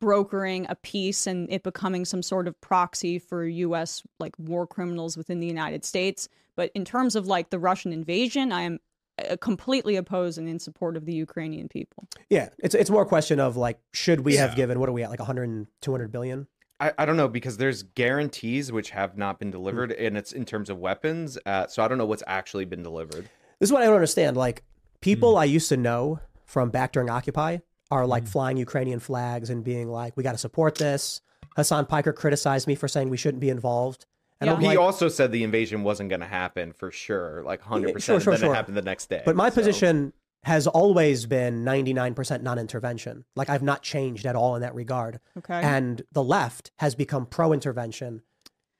brokering a peace and it becoming some sort of proxy for US like war criminals within the United States. But in terms of like the Russian invasion, I am uh, completely opposed and in support of the Ukrainian people. Yeah, it's it's more a question of like, should we have given what are we at like 100 200 billion? I, I don't know because there's guarantees which have not been delivered, Hmm. and it's in terms of weapons. Uh, so I don't know what's actually been delivered. This is what I don't understand. Like people I used to know from back during Occupy are like flying Ukrainian flags and being like, "We got to support this." Hassan Piker criticized me for saying we shouldn't be involved. And Yeah. He like, also said the invasion wasn't going to happen for sure, like hundred sure, percent. sure, Then sure. it happened the next day. but my so- position has always been 99% non-intervention. Like I've not changed at all in that regard. Okay. And the left has become pro-intervention,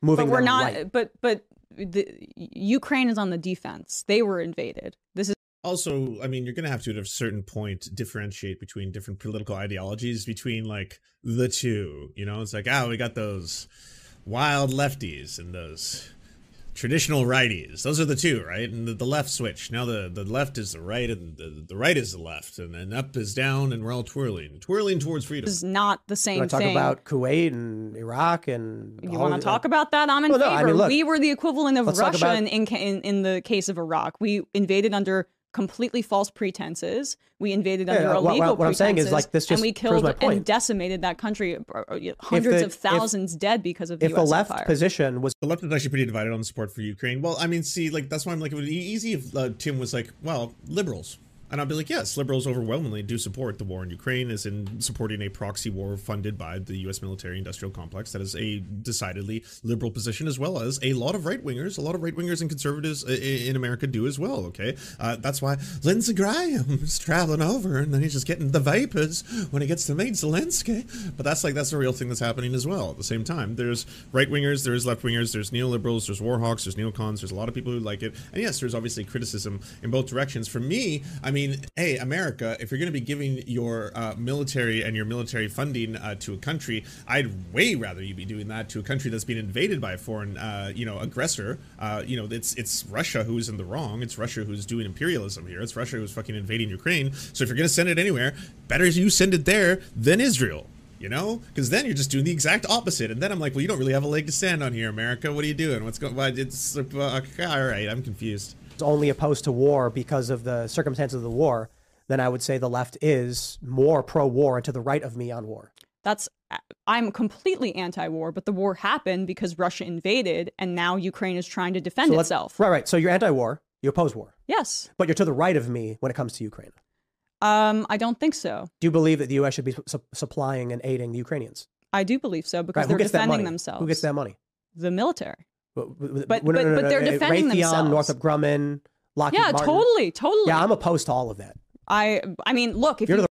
moving but we're not right. but but the, Ukraine is on the defense. They were invaded. This is Also, I mean, you're going to have to, at a certain point, differentiate between different political ideologies, between like the two. You know, it's like, ah, we got those wild lefties and those traditional righties. Those are the two, right? And the, the left switch. Now the, the left is the right and the, the right is the left. And then up is down and we're all twirling, twirling towards freedom. is not the same When I talk thing. about Kuwait and Iraq and you want to of- talk about that? I'm in Well, no, favor. I mean, look, we were the equivalent of Russia about- in, in, in in the case of Iraq. We invaded under completely false pretenses. We invaded Yeah, under what- what- illegal what I'm saying is, pretenses, like, this just and we killed my and decimated that country. uh, uh, Hundreds the- of if- thousands dead because of the if the left empire. position was The left is actually pretty divided on support for Ukraine. Well, I mean, see, like that's why I'm like, it would be easy if uh, Tim was like, well, liberals. And I'd be like, yes, liberals overwhelmingly do support the war in Ukraine, as in supporting a proxy war funded by the U.S. military industrial complex. That is a decidedly liberal position, as well as a lot of right wingers, a lot of right wingers and conservatives i- in America do as well. Okay, uh, that's why Lindsey Graham is traveling over, and then he's just getting the vapors when he gets to meet Zelensky. But that's like that's a real thing that's happening as well. At the same time, there's right wingers, there's left wingers, there's neoliberals, there's warhawks, there's neocons, there's a lot of people who like it, and yes, there's obviously criticism in both directions. For me, I mean, hey, America, if you're going to be giving your uh, military and your military funding uh, to a country, I'd way rather you be doing that to a country that's been invaded by a foreign, uh, you know, aggressor. Uh, you know, it's it's Russia who's in the wrong. It's Russia who's doing imperialism here. It's Russia who's fucking invading Ukraine. So if you're going to send it anywhere, better you send it there than Israel. You know, because then you're just doing the exact opposite, and then I'm like, well, you don't really have a leg to stand on here, America. What are you doing? What's going? Why it's uh, all right. I'm confused. Only opposed to war because of the circumstances of the war, then I would say the left is more pro-war and to the right of me on war. That's I'm completely anti-war, but the war happened because Russia invaded, and now Ukraine is trying to defend So itself. Right, right. So you're anti-war, you oppose war, Yes. but you're to the right of me when it comes to Ukraine. Um, I don't think so. Do you believe that the U.S. should be su- supplying and aiding the Ukrainians? I do believe so because Right. They're defending themselves. Who gets that money? The military. But, But- but- but they're defending Raytheon, themselves. Northrop Grumman, Lockheed yeah, Martin. totally, totally. Yeah, I'm opposed to all of that. I I mean, look, if You're you, to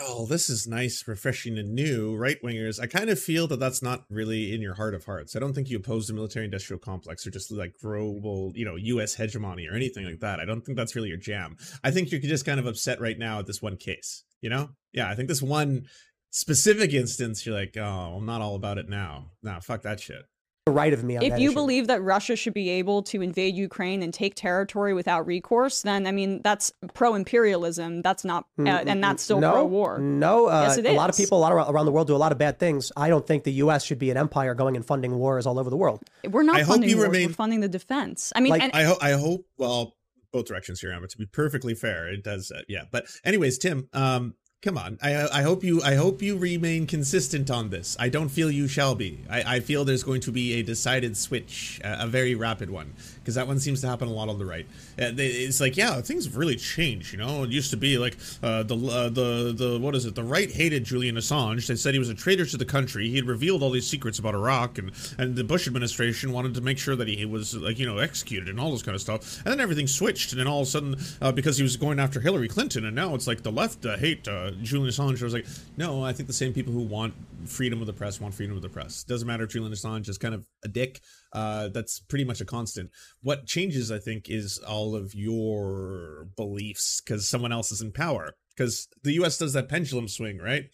Oh, this is nice, refreshing, and new. Right wingers. I kind of feel that that's not really in your heart of hearts. I don't think you oppose the military industrial complex or just like global, you know, U.S. hegemony or anything like that. I don't think that's really your jam. I think you're just kind of upset right now at this one case. You know? Yeah, I think this one specific instance, you're like, oh, I'm not all about it now. Nah, fuck that shit. The right of me on if that you issue. believe that Russia should be able to invade Ukraine and take territory without recourse, then I mean that's pro-imperialism. That's not, uh, and that's still no, pro-war. No, uh, Yes, it a lot of people a lot ar- around the world do a lot of bad things. I don't think the U.S. should be an empire going and funding wars all over the world. We're not I hope funding you wars, remain- We're funding the defense. I mean, Like, and, I hope. I hope. Well, both directions here, Emma. To be perfectly fair, it does. Uh, yeah. But anyways, Tim. Um, come on. I I hope you. I hope you remain consistent on this. I don't feel you shall be. I, I feel there's going to be a decided switch, a very rapid one, because that one seems to happen a lot on the right. Uh, it's like, yeah, things have really changed. You know, it used to be like uh, the uh, the the what is it? The right hated Julian Assange. They said he was a traitor to the country. He had revealed all these secrets about Iraq, and and the Bush administration wanted to make sure that he was like you know executed and all this kind of stuff. And then everything switched, and then all of a sudden, uh, because he was going after Hillary Clinton, and now it's like the left hate Julian Assange. Was like, no, I think the same people who want freedom of the press want freedom of the press. Doesn't matter if Julian Assange is kind of a dick. Uh, that's pretty much a constant. What changes, I think, is all of your beliefs because someone else is in power. Because the U.S. does that pendulum swing, right?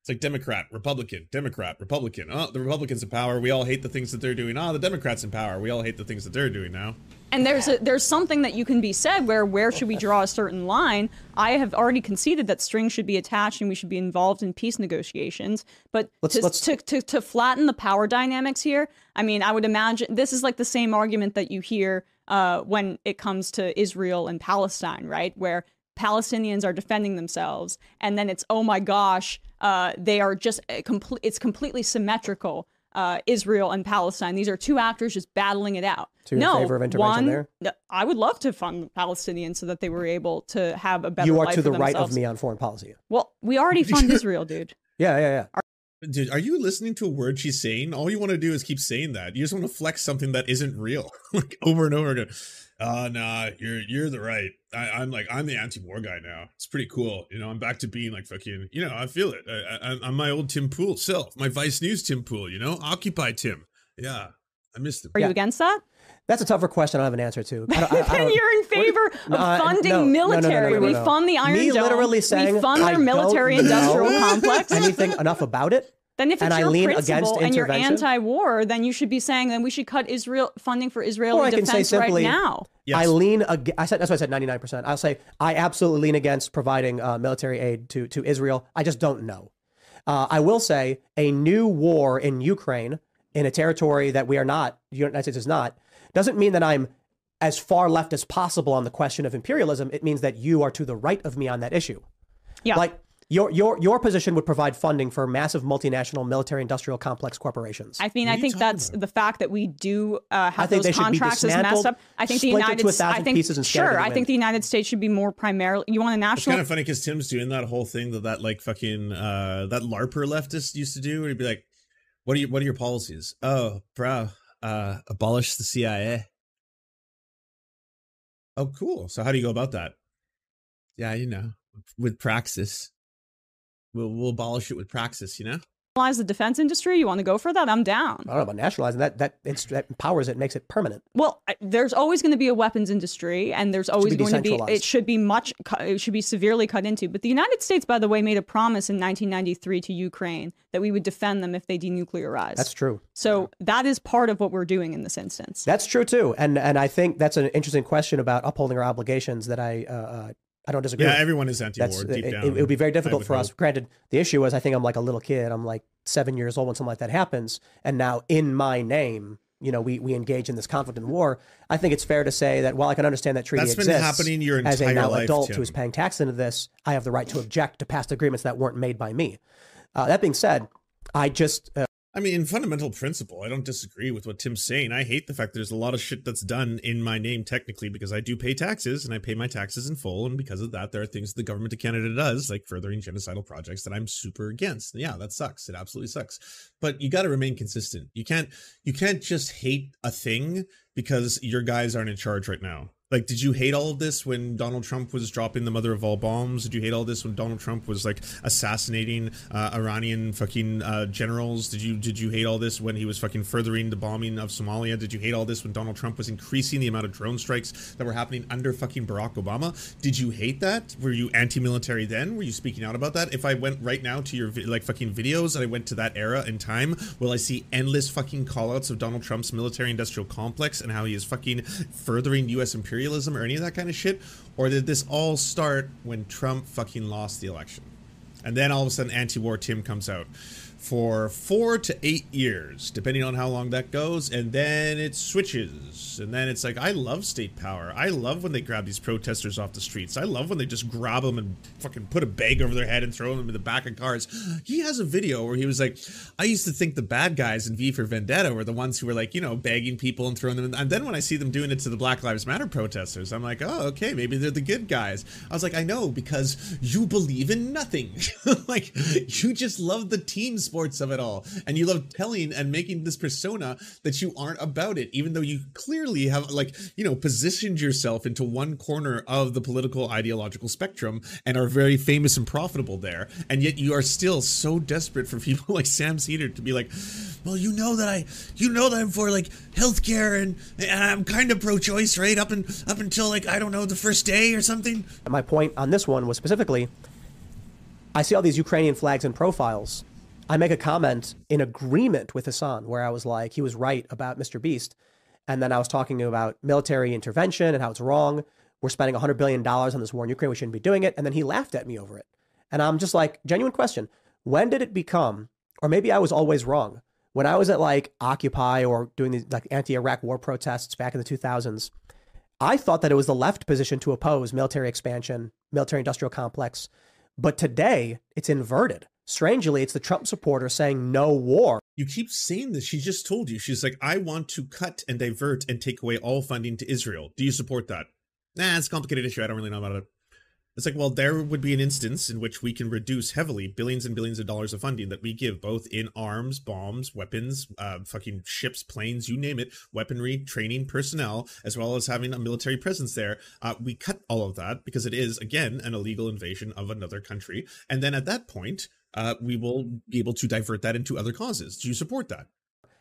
It's like Democrat, Republican, Democrat, Republican. Oh, the Republicans in power. We all hate the things that they're doing. Oh, the Democrats in power. We all hate the things that they're doing now. And there's a, there's something that you can be said where where should we draw a certain line? I have already conceded that strings should be attached and we should be involved in peace negotiations. But Let's- to, let's- to, to to flatten the power dynamics here, I mean, I would imagine this is like the same argument that you hear uh, when it comes to Israel and Palestine, right? Where Palestinians are defending themselves, and then it's oh my gosh, uh, they are just complete. It's completely symmetrical. Uh, Israel and Palestine. These are two actors just battling it out. So you're in no, favor of intervention one, there? no, I would love to fund the Palestinians so that they were able to have a better life. You are life to the right of me on foreign policy. Well, we already fund [LAUGHS] Israel, dude. Yeah, yeah, yeah. Dude, are you listening to a word she's saying? All you want to do is keep saying that. You just want to flex something that isn't real, [LAUGHS] like over and over again. Uh nah, you're you're the right. I, I'm like I'm the anti-war guy now. It's pretty cool. You know, I'm back to being like fucking. You know, I feel it. I, I, I'm my old Tim Pool self, my Vice News Tim Pool. You know, Occupy Tim. Yeah, I missed him. Are Yeah. you against that? That's a tougher question I don't have an answer to. I don't- I- I [LAUGHS] then don't- you're in favor of No, funding no, military. no, no, We fund the Iron Me Dome. literally saying we fund I their military-industrial [LAUGHS] complex. anything enough about it. Then if it's and I your lean principle against and you're intervention. anti-war, then you should be saying that we should cut Israel funding for Israel Or Israeli I can say defense simply, right now. Yes. I lean. ag- I said that's why I said ninety nine percent. I'll say I absolutely lean against providing uh, military aid to to Israel. I just don't know. Uh, I will say a new war in Ukraine in a territory that we are not, the United States is not, doesn't mean that I'm as far left as possible on the question of imperialism. It means that you are to the right of me on that issue. Yeah. Like your your your position would provide funding for massive multinational military industrial complex corporations. I mean, I think that's about? the fact that we do uh, I have think those they should be contracts is messed dismantled, up. I think the United to a S- I thousand think pieces and sure. I think the United States should be more primarily. You want a national? It's kind of funny because Tim's doing that whole thing that that like fucking uh that LARPer leftist used to do, where he'd be like, "What are your what are your policies? Oh, bro, uh, abolish the CIA." Oh, cool. So how do you go about that? Yeah, you know, with praxis, we'll we'll abolish it with praxis. You know. Nationalize the defense industry. You want to go for that? I'm down. I don't know about nationalizing that. That, that empowers it, makes it permanent. Well, there's always going to be a weapons industry, and there's always going to be. It should be much. It should be severely cut into. But the United States, by the way, made a promise in 1993 to Ukraine that we would defend them if they denuclearized. That's true. So that is part of what we're doing in this instance. That's true too, and and I think that's an interesting question about upholding our obligations that I uh, uh, I don't disagree. Yeah, everyone is anti-war That's deep it, down. it, would be very difficult for us. Granted, the issue is I think I'm like a little kid. I'm like seven years old when something like that happens, and now in my name, you know, we we engage in this conflict and war. I think it's fair to say that while I can understand that treaty That's been exists, happening your as a now life, adult Tim. who is paying tax into this, I have the right to object to past agreements that weren't made by me. Uh, that being said, I just uh, I mean, in fundamental principle, I don't disagree with what Tim's saying. I hate the fact there's a lot of shit that's done in my name technically because I do pay taxes and I pay my taxes in full. And because of that, there are things the government of Canada does, like furthering genocidal projects that I'm super against. And yeah, that sucks. It absolutely sucks. But you got to remain consistent. You can't, you can't just hate a thing because your guys aren't in charge right now. Like, did you hate all of this when Donald Trump was dropping the mother of all bombs? Did you hate all this when Donald Trump was like assassinating uh, Iranian fucking uh, generals? Did you did you hate all this when he was fucking furthering the bombing of Somalia? Did you hate all this when Donald Trump was increasing the amount of drone strikes that were happening under fucking Barack Obama? Did you hate that? Were you anti-military then? Were you speaking out about that? If I went right now to your like fucking videos and I went to that era in time, will I see endless fucking callouts of Donald Trump's military-industrial complex and how he is fucking furthering U.S. imperialism or any of that kind of shit? Or did this all start when Trump fucking lost the election? And then all of a sudden, anti war Tim comes out for four to eight years, depending on how long that goes. And then it switches. And then it's like, I love state power. I love when they grab these protesters off the streets. I love when they just grab them and fucking put a bag over their head and throw them in the back of cars. [GASPS] He has a video where he was like, I used to think the bad guys in V for Vendetta were the ones who were like, you know, bagging people and throwing them in. And then when I see them doing it to the Black Lives Matter protesters, I'm like, oh, okay, maybe they're the good guys. I was like, I know, because you believe in nothing. [LAUGHS] like, you just love the team sports of it all. And you love telling and making this persona that you aren't about it, even though you clearly have, like, you know, positioned yourself into one corner of the political ideological spectrum and are very famous and profitable there. And yet you are still so desperate for people [LAUGHS] like Sam Seder to be like, well, you know that I, you know that I'm for like healthcare and, and I'm kind of pro-choice, right? Up and up until like I don't know the first day or something. my point on this one was specifically I see all these Ukrainian flags and profiles. I make a comment in agreement with Hassan where I was like, he was right about Mr. Beast. And then I was talking about military intervention and how it's wrong. We're spending $100 billion on this war in Ukraine. We shouldn't be doing it. And then he laughed at me over it. And I'm just like, genuine question. When did it become, or maybe I was always wrong, when I was at like Occupy or doing these like anti Iraq war protests back in the 2000s, I thought that it was the left position to oppose military expansion, military industrial complex. But today, it's inverted. Strangely, it's the Trump supporter saying no war. You keep saying this. She just told you. She's like, I want to cut and divert and take away all funding to Israel. Do you support that? Nah, it's a complicated issue. I don't really know about it. It's like, well, there would be an instance in which we can reduce heavily billions and billions of dollars of funding that we give both in arms, bombs, weapons, uh, fucking ships, planes, you name it, weaponry, training, personnel, as well as having a military presence there. Uh, we cut all of that because it is, again, an illegal invasion of another country. And then at that point, uh, we will be able to divert that into other causes. Do you support that?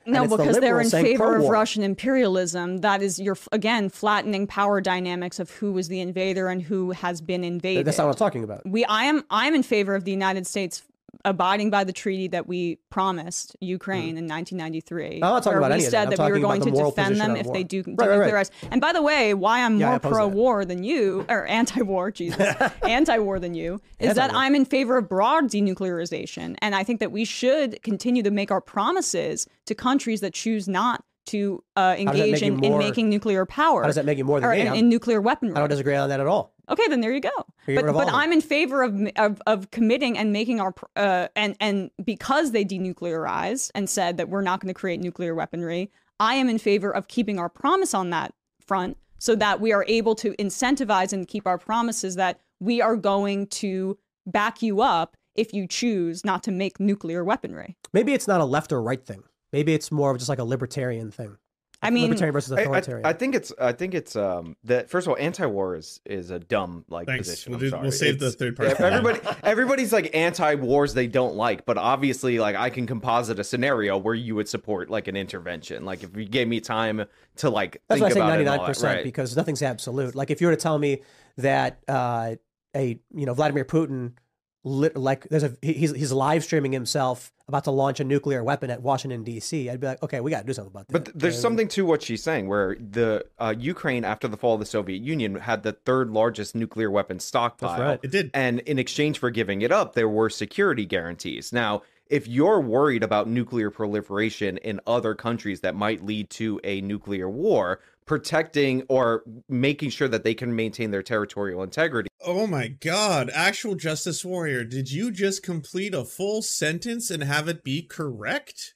No, it's the because they're in favor of. Russian imperialism. That is, you're again flattening power dynamics of who was the invader and who has been invaded. That's not what I'm talking about. we I am I'm in favor of the United States abiding by the treaty that we promised Ukraine in 1993. I'm not talking about we any of said that. I'm that we were going to defend them if war. they do Right, right, right. denuclearize. And by the way, why I'm Yeah, more that. pro-war than you or anti-war, [LAUGHS] Jesus, anti-war than you is that Anti-war. I'm in favor of broad denuclearization, and I think that we should continue to make our promises to countries that choose not to uh, engage in, in making nuclear power. How does that make you more than or me? in, in nuclear weaponry? I don't disagree on that at all. Okay, then there you go. But but. I'm in favor of of of committing and making our uh and and because they denuclearized and said that we're not going to create nuclear weaponry, I am in favor of keeping our promise on that front so that we are able to incentivize and keep our promises that we are going to back you up if you choose not to make nuclear weaponry. Maybe it's not a left or right thing. Maybe it's more of just like a libertarian thing. I mean, libertarian versus I- I. I think it's I think it's um that first of all anti-war is is a dumb like Thanks. position. We'll I'm do- sorry. we'll save the third party yeah, everybody everybody's like anti-wars they don't like, but obviously like I can composite a scenario where you would support like an intervention. Like if you gave me time to like That's think why I say about it ninety and all nine that, percent because nothing's absolute. Like if you were to tell me that uh, a you know Vladimir Putin, lit, like there's a he's he's live streaming himself about to launch a nuclear weapon at Washington D.C. I'd be like, okay, we got to do something about that. But th- there's Okay? something to what she's saying, where the uh, Ukraine, after the fall of the Soviet Union, had the third largest nuclear weapon stockpile. right. It did. And in exchange for giving it up, there were security guarantees. Now, if you're worried about nuclear proliferation in other countries that might lead to a nuclear war, protecting or making sure that they can maintain their territorial integrity Oh my god, actual justice warrior, did you just complete a full sentence and have it be correct?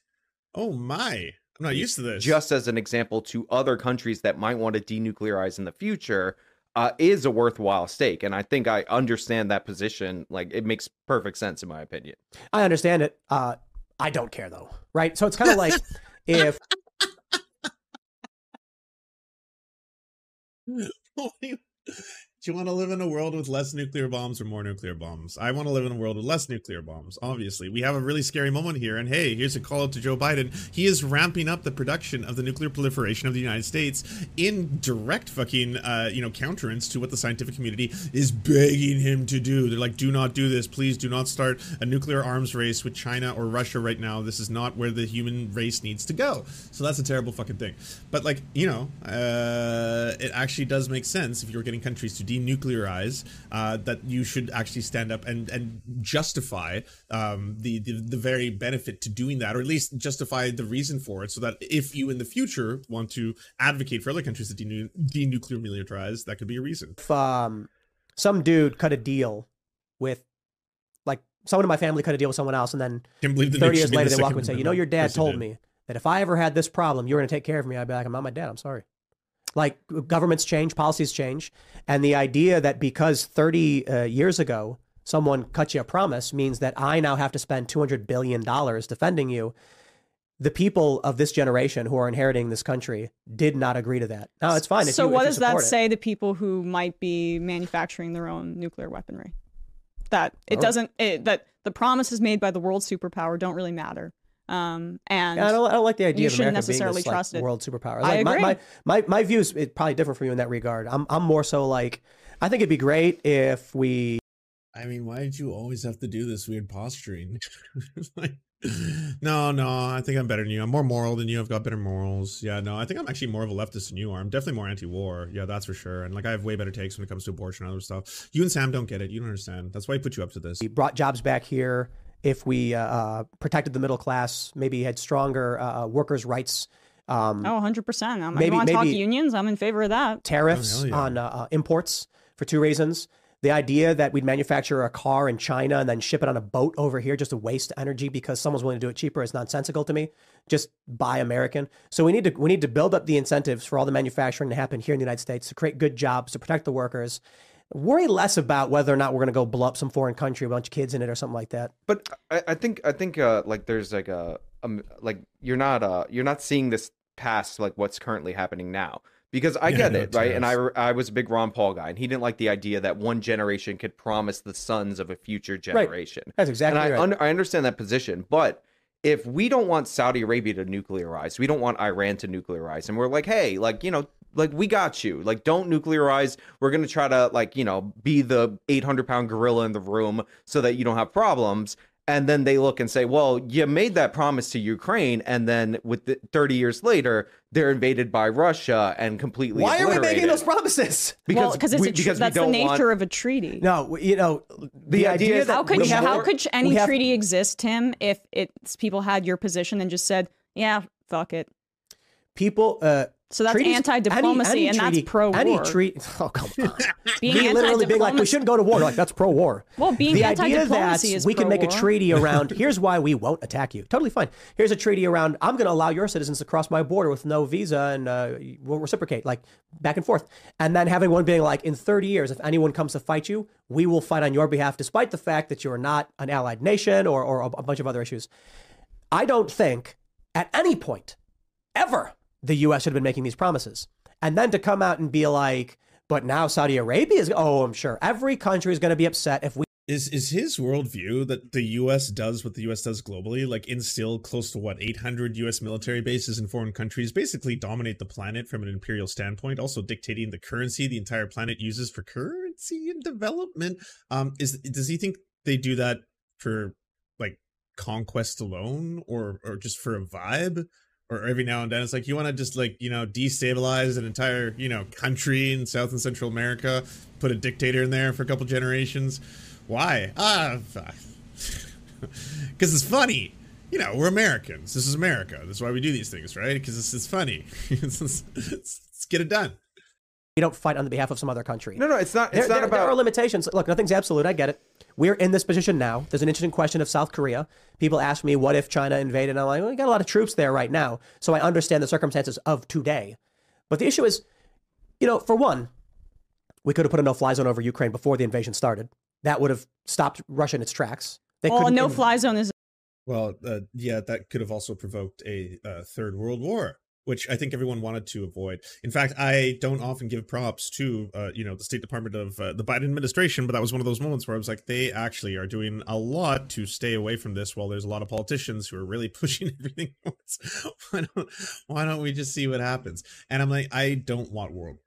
Oh my. I'm not used to this. just as an example to other countries that might want to denuclearize in the future uh, is a worthwhile stake and i think i understand that position like it makes perfect sense in my opinion I understand it. Uh, I don't care though, right? So it's kind of like [LAUGHS] if [LAUGHS] What do you- Do you want to live in a world with less nuclear bombs or more nuclear bombs? I want to live in a world with less nuclear bombs, obviously. We have a really scary moment here, and hey, here's a call out to Joe Biden. He is ramping up the production of the nuclear proliferation of the United States in direct fucking, uh, you know, counterance to what the scientific community is begging him to do. They're like, do not do this. Please do not start a nuclear arms race with China or Russia right now. This is not where the human race needs to go. So that's a terrible fucking thing. But, like, you know, uh, it actually does make sense if you're getting countries to denuclearize uh, that you should actually stand up and and justify um, the, the the very benefit to doing that, or at least justify the reason for it, so that if you in the future want to advocate for other countries to denu- denuclearize, that could be a reason. if um, some dude cut a deal with like someone in my family cut a deal with someone else, and then the 30 years later the they walk up and say, "You know, your dad person told me that if I ever had this problem, you were going to take care of me." I'd be like, "I'm not my dad. I'm sorry." Like governments change, policies change, and the idea that because 30 uh, years ago someone cut you a promise means that I now have to spend 200 billion dollars defending you. The people of this generation who are inheriting this country did not agree to that. No, it's fine. If so you, what does that support it. say to people who might be manufacturing their own nuclear weaponry? That it Oh. doesn't it, that the promises made by the world superpower don't really matter. Um, and Yeah, I don't, I don't like the idea of shouldn't America being this like, world superpower. I Like, my, agree. my, my, my views is probably different from you in that regard. I'm, I'm more so like, I think it'd be great if we, I mean, why did you always have to do this weird posturing? [LAUGHS] like, No, no, I think I'm better than you. I'm more moral than you. I've got better morals. Yeah, no, I think I'm actually more of a leftist than you are. I'm definitely more anti-war. Yeah, that's for sure. And like, I have way better takes when it comes to abortion and other stuff. You and Sam don't get it. You don't understand. That's why I put you up to this. we brought jobs back here, if we uh, uh, protected the middle class, maybe had stronger uh, workers' rights, um, Oh, 100%. Um, Maybe- want to talk unions? I'm in favor of that. tariffs Oh, yeah. on uh, imports for two reasons. The idea that we'd manufacture a car in China and then ship it on a boat over here just to waste energy because someone's willing to do it cheaper is nonsensical to me. Just buy American. So we need to we need to build up the incentives for all the manufacturing to happen here in the United States to create good jobs to protect the workers. Worry less about whether or not we're going to go blow up some foreign country, a bunch of kids in it, or something like that. But I, I think I think uh, like there's like a um, like you're not uh you're not seeing this past like what's currently happening now because I Yeah, get no, it right and I. I was a big Ron Paul guy and he didn't like the idea that one generation could promise the sons of a future generation. That's exactly and I right. un- I understand that position, but if we don't want Saudi Arabia to nuclearize, we don't want Iran to nuclearize, and we're like, hey, like you know, like we got you, like don't nuclearize. We're gonna try to like you know be the eight hundred pound gorilla in the room so that you don't have problems. And then they look and say, well, you made that promise to Ukraine, and then with the, thirty years later, they're invaded by Russia and completely. Why are we making those promises? [LAUGHS] well, because it's we- a tr- because that's the don't nature want- of a treaty. No, you know the, The idea idea is that how could we you, have- how could any have- treaty exist, Tim, if it's people had your position and just said, yeah, fuck it. people? Uh, So that's treaties- anti-diplomacy, any- any and that's pro-war. Any treaty? [LAUGHS] Oh come on! [LAUGHS] Being Me literally being like, we shouldn't go to war. Like that's pro-war. Well, being the idea that we can make a treaty [LAUGHS] around. Here's why we won't attack you. Totally fine. Here's a treaty around. I'm going to allow your citizens to cross my border with no visa, and uh, we'll reciprocate, like back and forth. And then having one being like, in 30 years, if anyone comes to fight you, we will fight on your behalf, despite the fact that you're not an allied nation or or a bunch of other issues. I don't think at any point ever the U.S. should have been making these promises. And then to come out and be like, but now Saudi Arabia is, oh, I'm sure every country is going to be upset if we Is is his worldview that the U.S. does what the U.S. does globally, like instill close to what 800 U.S. military bases in foreign countries, basically dominate the planet from an imperial standpoint, also dictating the currency the entire planet uses for currency and development? Um, is does he think they do that for like conquest alone, or or just for a vibe? Or every now and then, it's like you want to just like you know destabilize an entire you know country in South and Central America, put a dictator in there for a couple generations. Why? Ah, because [LAUGHS] it's funny. You know, we're Americans. This is America. That's why we do these things, right? Because it's, it's funny. It's- it's- it's- let's get it done. You don't fight on the behalf of some other country. No, no, it's not. There, It's not there- there are limitations. Look, nothing's absolute. I get it. We're in this position now. There's an interesting question of South Korea. People ask me, what if China invaded? And I'm like, well, we got a lot of troops there right now. So I understand the circumstances of today. But the issue is, you know, for one, we could have put a no fly zone over Ukraine before the invasion started. That would have stopped Russia in its tracks. They Well, a no-fly zone is Well, uh, yeah, that could have also provoked a uh, third world war, which I think everyone wanted to avoid. In fact, I don't often give props to, uh, you know, the State Department of uh, the Biden administration, but that was one of those moments where I was like, they actually are doing a lot to stay away from this. While there's a lot of politicians who are really [LAUGHS] pushing everything. [LAUGHS] why don't Why don't we just see what happens? And I'm like, I don't want World War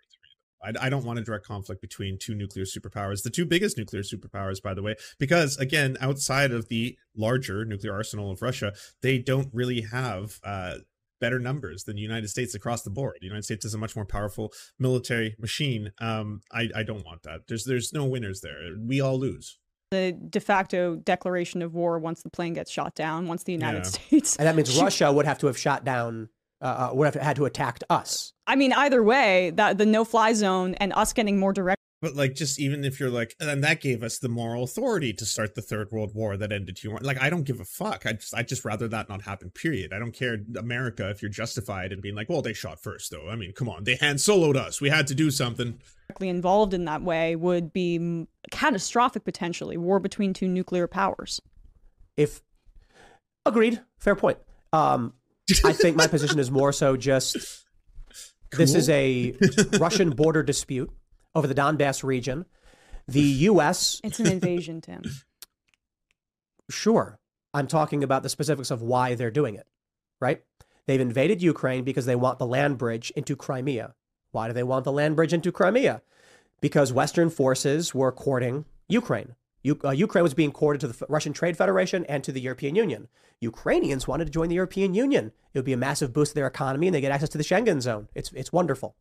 I, I don't want a direct conflict between two nuclear superpowers, the two biggest nuclear superpowers, by the way, because again, outside of the larger nuclear arsenal of Russia, they don't really have uh, better numbers than the United States across the board. The United States is a much more powerful military machine. Um, I, I don't want that. There's there's no winners there. We all lose. the de facto declaration of war once the plane gets shot down, once the United Yeah. States. and that means [LAUGHS] Russia would have to have shot down, uh, uh, would have had to attack us. I mean, either way, that the no-fly zone and us getting more direct But like, just even if you're like, and that gave us the moral authority to start the Third World War that ended two. Like, I don't give a fuck. I just, I just rather that not happen. Period. I don't care, America, if you're justified in being like, well, they shot first, though. I mean, come on, they Han Soloed us. We had to do something. directly involved in that way would be catastrophic potentially. War between two nuclear powers. if agreed fair point um i think my position is more so just [LAUGHS] this is a russian border dispute over the donbass region the us It's an invasion, Tim. [CLEARS THROAT] sure i'm talking about the specifics of why they're doing it right they've invaded ukraine because they want the land bridge into crimea why do they want the land bridge into crimea because western forces were courting ukraine U- uh, Ukraine was being courted to the F- Russian Trade Federation and to the European Union. Ukrainians wanted to join the European Union. It would be a massive boost to their economy, and they get access to the Schengen zone. It's it's wonderful.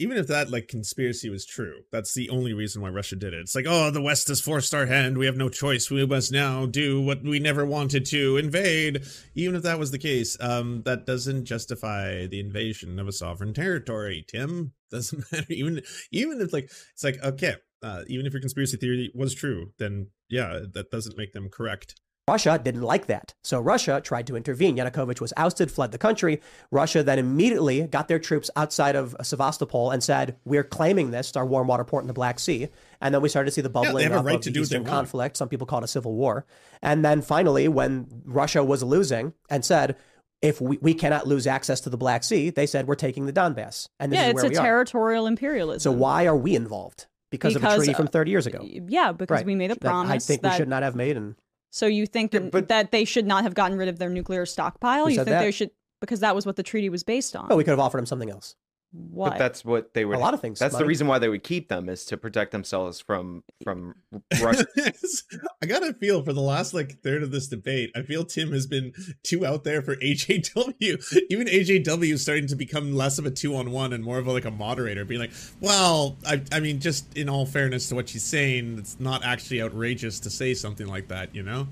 Even if that like conspiracy was true, that's the only reason why Russia did it. It's like, oh, the West has forced our hand. We have no choice. We must now do what we never wanted to invade. Even if that was the case, um, that doesn't justify the invasion of a sovereign territory. Tim [LAUGHS] doesn't matter. Even even if like it's like okay, uh, even if your conspiracy theory was true, then yeah, that doesn't make them correct. Russia didn't like that. So Russia tried to intervene. Yanukovych was ousted, fled the country. Russia then immediately got their troops outside of Sevastopol and said, We're claiming this, our warm water port in the Black Sea. And then we started to see the bubbling have a up right of to the do what they Eastern conflict. Some people call it a civil war. And then finally, when Russia was losing and said, if we, we cannot lose access to the Black Sea, they said, We're taking the Donbass. And this yeah, is it's where a we are. territorial imperialism. So why are we involved? Because, of a treaty uh, from 30 years ago. Yeah, because Right. we made a promise That I think that we should not have made. And So you think Yeah, but- that they should not have gotten rid of their nuclear stockpile? You think that? they should because that was what the treaty was based on. oh, we could have offered them something else. What? But that's what they would. A lot of things, That's the reason why they would keep them is to protect themselves from from [LAUGHS] Russia. I got a feel for the last like third of this debate, I feel Tim has been too out there for [LAUGHS] AJW. Even AJW is starting to become less of a two on one and more of a, like a moderator, being like, "Well, I, I mean, just in all fairness to what she's saying, it's not actually outrageous to say something like that, you know."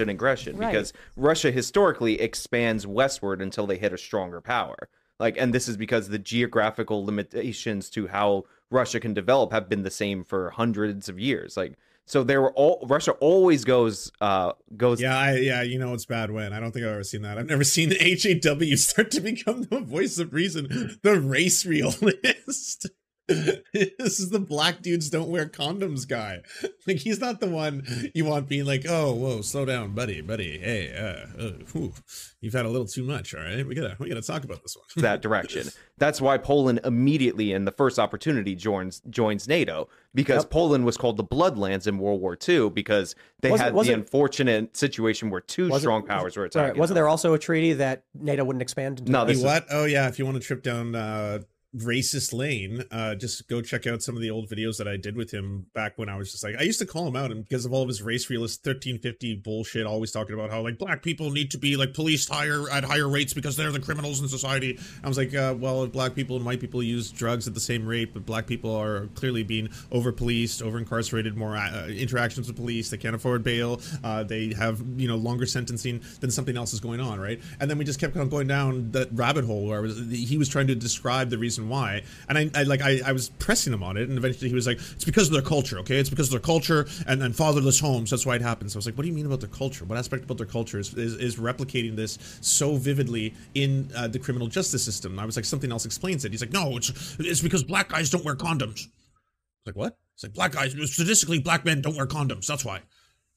and aggression Right. because Russia historically expands westward until they hit a stronger power. Like, and this is because the geographical limitations to how Russia can develop have been the same for hundreds of years. Like, so there were all Russia always goes uh goes Yeah, I, yeah, you know it's bad when I don't think I've ever seen that. I've never seen [LAUGHS] AJW start to become the voice of reason, the race realist. [LAUGHS] [LAUGHS] this is the black dudes don't wear condoms guy. [LAUGHS] Like he's not the one you want being like, oh, whoa, slow down, buddy, buddy. Hey, uh, uh whew, you've had a little too much. All right, we gotta we gotta talk about this one. that direction. [LAUGHS] That's why Poland immediately in the first opportunity joins joins NATO because Yep. Poland was called the Bloodlands in World War II because they Was it- had was the it- unfortunate situation where two Was it- strong powers were attacking. right, wasn't there also a treaty that NATO wouldn't expand? Into No, this is- what? Oh yeah, if you want to trip down uh racist lane, uh just go check out some of the old videos that I did with him back when I was just like I used to call him out and because of all of his race realist 1350 bullshit, always talking about how like black people need to be like policed higher at higher rates because they're the criminals in society. I was like, uh, well, black people and white people use drugs at the same rate, but black people are clearly being over policed, over incarcerated, more uh, interactions with police, they can't afford bail, uh, they have you know longer sentencing, than something else is going on, right? And then we just kept on going down that rabbit hole where was, he was trying to describe the reason why, and I, I like I, I was pressing him on it, and eventually he was like, it's because of their culture, okay? It's because of their culture and, and fatherless homes. That's why it happens. I was like, what do you mean about their culture? What aspect about their culture is is, is replicating this so vividly in uh, the criminal justice system? I was like, something else explains it. He's like, no, it's it's because black guys don't wear condoms. I was like, what? It's like black guys statistically black men don't wear condoms. That's why. I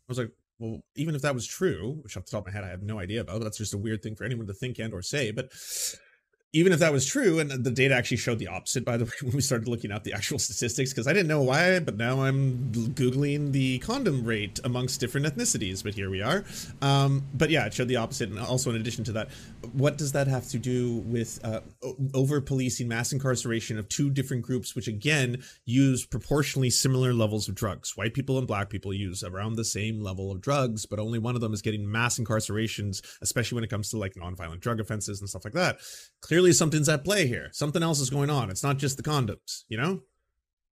was like, well, even if that was true, which off the top of my head I have no idea about, that's just a weird thing for anyone to think and or say. But even if that was true, and the data actually showed the opposite, by the [LAUGHS] way, when we started looking at the actual statistics, because I didn't know why, but now I'm googling the condom rate amongst different ethnicities. But here we are. Um, but yeah, it showed the opposite, and also in addition to that, what does that have to do with uh, over policing, mass incarceration of two different groups, which again use proportionally similar levels of drugs? White people and black people use around the same level of drugs, but only one of them is getting mass incarcerations, especially when it comes to like nonviolent drug offenses and stuff like that. Clearly, something's at play here. Something else is going on. It's not just the condoms, you know?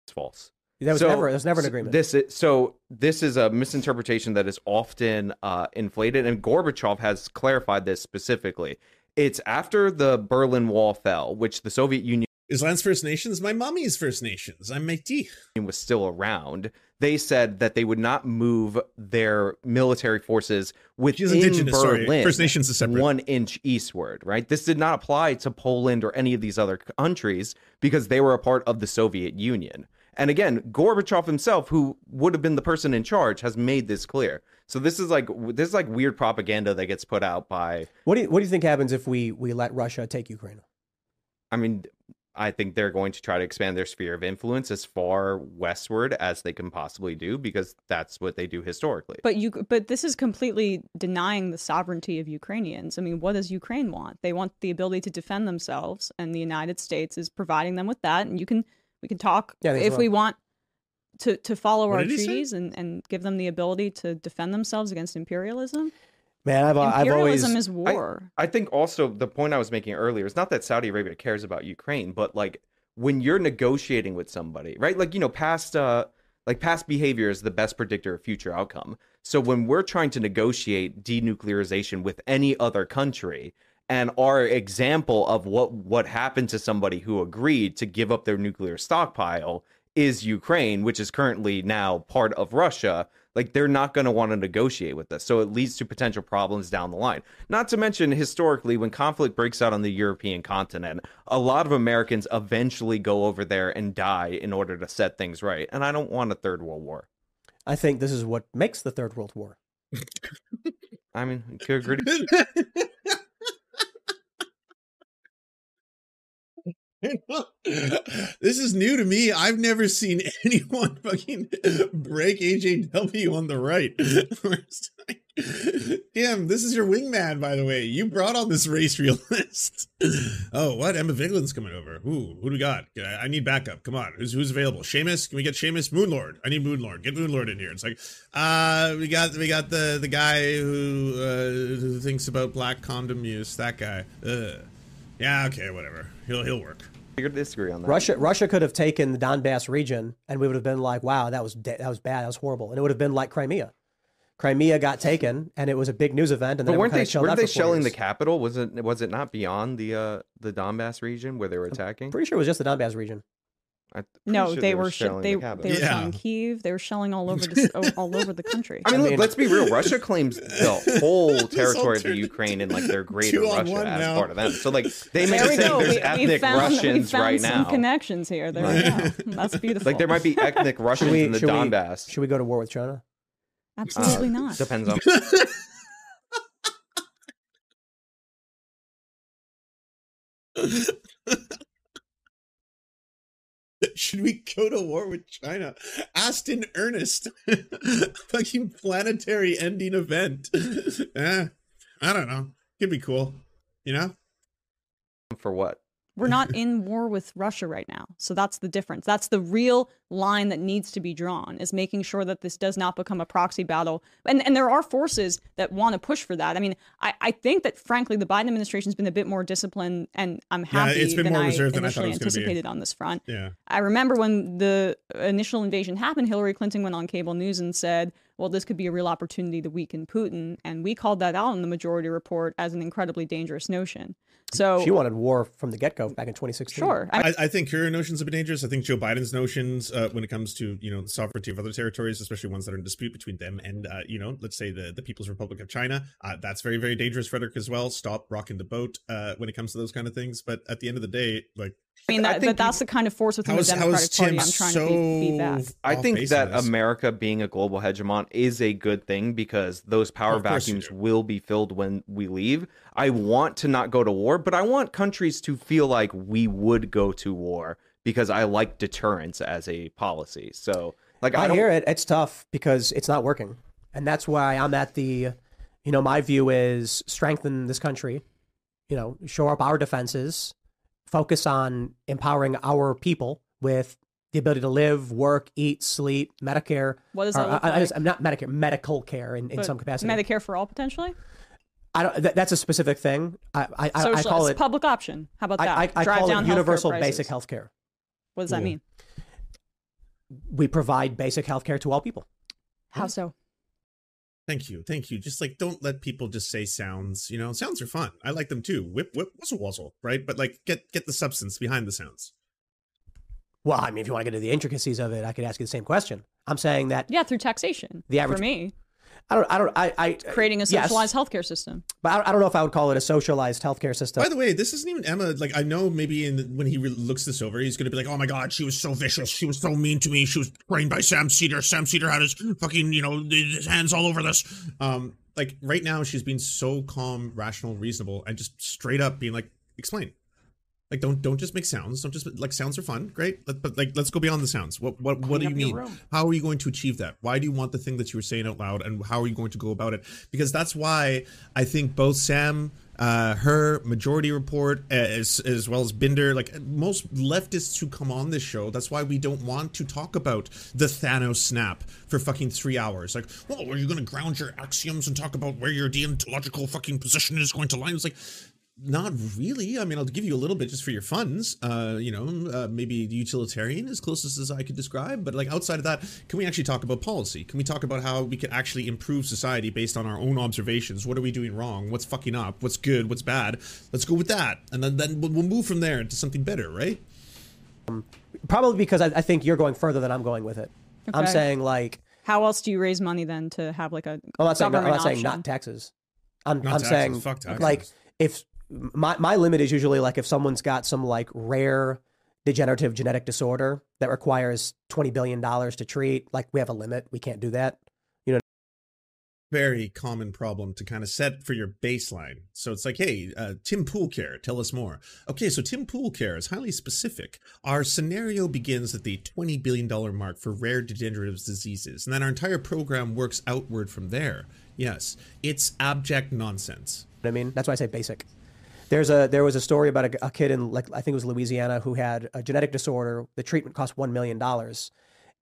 it's false. That was So- never there was never an agreement. This is, so this is a misinterpretation that is often uh, inflated, and Gorbachev has clarified this specifically. It's after the Berlin Wall fell, which the Soviet Union Islam's First Nations, my mommy's First Nations. I'm Métis. was still around. They said that they would not move their military forces within indigenous, sorry. Berlin. First Nations is separate. one inch eastward, right? This did not apply to Poland or any of these other countries because they were a part of the Soviet Union. And again, Gorbachev himself, who would have been the person in charge, has made this clear. So this is like this is like weird propaganda that gets put out by. what do you what do you think happens if we we let Russia take Ukraine? I mean, I think they're going to try to expand their sphere of influence as far westward as they can possibly do because that's what they do historically. But you, but this is completely denying the sovereignty of Ukrainians. I mean, what does Ukraine want? They want the ability to defend themselves, and the United States is providing them with that. And you can, we can talk Yeah, if we want to to follow What our did he say? treaties and, and give them the ability to defend themselves against imperialism. Man, I've, I've always Imperialism is war. I think also the point I was making earlier is not that Saudi Arabia cares about Ukraine, but like when you're negotiating with somebody, right? Like you know, past uh like past behavior is the best predictor of future outcome. So when we're trying to negotiate denuclearization with any other country, and our example of what what happened to somebody who agreed to give up their nuclear stockpile is Ukraine, which is currently now part of Russia. Like they're not going to want to negotiate with us. So it leads to potential problems down the line. Not to mention historically when conflict breaks out on the European continent, a lot of Americans eventually go over there and die in order to set things right. And I don't want a third world war. I think this is what makes the Third World War. I mean, could agree. [LAUGHS] [LAUGHS] this is new to me. I've never seen [LAUGHS] anyone fucking break AJW on the right. [LAUGHS] Damn, this is your wingman, by the way. You brought on this race realist. oh, what? Emma Vigeland's coming over. Ooh, who do we got? I I need backup. Come on, who's who's available? Seamus? Can we get Seamus? Moonlord. I need Moonlord. Get Moonlord in here. It's like, uh, we got we got the the guy who uh, who thinks about black condom use. That guy. Ugh. Yeah, okay, whatever. He'll he'll work. To disagree on that. Russia Russia could have taken the Donbass region, and we would have been like, "Wow, that was de- that was bad. That was horrible," and it would have been like Crimea. Crimea got taken, and it was a big news event. And then But weren't they weren't they shelling the capital? Was it was it not beyond the uh the Donbass region where they were attacking? Pretty sure it was just the Donbass region. I'm No, sure they, were sh- they the they were Yeah. shelling Kiev. They were shelling all over the, s- all over the country. [LAUGHS] I mean, I look, let's be real. Russia [LAUGHS] claims the whole territory of the Ukraine and like their into [LAUGHS] greater Russia as now. part of them. So like they may there be we saying go. there's We, we ethnic found, we Russians found right some now. connections here. There we go. That's beautiful. Like there might be ethnic Russians we- in the should we- Donbass. Should we go to war with China? Absolutely Uh, not. Depends on. Should we go to war with China? Asked in earnest. [LAUGHS] Fucking planetary ending event. [LAUGHS] eh, I don't know. Could be cool. You know? For what? We're not [LAUGHS] in war with Russia right now. So that's the difference. That's the real line that needs to be drawn is making sure that this does not become a proxy battle. And and there are forces that want to push for that. I mean, I, I think that frankly the Biden administration's been a bit more disciplined and I'm happy Yeah, it's been than more I reserved than I thought initially it was gonna be. anticipated on this front. Yeah. I remember when the initial invasion happened, Hillary Clinton went on cable news and said, well, this could be a real opportunity to weaken Putin. And we called that out in the majority report as an incredibly dangerous notion. So, She wanted war from the get go back in 2016. sure. I I, I think her notions have been dangerous. I think Joe Biden's notions, uh, when it comes to you know the sovereignty of other territories, especially ones that are in dispute between them and uh, you know, let's say the the People's Republic of China, uh, that's very very dangerous, Frederick, as well. Stop rocking the boat uh, when it comes to those kind of things. But at the end of the day, like I mean, that, think but that's the kind of force within how the Democratic Party Tim I'm trying so? to be, beat back. I think base that this? America being a global hegemon is a good thing because those power Of vacuums will be filled when we leave. I want to not go to war, but I want countries to feel like we would go to war because I like deterrence as a policy. So, like, I, I, don't, hear it. It's tough because it's not working, and that's why I'm at the, you know, my view is strengthen this country, you know, shore up our defenses, focus on empowering our people with the ability to live, work, eat, sleep, Medicare. What does that look I, I like? just, I'm not Medicare, medical care in, in But some capacity. Medicare for all potentially. I don't. That, that's a specific thing. I I, I, I Social, call it. public option. How about that? I, I Drive call down it universal prices. basic health care. What does that Cool. mean? We provide basic health care to all people. How so? Thank you, thank you. Just like don't let people just say sounds. You know, sounds are fun. I like them too. Whip, whip, wuzzle, wuzzle. Right, but like get get the substance behind the sounds. Well, I mean, if you want to get into the intricacies of it, I could ask you the same question. I'm saying that Yeah, through taxation. The average- for me, I don't, I don't, I, I creating a yes, socialized healthcare system. but I, I don't know if I would call it a socialized healthcare system. By the way, this isn't even Emma. Like I know maybe in the, when he re- looks this over, he's gonna be like, "Oh my god, she was so vicious. She was so mean to me. She was trained by Sam Seder. Sam Seder had his fucking, you know, his hands all over this." Um, like right now, she's being so calm, rational, reasonable, and just straight up being like, "Explain." Like don't don't just make sounds. Don't just like sounds are fun, great. Let, but like let's go beyond the sounds. What what what do you mean? How are you going to achieve that? Why do you want the thing that you were saying out loud, and how are you going to go about it? Because that's why I think both Sam uh, her Majority Report, as as well as Binder. Like most leftists who come on this show, that's why we don't want to talk about the Thanos snap for fucking three hours. Like, well, are you going to ground your axioms and talk about where your deontological fucking position is going to lie? It's like. Not really. I mean, I'll give you a little bit just for your funds. Uh, you know, uh, maybe utilitarian is closest as I could describe. But like outside of that, can we actually talk about policy? Can we talk about how we could actually improve society based on our own observations? What are we doing wrong? What's fucking up? What's good? What's bad? Let's go with that, and then then we'll we'll move from there into something better, right? Um, Probably because I, I think you're going further than I'm going with it. I'm saying like How else do you raise money then to have like a I'm not saying I'm not saying not taxes. I'm Not I'm taxes, saying fuck taxes. like if my my limit is usually like if someone's got some like rare degenerative genetic disorder that requires twenty billion dollars to treat, like we have a limit. We can't do that. You know. Very common problem to kind of set for your baseline. So it's like, hey, uh, Tim Pool Care, tell us more. Okay, so Tim Pool Care is highly specific. Our scenario begins at the $20 billion mark for rare degenerative diseases, and then our entire program works outward from there. Yes, it's abject nonsense. You know what I mean, that's why I say basic. There's a there was a story about a, a kid in like I think it was Louisiana who had a genetic disorder. The treatment cost one million dollars,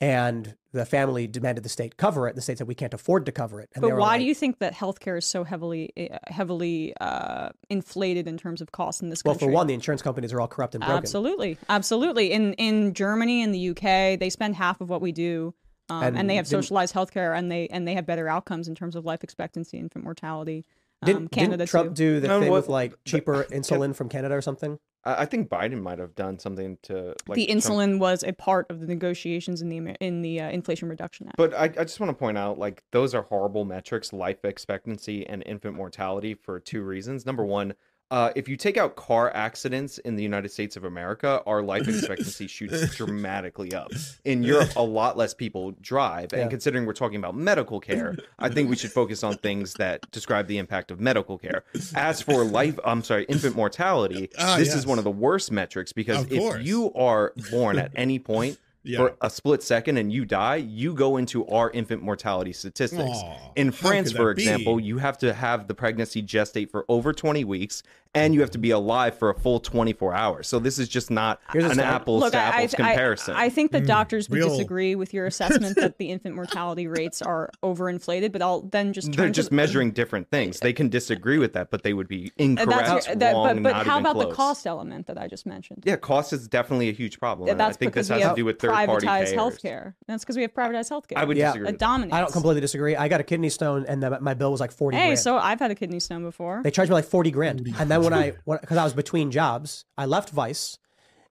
and the family demanded the state cover it. The state said we can't afford to cover it. And But why like, do you think that healthcare is so heavily uh, heavily uh, inflated in terms of cost in this country? Well, for one, the insurance companies are all corrupt and broken. Absolutely, absolutely. In in Germany and the UK, they spend half of what we do, um, and, And they have socialized healthcare, and they and they have better outcomes in terms of life expectancy, infant mortality. Um, Didn't, Canada didn't Trump too. do the No, thing what- with like cheaper [LAUGHS] insulin from Canada or something? I I think Biden might have done something to like the Trump- insulin was a part of the negotiations in the in the uh, Inflation Reduction Act. But I, I just want to point out, like, those are horrible metrics, life expectancy and infant mortality, for two reasons. Number one, uh, if you take out car accidents in the United States of America, our life expectancy shoots [LAUGHS] dramatically up. In Europe, [LAUGHS] a lot less people drive. And Yeah. considering we're talking about medical care, I think we should focus on things that describe the impact of medical care. As for life, I'm sorry, infant mortality, Ah, this yes. is one of the worst metrics because if you are born at [LAUGHS] any point, Yeah. for a split second and you die, you go into our infant mortality statistics. Aw, In France, for that be? example, you have to have the pregnancy gestate for over 20 weeks and you have to be alive for a full 24 hours. So this is just not Here's an apples Look, to I, apples I, comparison. I, I think the doctors would real- disagree with your [LAUGHS] assessment that the infant mortality rates are overinflated, but I'll then just They're turn just to, measuring different things. They can disagree with that, but they would be Uh, incorrect, that's your- that- wrong, but, but not how even about the cost element that I just mentioned? Yeah, cost is definitely a huge problem. Yeah, and I that's think because this we has have to do with third party privatized payers. healthcare. That's because we have privatized healthcare. I would Yeah. disagree. it with that. dominates. I don't completely disagree. I got a kidney stone, and the, my bill was like forty. Hey, grand. so I've had a kidney stone before. They charged me like 40 grand. And then when I, because I was between jobs, I left Vice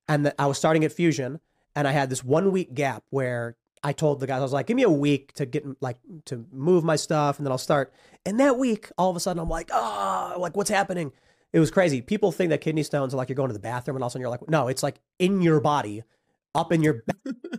and the, I was starting at Fusion and I had this one week gap where I told the guys, I was like, give me a week to get, like, to move my stuff and then I'll start. And that week, all of a sudden, I'm like, oh, like, what's happening? It was crazy. People think that kidney stones are like you're going to the bathroom and all of a sudden you're like, no, it's like in your body, up in your [LAUGHS]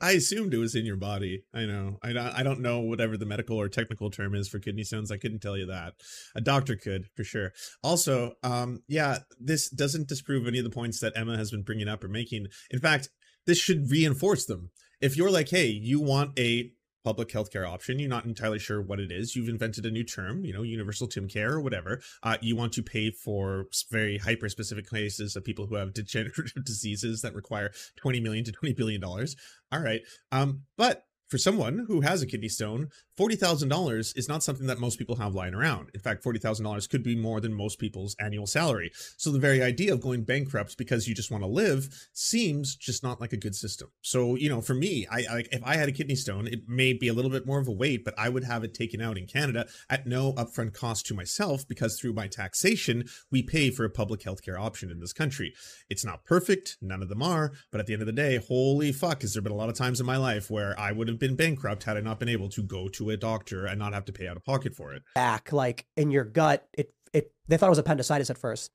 I assumed it was in your body. I know. I don't, I don't know whatever the medical or technical term is for kidney stones. I couldn't tell you that. A doctor could for sure. Also, um, yeah, this doesn't disprove any of the points that Emma has been bringing up or making. In fact, this should reinforce them. If you're like, hey, you want a public healthcare option, you're not entirely sure what it is. You've invented a new term, you know, universal Tim care or whatever. Uh, you want to pay for very hyper specific cases of people who have degenerative [LAUGHS] diseases that require 20 million to 20 billion dollars. All right. Um, but for someone who has a kidney stone, $40,000 is not something that most people have lying around. In fact, $40,000 could be more than most people's annual salary. So the very idea of going bankrupt because you just want to live seems just not like a good system. So, you know, for me, I, if I had a kidney stone, it may be a little bit more of a weight, but I would have it taken out in Canada at no upfront cost to myself because through my taxation, we pay for a public healthcare option in this country. It's not perfect, none of them are, but at the end of the day, holy fuck, has there been a lot of times in my life where I would have been bankrupt had I not been able to go to a doctor and not have to pay out of pocket for it. back, like in your gut. It, it, they thought it was appendicitis at first.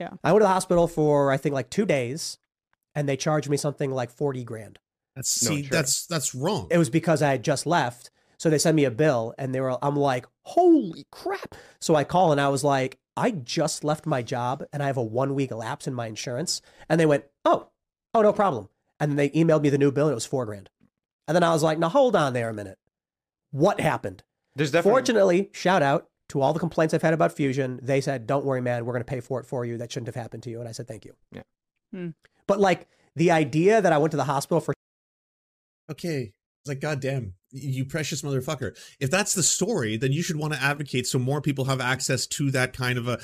Yeah. I went to the hospital for, I think, like two days and they charged me something like 40 grand. That's No, see, sure. that's that's wrong. it was because I had just left. So they sent me a bill and they were, I'm like, holy crap. So I call and I was like, I just left my job and I have a one week lapse in my insurance. And they went, oh, oh, no problem. And then they emailed me the new bill and it was four grand. And then I was like, now hold on there a minute. What happened? There's definitely Fortunately, shout out to all the complaints I've had about Fusion, they said, "Don't worry, man. We're going to pay for it for you. That shouldn't have happened to you." And I said, "Thank you." Yeah. Hmm. But like the idea that I went to the hospital for okay. It's like, goddamn, you precious motherfucker. If that's the story, then you should want to advocate so more people have access to that kind of a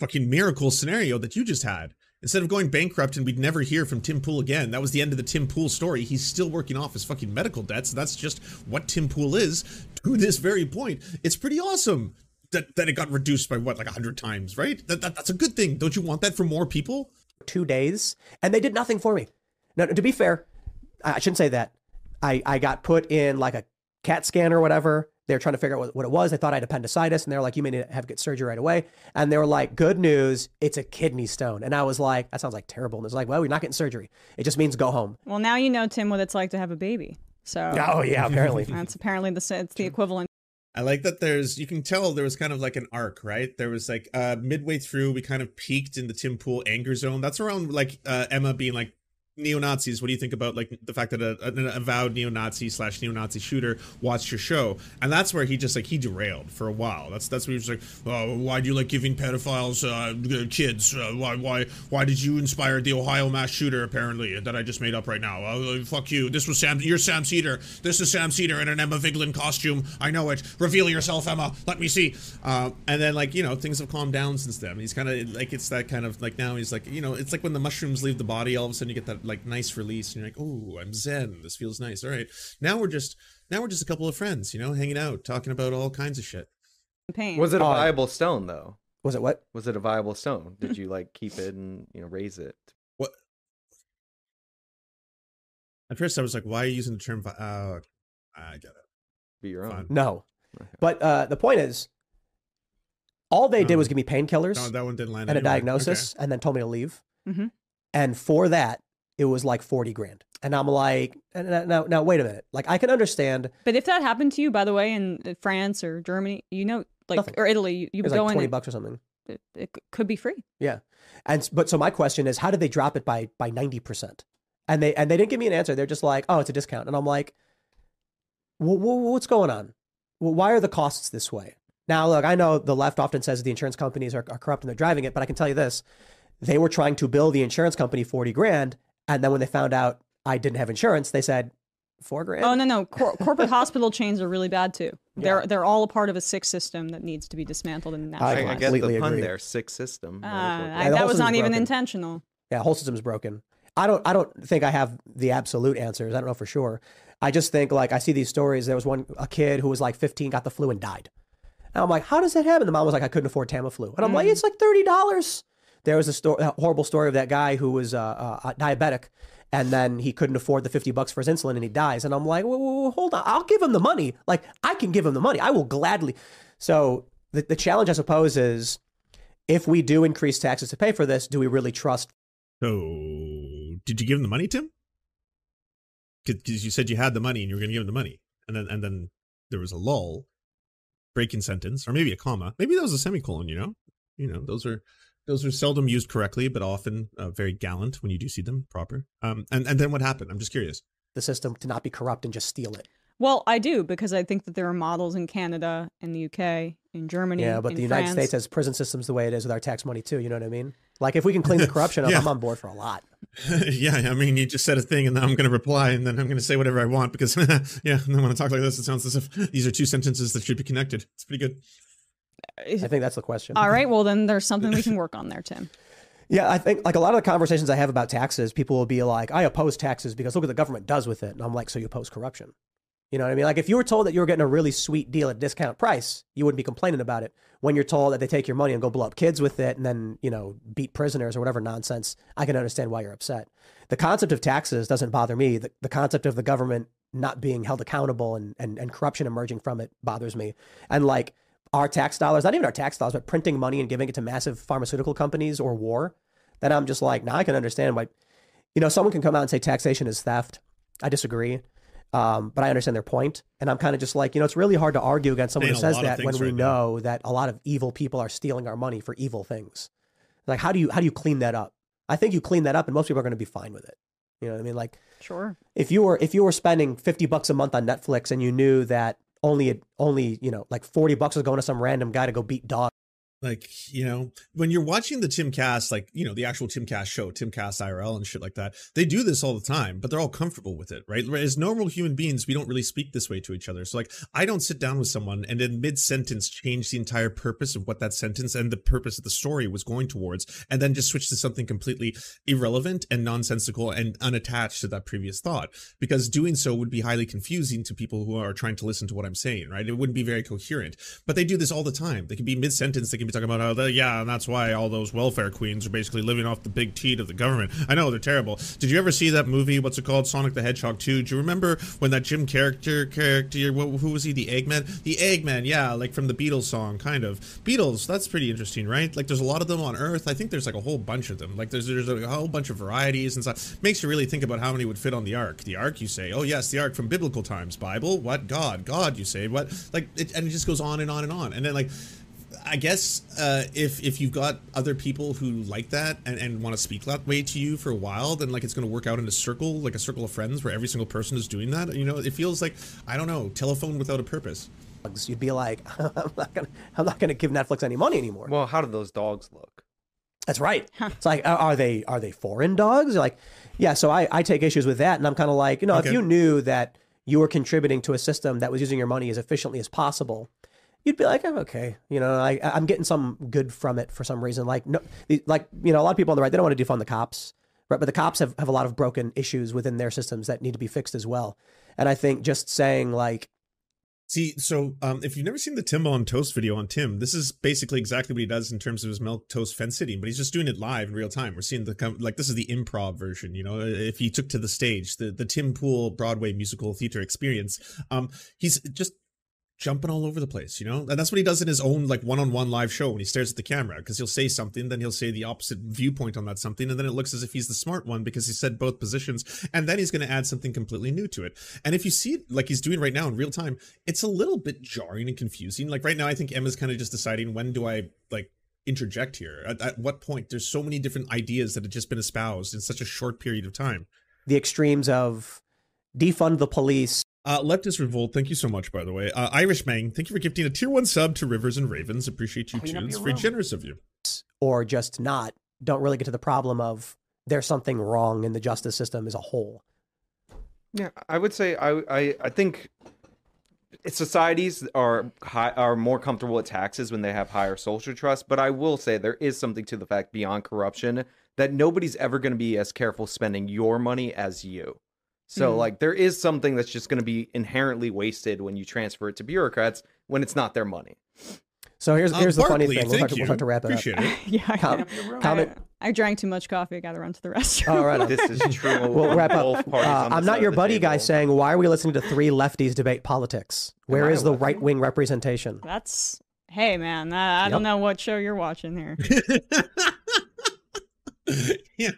fucking miracle scenario that you just had. Instead of going bankrupt and we'd never hear from Tim Pool again, that was the end of the Tim Pool story. He's still working off his fucking medical debts. That's just what Tim Pool is to this very point. It's pretty awesome that, that it got reduced by what, like 100 times, right? That, that, that's a good thing. Don't you want that for more people? two days, and they did nothing for me. Now, to be fair, I shouldn't say that. I, I got put in like a CAT scan or whatever. They were trying to figure out what, what it was. They thought I had appendicitis, and they were like, "You may need to have get surgery right away." And they were like, "Good news, it's a kidney stone." And I was like, "That sounds like terrible." And it's like, "Well, you're not getting surgery. It just means go home." Well, now you know, Tim, what it's like to have a baby. So [LAUGHS] Oh yeah, apparently. [LAUGHS] that's apparently the it's the equivalent. I like that there's you can tell there was kind of like an arc, right? There was like uh midway through we kind of peaked in the Tim Pool anger zone. That's around like uh Emma being like neo Nazis. What do you think about like the fact that a, an avowed neo Nazi slash neo Nazi shooter watched your show? And that's where he just like he derailed for a while. That's that's where he was like, oh, why do you like giving pedophiles uh, kids? Uh, why why why did you inspire the Ohio mass shooter? Apparently that I just made up right now. Uh, fuck you. This was Sam. You're Sam Seder. This is Sam Seder in an Emma Vigeland costume. I know it. Reveal yourself, Emma. Let me see. Uh, and then like you know things have calmed down since then. He's kind of like it's that kind of like now he's like you know it's like when the mushrooms leave the body. All of a sudden you get that like nice release, and you're like, oh, I'm zen. This feels nice. All right, now we're just now we're just a couple of friends, you know, hanging out, talking about all kinds of shit. Pain. Was it a viable stone though? Was it what? Was it a viable stone? Did you like keep it and you know raise it? What? At first, I was like, why are you using the term? vi- Uh, I get it. Be your own. Fine. No. But uh, the point is, all they did No. was give me painkillers No, that one didn't land. and a anyway. diagnosis, and then told me to leave. Mhm. And for that, it was like forty grand. And I'm like, now, now, now, wait a minute. Like, I can understand. But if that happened to you, by the way, in uh, France or Germany, you know, like Nothing. or Italy, you, you would go like twenty and bucks or something. It, it could be free. Yeah. And but so my question is, how did they drop it by by ninety percent? And they and they didn't give me an answer. They're just like, oh, it's a discount. And I'm like, well, what's going on? Well, why are the costs this way? Now, look, I know the left often says the insurance companies are, are corrupt and they're driving it, but I can tell you this: they were trying to bill the insurance company forty grand, and then when they found out I didn't have insurance, they said four grand. Oh no, no, Cor- corporate [LAUGHS] hospital chains are really bad too. They're Yeah. they're all a part of a sick system that needs to be dismantled and I I, I get completely the pun agree. there. Sick system. Uh, That is what- I- that was not system's even intentional. Yeah, whole system's broken. I don't I don't think I have the absolute answers. I don't know for sure. I just think like I see these stories. There was one a kid who was like 15, got the flu and died. And I'm like, how does that happen? The mom was like, I couldn't afford Tamiflu, and I'm like, it's like thirty dollars. There was a, sto- a horrible story of that guy who was uh, uh, diabetic, and then he couldn't afford the fifty bucks for his insulin, and he dies. And I'm like, whoa, whoa, whoa, hold on, I'll give him the money. Like I can give him the money. I will gladly. So the the challenge, I suppose, is if we do increase taxes to pay for this, do we really trust So, did you give him the money, Tim? Because you said you had the money and you were going to give him the money, and then and then there was a lull, breaking sentence, or maybe a comma. Maybe that was a semicolon. You know, you know those are those are seldom used correctly, but often uh, very gallant when you do see them proper. Um, and and then what happened? I'm just curious. the system to not be corrupt and just steal it? Well, I do because I think that there are models in Canada, in the UK, in Germany. Yeah, but in the United France. States has prison systems the way it is with our tax money too. You know what I mean? Like if we can clean the [LAUGHS] corruption up, Yeah. I'm on board for a lot. [LAUGHS] yeah, I mean, you just said a thing, and then I'm going to reply, and then I'm going to say whatever I want because, [LAUGHS] yeah, and then when I talk like this, it sounds as if these are two sentences that should be connected. It's pretty good. I think that's the question. All right, well then there's something we can [LAUGHS] work on there, Tim. Yeah, I think like a lot of the conversations I have about taxes, people will be like, "I oppose taxes because look what the government does with it," and I'm like, "So you oppose corruption?" You know what I mean? Like if you were told that you were getting a really sweet deal at discount price, you wouldn't be complaining about it. When you're told that they take your money and go blow up kids with it, and then you know beat prisoners or whatever nonsense, I can understand why you're upset. The concept of taxes doesn't bother me. The, the concept of the government not being held accountable and, and and corruption emerging from it bothers me. And like our tax dollars, not even our tax dollars, but printing money and giving it to massive pharmaceutical companies or war, then I'm just like, now I can understand why, you know, someone can come out and say taxation is theft. I disagree. Um, but I understand their point. And I'm kind of just like, you know, it's really hard to argue against someone who says that when we right now. know that a lot of evil people are stealing our money for evil things. Like, how do you, how do you clean that up? I think you clean that up and most people are going to be fine with it. You know what I mean? Like, Sure. if you were if you were spending 50 bucks a month on Netflix and you knew that only only you know like forty bucks was going to some random guy to go beat dog. Like you know when you're watching the timcast like you know the actual timcast show timcast irl and shit like that they do this all the time but they're all comfortable with it right? As normal human beings we don't really speak this way to each other. So like i don't sit down with someone and in mid-sentence change the entire purpose of what that sentence and the purpose of the story was going towards and then just switch to something completely irrelevant and nonsensical and unattached to that previous thought. Because doing so would be highly confusing to people who are trying to listen to what i'm saying right? It wouldn't be very coherent. But they do this all the time. They can be mid-sentence they can be talking about how the, yeah and that's why all those welfare queens are basically living off the big teat of the government. I know they're terrible. Did you ever see that movie what's it called sonic the hedgehog 2 do you remember when that jim character character wh- who was he the eggman? The eggman yeah like from the beatles song kind of. Beatles that's pretty interesting right? Like there's a lot of them on earth. I think there's like a whole bunch of them. Like there's there's a whole bunch of varieties and stuff. Makes you really think about how many would fit on the ark. The ark you say oh yes the ark from biblical times bible what? God. God you say what? Like it, and it just goes on and on and on. And then like I guess uh, if if you've got other people who like that and, and want to speak that way to you for a while, then like it's going to work out in a circle, like a circle of friends, where every single person is doing that. You know, it feels like I don't know, telephone without a purpose. You'd be like, [LAUGHS] I'm not gonna I'm not gonna give Netflix any money anymore. Well, how do those dogs look? That's right. It's like, are- are they are they foreign dogs? You're like, yeah. So I, I take issues with that, and I'm kind of like, you know, if you knew that you were contributing to a system that was using your money as efficiently as possible, you'd be like, oh, okay, you know, I I'm getting some good from it for some reason. Like no, like you know, a lot of people on the right they don't want to defund the cops, right? But the cops have have a lot of broken issues within their systems that need to be fixed as well. And I think just saying like, See, so um, if you've never seen the Tim on Toast video on Tim, this is basically exactly what he does in terms of his milk toast fence sitting, but he's just doing it live in real time. We're seeing the like this is the improv version, you know. If he took to the stage, the the Tim Pool Broadway musical theater experience, um, he's just jumping all over the place, you know? And that's what he does in his own like one-on-one live show when he stares at the camera because he'll say something, then he'll say the opposite viewpoint on that something, and then it looks as if he's the smart one because he said both positions, and then he's going to add something completely new to it. And if you see it like he's doing right now in real time, it's a little bit jarring and confusing. Like right now, I think Emma's kind of just deciding when do I like interject here? At, at what point? There's so many different ideas that have just been espoused in such a short period of time. the extremes of defund the police, Uh, Leftist Revolt, thank you so much, by the way. Uh, Irish Mang, thank you for gifting a tier one sub to Rivers and Ravens. Appreciate you, Clean up tunes. your Very room. generous of you. or just not, don't really get to the problem of there's something wrong in the justice system as a whole. Yeah, I would say I I, I think societies are high, are more comfortable with taxes when they have higher social trust. But I will say there is something to the fact beyond corruption that nobody's ever going to be as careful spending your money as you. So Mhm. like there is something that's just going to be inherently wasted when you transfer it to bureaucrats when it's not their money. So here's Uh, here's the funny Barkley, thing. We'll thank start, to, you. we'll start to wrap it up. Appreciate it. [LAUGHS] yeah. I, Com- Clean up your room. comment. I drank too much coffee. I got to run to the [LAUGHS] restroom. All right. [LAUGHS] This is true. We'll wrap up. Uh, I'm not your buddy guy saying, why are we listening to three lefties debate politics? Where I is a the right wing representation? That's hey man. Uh, I don't know what show you're watching here. yeah.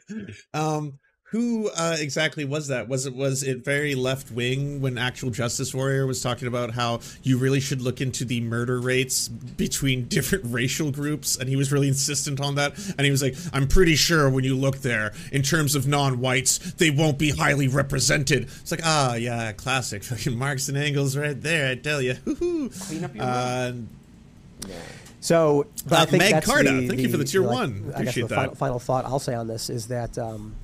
Um, who uh, exactly was that? Was it was it very left wing when actual Justice Warrior was talking about how you really should look into the murder rates between [LAUGHS] different racial groups, and he was really insistent on that. And he was like, "I'm pretty sure when you look there, in terms of non-whites, they won't be highly represented." It's like, ah, yeah, classic [LAUGHS] fucking Marx and Engels right there. I tell you. [LAUGHS] Clean up your Uh, So, but I Uh, think Meg that's Carta, the, thank you for the tier like, one. I guess Appreciate the that. Final, final thought I'll say on this is that um,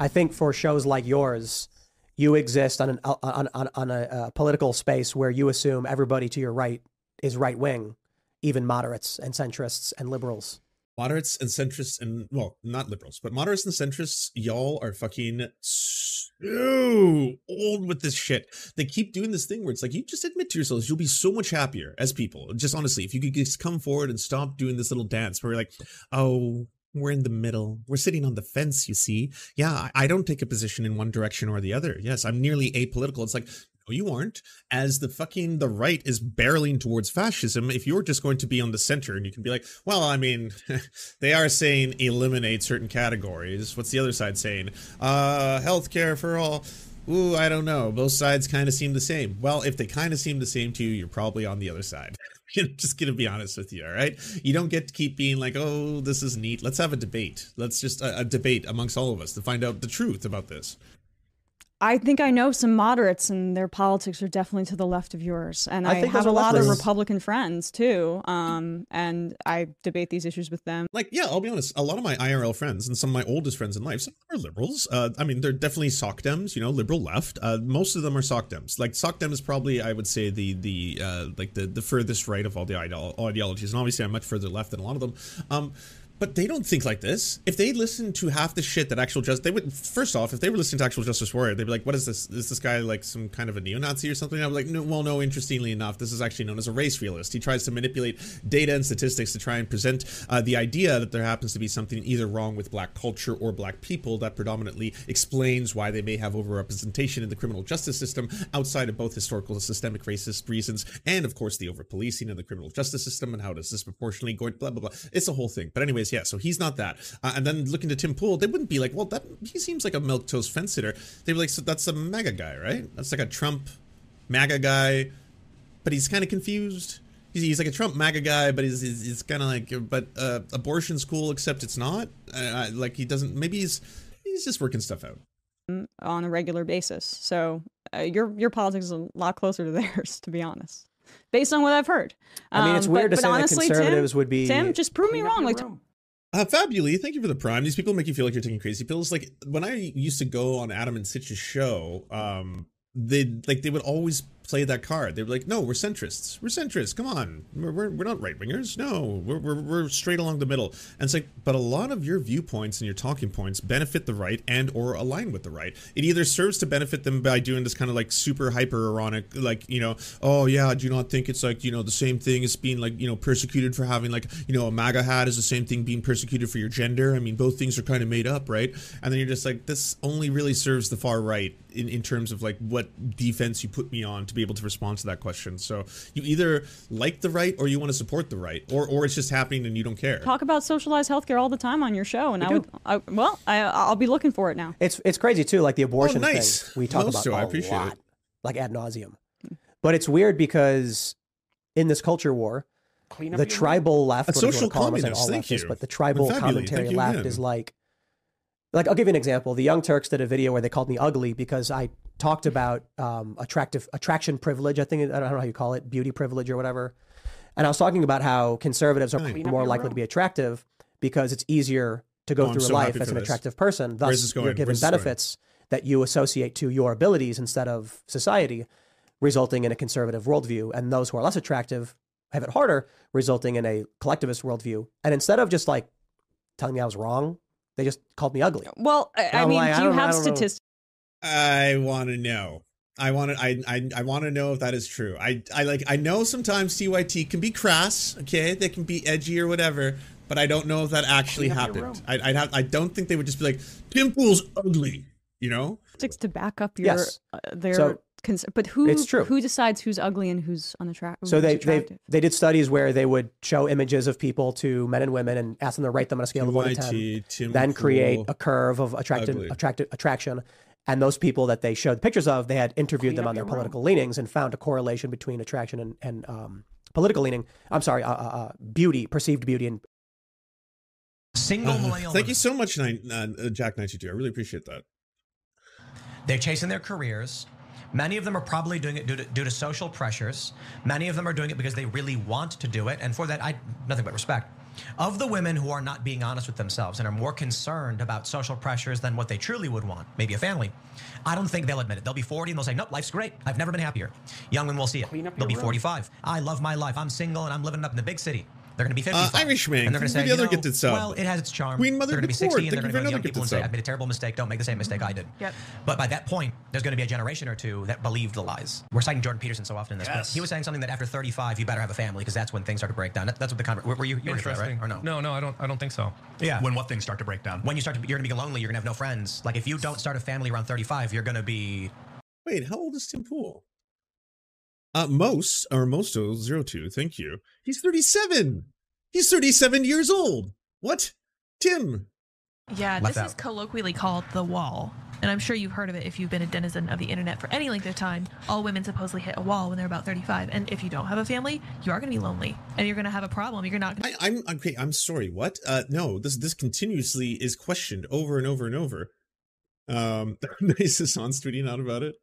I think for shows like yours, you exist on an on on, on a uh, political space where you assume everybody to your right is right wing, even moderates and centrists and liberals. moderates and centrists and well not liberals but moderates and centrists y'all are fucking so old with this shit they keep doing this thing where it's like you just admit to yourselves you'll be so much happier as people just honestly if you could just come forward and stop doing this little dance where you're like oh we're in the middle. We're sitting on the fence, you see. Yeah, I don't take a position in one direction or the other. Yes, I'm nearly apolitical. It's like, no, you aren't. As the fucking the right is barreling towards fascism, if you're just going to be on the center and you can be like, well, I mean, [LAUGHS] they are saying eliminate certain categories. What's the other side saying? Uh, healthcare for all. Ooh, I don't know. Both sides kind of seem the same. Well, if they kind of seem the same to you, you're probably on the other side. [LAUGHS] just gonna be honest with you, all right? You don't get to keep being like, oh, this is neat. Let's have a debate. Let's just a, a debate amongst all of us to find out the truth about this. I think I know some moderates, and their politics are definitely to the left of yours. And I I, have a lot of. Republican friends too. Um, and I debate these issues with them. like yeah i'll be honest a lot of my irl friends and some of my oldest friends in life some are liberals uh, i mean they're definitely sock dems you know liberal left uh, most of them are sock dems like sock dem is probably i would say the the uh, like the the furthest right of all the ideologies and obviously i'm much further left than a lot of them um but they don't think like this. If they listened to half the shit that actual just they would. First off, if they were listening to actual Justice Warrior, they'd be like, "What is this? Is this guy like some kind of a neo-Nazi or something?" I'm like, "No, well, no. Interestingly enough, this is actually known as a race realist. He tries to manipulate data and statistics to try and present uh, the idea that there happens to be something either wrong with black culture or black people that predominantly explains why they may have overrepresentation in the criminal justice system outside of both historical and systemic racist reasons, and of course the over-policing in the criminal justice system and how it is disproportionately going blah blah blah. It's a whole thing. But anyways, yeah. So he's not that. Uh, and then looking to Tim Pool, they wouldn't be like, well, that he seems like a milk toast fence sitter. They'd be like, so that's a MAGA guy, right? That's like a Trump MAGA guy, but he's kind of confused. He's, he's like a Trump MAGA guy, but he's, he's, he's kind of like, but uh, abortion's cool, except it's not. Uh, I- like he doesn't. Maybe he's he's just working stuff out. on a regular basis. So uh, your your politics is a lot closer to [LAUGHS] theirs, to be honest, based on what I've heard. I mean, it's Um, weird but, to but say that honestly, conservatives Tim, would be- Tim, just prove me wrong. Like room. Uh, Fabuli, thank you for the prime. These people make you feel like you're taking crazy pills. Like when I used to go on Adam and Sitch's show, um, they like they would always play that card. They were like, "No, we're centrists. We're centrists. Come on, we're we're, we're not right wingers. No, we're, we're we're straight along the middle." And it's like, but a lot of your viewpoints and your talking points benefit the right and or align with the right. It either serves to benefit them by doing this kind of like super hyper ironic, like you know, oh yeah, do you not think it's like you know the same thing as being like you know persecuted for having like you know a MAGA hat is the same thing being persecuted for your gender. I mean, both things are kind of made up, right? And then you're just like, this only really serves the far right in, in terms of like what defense you put me on to be able to respond to that question. So you either like the right or you want to support the right, or or it's just happening and you don't care. talk about socialized healthcare all the time on your show, and I would, I, well, I, I'll be looking for it now. It's it's crazy too, like the oh, abortion nice. thing we talk Most about do. I a appreciate lot, it. like ad nauseum. But it's weird because in this culture war, Clean up the your room. tribal left, A what do you wanna social call them? Communist, all thank leftists, you. but the tribal Fabulous, commentary left again. is like, like I'll give you an example. The Young Turks did a video where they called me ugly because I talked about um, attractive attraction privilege. I think I don't know how you call it, beauty privilege or whatever. And I was talking about how conservatives are more likely to be attractive because it's easier to go Oh, through so life as an this. attractive person. Thus, this you're given Where's benefits that you associate to your abilities instead of society, resulting in a conservative worldview. And those who are less attractive have it harder, resulting in a collectivist worldview. And instead of just like telling me I was wrong, they just called me ugly. Well, I, I mean, like, do you have statistics? I want to know. I want to. I I, I want to know if that is true. I I like. I know sometimes TYT can be crass. Okay, they can be edgy or whatever. But I don't know if that actually Clean up your happened. I I'd have, I don't think they would just be like Tim Pool's ugly. You know. statistics to back up your Yes. uh, their So, cons- but who it's true. who decides who's ugly and who's unattractive So they, they they did studies where they would show images of people to men and women and ask them to rate them on a scale of one to ten. Tim then create Pool, a curve of attractive ugly. attracted attraction. And those people that they showed the pictures of, they had interviewed Clean them on their your room. political leanings and found a correlation between attraction and, and um, political leaning. I'm sorry, uh, uh, uh, beauty, perceived beauty, and Single Uh, millennial. thank you so much, nine, uh, Jack ninety two. I really appreciate that. They're chasing their careers. Many of them are probably doing it due to, due to social pressures. Many of them are doing it because they really want to do it. And for that, I nothing but respect. Of the women who are not being honest with themselves and are more concerned about social pressures than what they truly would want, maybe a family, I don't think they'll admit it. They'll be 40 and they'll say, nope, life's great. I've never been happier. Young women will see it. They'll be room. 45. I love my life. I'm single and I'm living up in the big city. They're going to be 55. Uh, Irishman, And they're going to say, the you other know, gifted sub. well, it has its charm. Queen Mother they're going to be 60 and they're going to for go to young people and gifted say. I've made a terrible mistake. Don't make the same mistake I did. Yep. But by that point, there's going to be a generation or two that believed the lies. We're citing Jordan Peterson so often in this. but Yes. he was saying something that after 35, you better have a family because that's when things start to break down. That- That's what the conver- were, were you, you were there, right? Or no? No, no, I don't. I don't think so. Yeah. When what things start to break down? When you start to, you're going to be lonely. You're going to have no friends. Like if you don't start a family around 35, you're going to be. Wait, how old is Tim Pool? Uh, Most or most Mosto zero two. Thank you. He's thirty seven. He's thirty seven years old. What? Tim. Yeah, Left this is colloquially called the wall. And I'm sure you've heard of it if you've been a denizen of the internet for any length of time. All women supposedly hit a wall when they're about 35. And if you don't have a family, you are going to be lonely. And you're going to have a problem. You're not going I, I'm okay. I'm sorry. What? Uh, no. This this continuously is questioned over and over and over. Um, [LAUGHS] nice Hassan's tweeting out about it.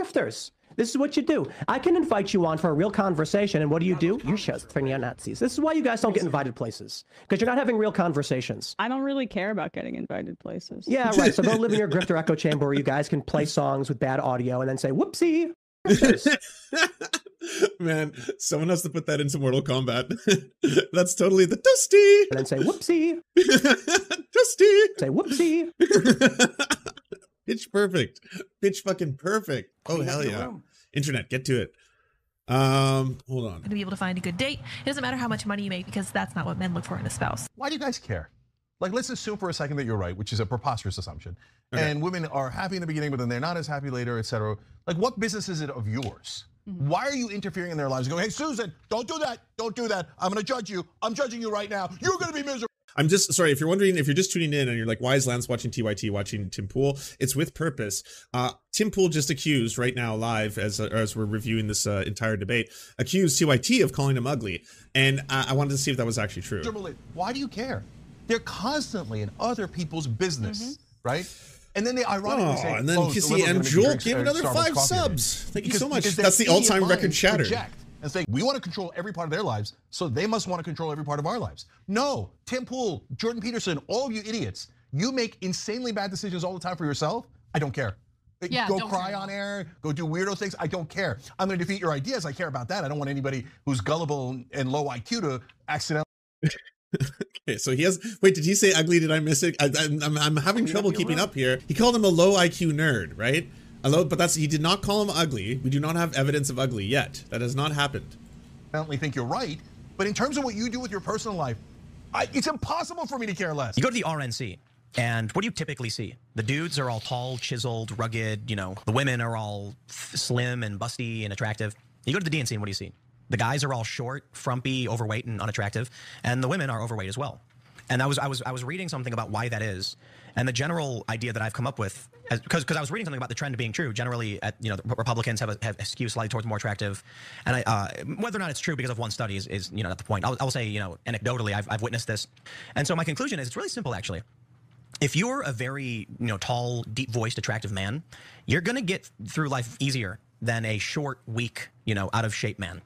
grifters. This is what you do. I can invite you on for a real conversation, and what do you do? You shout for neo Nazis. This is why you guys don't get invited places because you're not having real conversations. I don't really care about getting invited places. Yeah, right. So go live in your grifter echo chamber where you guys can play songs with bad audio and then say "whoopsie." [LAUGHS] Man, someone has to put that into Mortal Kombat. [LAUGHS] That's totally the Dusty. and then say "whoopsie." [LAUGHS] Dusty. Say "whoopsie." Pitch perfect. Pitch fucking perfect. Oh hell yeah. Internet, get to it. Um, hold on. to be able to find a good date. It doesn't matter how much money you make because that's not what men look for in a spouse. Why do you guys care? Like, let's assume for a second that you're right, which is a preposterous assumption. And women are happy in the beginning, but then they're not as happy later, et cetera. Like, what business is it of yours? Why are you interfering in their lives? Going, hey, Susan, don't do that. Don't do that. I'm going to judge you. I'm judging you right now. You're going to be miserable. I'm just sorry if you're wondering if you're just tuning in and you're like, why is Lance watching TYT watching Tim Pool? It's with purpose. Uh, Tim Pool just accused right now live as uh, as we're reviewing this uh, entire debate, accused TYT of calling him ugly, and uh, I wanted to see if that was actually true. Why do you care? They're constantly in other people's business, right? And then they ironically Oh, say, and then "Oh, Kissy Deliver's and gonna be Joel drinks- gave another Starbucks five subs. Thank you so much. That's the all-time record minds shattered. project And say, we want to control every part of their lives, so they must want to control every part of our lives. No, Tim Pool, Jordan Peterson, all of you idiots, you make insanely bad decisions all the time for yourself. I don't care. Yeah, go don't cry care. on air, go do weirdo things. I don't care. I'm going to defeat your ideas. I care about that. I don't want anybody who's gullible and low IQ to accidentally. Okay, so he has. Wait, did he say ugly? Did I miss it? I, I'm, I'm, I'm having trouble keeping up here. He called him a low IQ nerd, right? A low, but that's he did not call him ugly. We do not have evidence of ugly yet. That has not happened. I definitely think you're right. But in terms of what you do with your personal life, I, it's impossible for me to care less. You go to the RNC, and what do you typically see? The dudes are all tall, chiseled, rugged. You know, the women are all f- slim and busty and attractive. You go to the DNC, and what do you see? The guys are all short, frumpy, overweight, and unattractive, and the women are overweight as well. And I was I was I was reading something about why that is, and the general idea that I've come up with, because because I was reading something about the trend being true. Generally, at, you know, Republicans have a, have a skew slightly towards more attractive, and I, uh, whether or not it's true because of one study is, is you know not the point. I'll, I'll say you know anecdotally I've, I've witnessed this, and so my conclusion is it's really simple actually if you're a very you know tall deep voiced attractive man you're going to get through life easier than a short weak you know out of shape man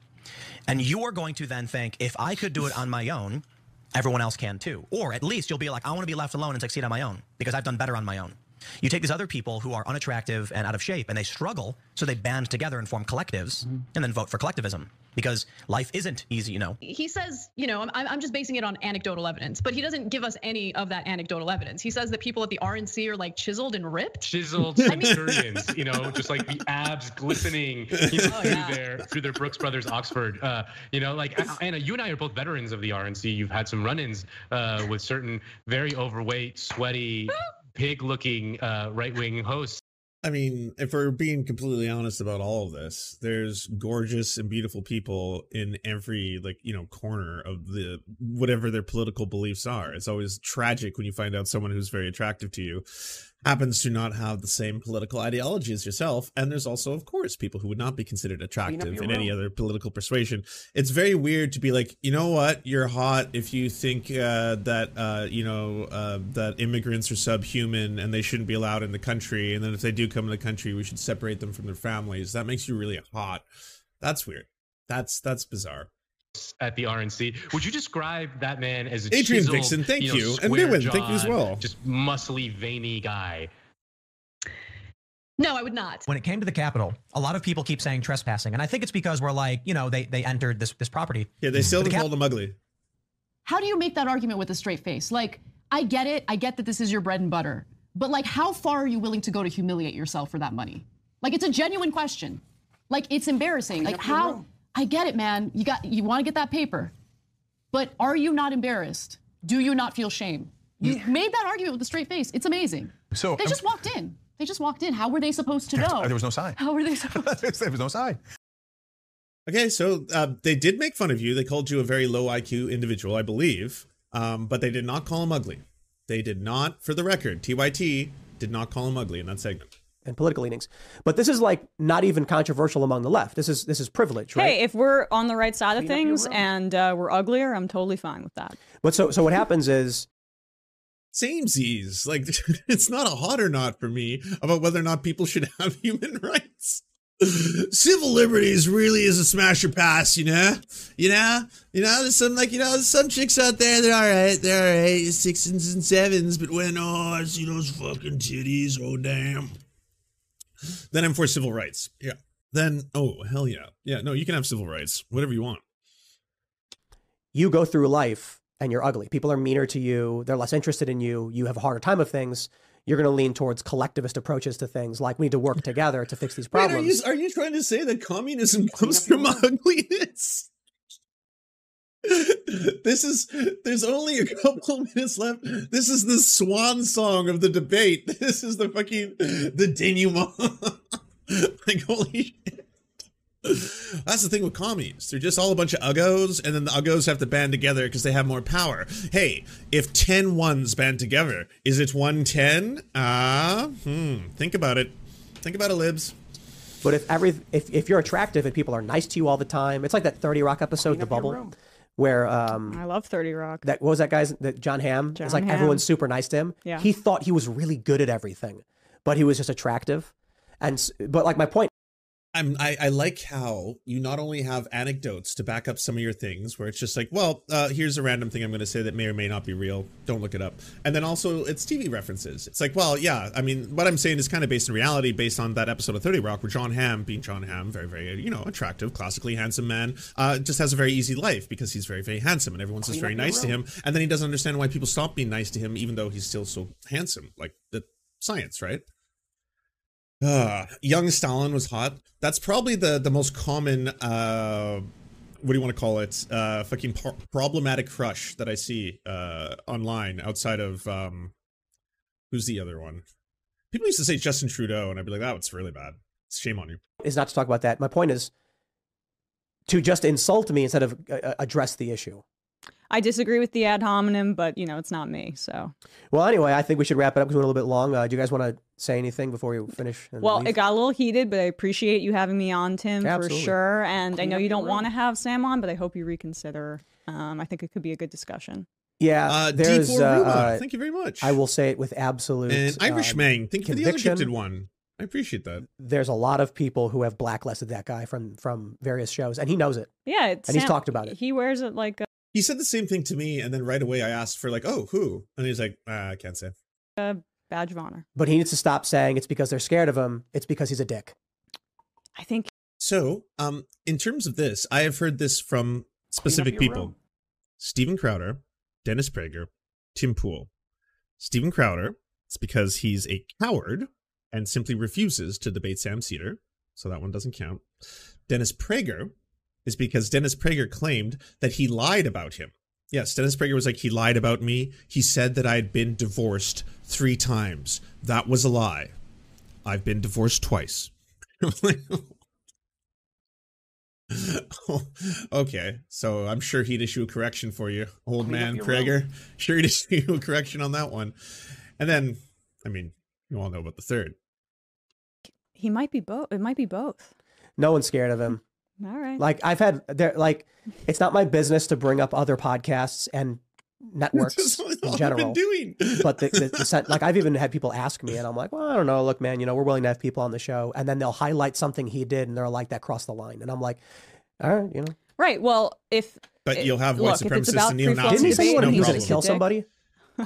and you are going to then think if i could do it on my own everyone else can too. Or at least you'll be like i want to be left alone and succeed on my own because i've done better on my own you take these other people who are unattractive and out of shape and they struggle so they band together and form collectives and then vote for collectivism because life isn't easy you know He says, you know, I'm, I'm just basing it on anecdotal evidence, but he doesn't give us any of that anecdotal evidence. He says that people at the RNC are like chiseled and ripped. chiseled [LAUGHS] centurions, you know, just like the abs glistening you know, [LAUGHS] Oh, through yeah. their through their Brooks Brothers Oxford. Uh, you know, like Anna, you and I are both veterans of the RNC. You've had some run-ins uh, with certain very overweight, sweaty, pig-looking uh, right-wing hosts. I mean, if we're being completely honest about all of this, there's gorgeous and beautiful people in every like you know corner of the whatever their political beliefs are. It's always tragic when you find out someone who's very attractive to you happens to not have the same political ideology as yourself. And there's also, of course, people who would not be considered attractive in any other political persuasion. It's very weird to be like, you know what, you're hot if you think uh, that uh, you know uh, that immigrants are subhuman and they shouldn't be allowed in the country, and then if they do come in the country, we should separate them from their families. That makes you really hot. That's weird. That's that's bizarre. At the RNC, would you describe that man as a Adrian chiseled, Dixon, thank know, you. And Newman, thank you as well. Just muscly, veiny guy. No, I would not. when it came to the Capitol, a lot of people keep saying trespassing, and I think it's because we're like, you know, they they entered this this property. Yeah, they still But the Cap- called him ugly. How do you make that argument with a straight face? Like, I get it. I get that this is your bread and butter. But like, how far are you willing to go to humiliate yourself for that money? Like, it's a genuine question. Like, it's embarrassing. Like, how? I get it, man. You got you want to get that paper, but are you not embarrassed? Do you not feel shame? You made that argument with a straight face. It's amazing. So They just walked in. They just walked in. How were they supposed to know? there was no sign. How were they [LAUGHS] supposed? To? there was no sign. Okay, so uh, they did make fun of you. They called you a very low IQ individual, I believe, um, but they did not call him ugly. They did not, for the record, TYT did not call him ugly in that segment. And political leanings. But this is like not even controversial among the left. This is this is privilege, right? Hey, if we're on the right side of Clean up your things and uh, we're uglier, I'm totally fine with that. But so so what happens is Samesies. Like, [LAUGHS] it's not a hot or not for me about whether or not people should [LAUGHS] have human rights. Civil liberties really is a smash or pass, you know? You know? You know, there's some, like, you know, there's some chicks out there, they're alright, they're alright, sixes and sevens, but when, oh, I see those fucking titties, oh, damn. Then I'm for civil rights. Yeah. Then, oh, hell yeah. Yeah, no, you can have civil rights, whatever you want. You go through life and you're ugly. People are meaner to you. They're less interested in you. You have a harder time of things. You're going to lean towards collectivist approaches to things like we need to work together to fix these Wait, problems. are you, are you trying to say that communism comes from [LAUGHS] ugliness? [LAUGHS] this is there's only a couple [LAUGHS] minutes left. This is the swan song of the debate. [LAUGHS] This is the fucking the denouement. like holy shit. That's the thing with commies. They're just all a bunch of uggos, and then the uggos have to band together because they have more power. Hey, if 10 ones band together, is it 110? Ah, hmm. Think about it. Think about it, libs. But if every if, if you're attractive and people are nice to you all the time, it's like that 30 Rock episode, The Bubble, where um I love 30 Rock. that what was that guy's that John Hamm? John it's like Hamm. everyone's super nice to him. Yeah. He thought he was really good at everything, but he was just attractive. And but like my point I'm, I, I like how you not only have anecdotes to back up some of your things, where it's just like, well, uh, here's a random thing I'm going to say that may or may not be real. Don't look it up. And then also it's TV references. It's like, well, yeah, I mean, what I'm saying is kind of based in reality, based on that episode of 30 Rock, where John Hamm, being John Hamm, very, very, you know, attractive, classically handsome man, uh, just has a very easy life because he's very, very handsome and everyone's just very nice to him. And then he doesn't understand why people stop being nice to him, even though he's still so handsome. Like the science, right? Uh, young Stalin was hot. That's probably the the most common uh what do you want to call it? Uh fucking problematic crush that I see uh online outside of um who's the other one? People used to say Justin Trudeau and I'd be like, "That was really bad. It's Shame on you." is not to talk about that. My point is to just insult me instead of uh, address the issue. I disagree with the ad hominem, but you know, it's not me. So, Well, anyway, I think we should wrap it up because we're a little bit long. Uh, do you guys want to say anything before we finish? and well, leave? it got a little heated, but I appreciate you having me on, Tim, Absolutely. for sure. And I know you don't want to have Sam on, but I hope you reconsider. Um, I think it could be a good discussion. yeah, Uh, there's. D4 Uh, uh, thank you very much. I will say it with absolute. And Irish uh, Mang, thank you for the other gifted one. I appreciate that. There's a lot of people who have blacklisted that guy from from various shows, and he knows it. Yeah, it's and he's talked about it. He wears it like a, He said the same thing to me and then right away I asked for like, "Oh, who?" And he's like, ah, "I can't say." a badge of honor. But he needs to stop saying it's because they're scared of him. It's because he's a dick. I think So, um, in terms of this, I have heard this from specific people: room. Steven Crowder, Dennis Prager, Tim Pool. Steven Crowder, it's because he's a coward and simply refuses to debate Sam Seder, so that one doesn't count. Dennis Prager is because Dennis Prager claimed that he lied about him. Yes, Dennis Prager was like, he lied about me. He said that I had been divorced three times. That was a lie. I've been divorced twice. Oh, [LAUGHS] okay, so I'm sure he'd issue a correction for you, old Clean up man your Prager. [LAUGHS] Sure, he'd issue a correction on that one. And then, I mean, you all know about the third. he might be both. It might be both. No one's scared of him. All right. Like I've had there, like it's not my business to bring up other podcasts and [LAUGHS] networks in general. doing. but the, the, the sen- like I've even had people ask me, and I'm like, well, I don't know. Look, man, you know, we're willing to have people on the show, and then they'll highlight something he did, and they're like, that crossed the line, and I'm like, all right, you know. Right. Well, if But it- you'll have white look, if it's supremacists and neo-Nazis. Didn't he say debate what and he was he's going to kill somebody?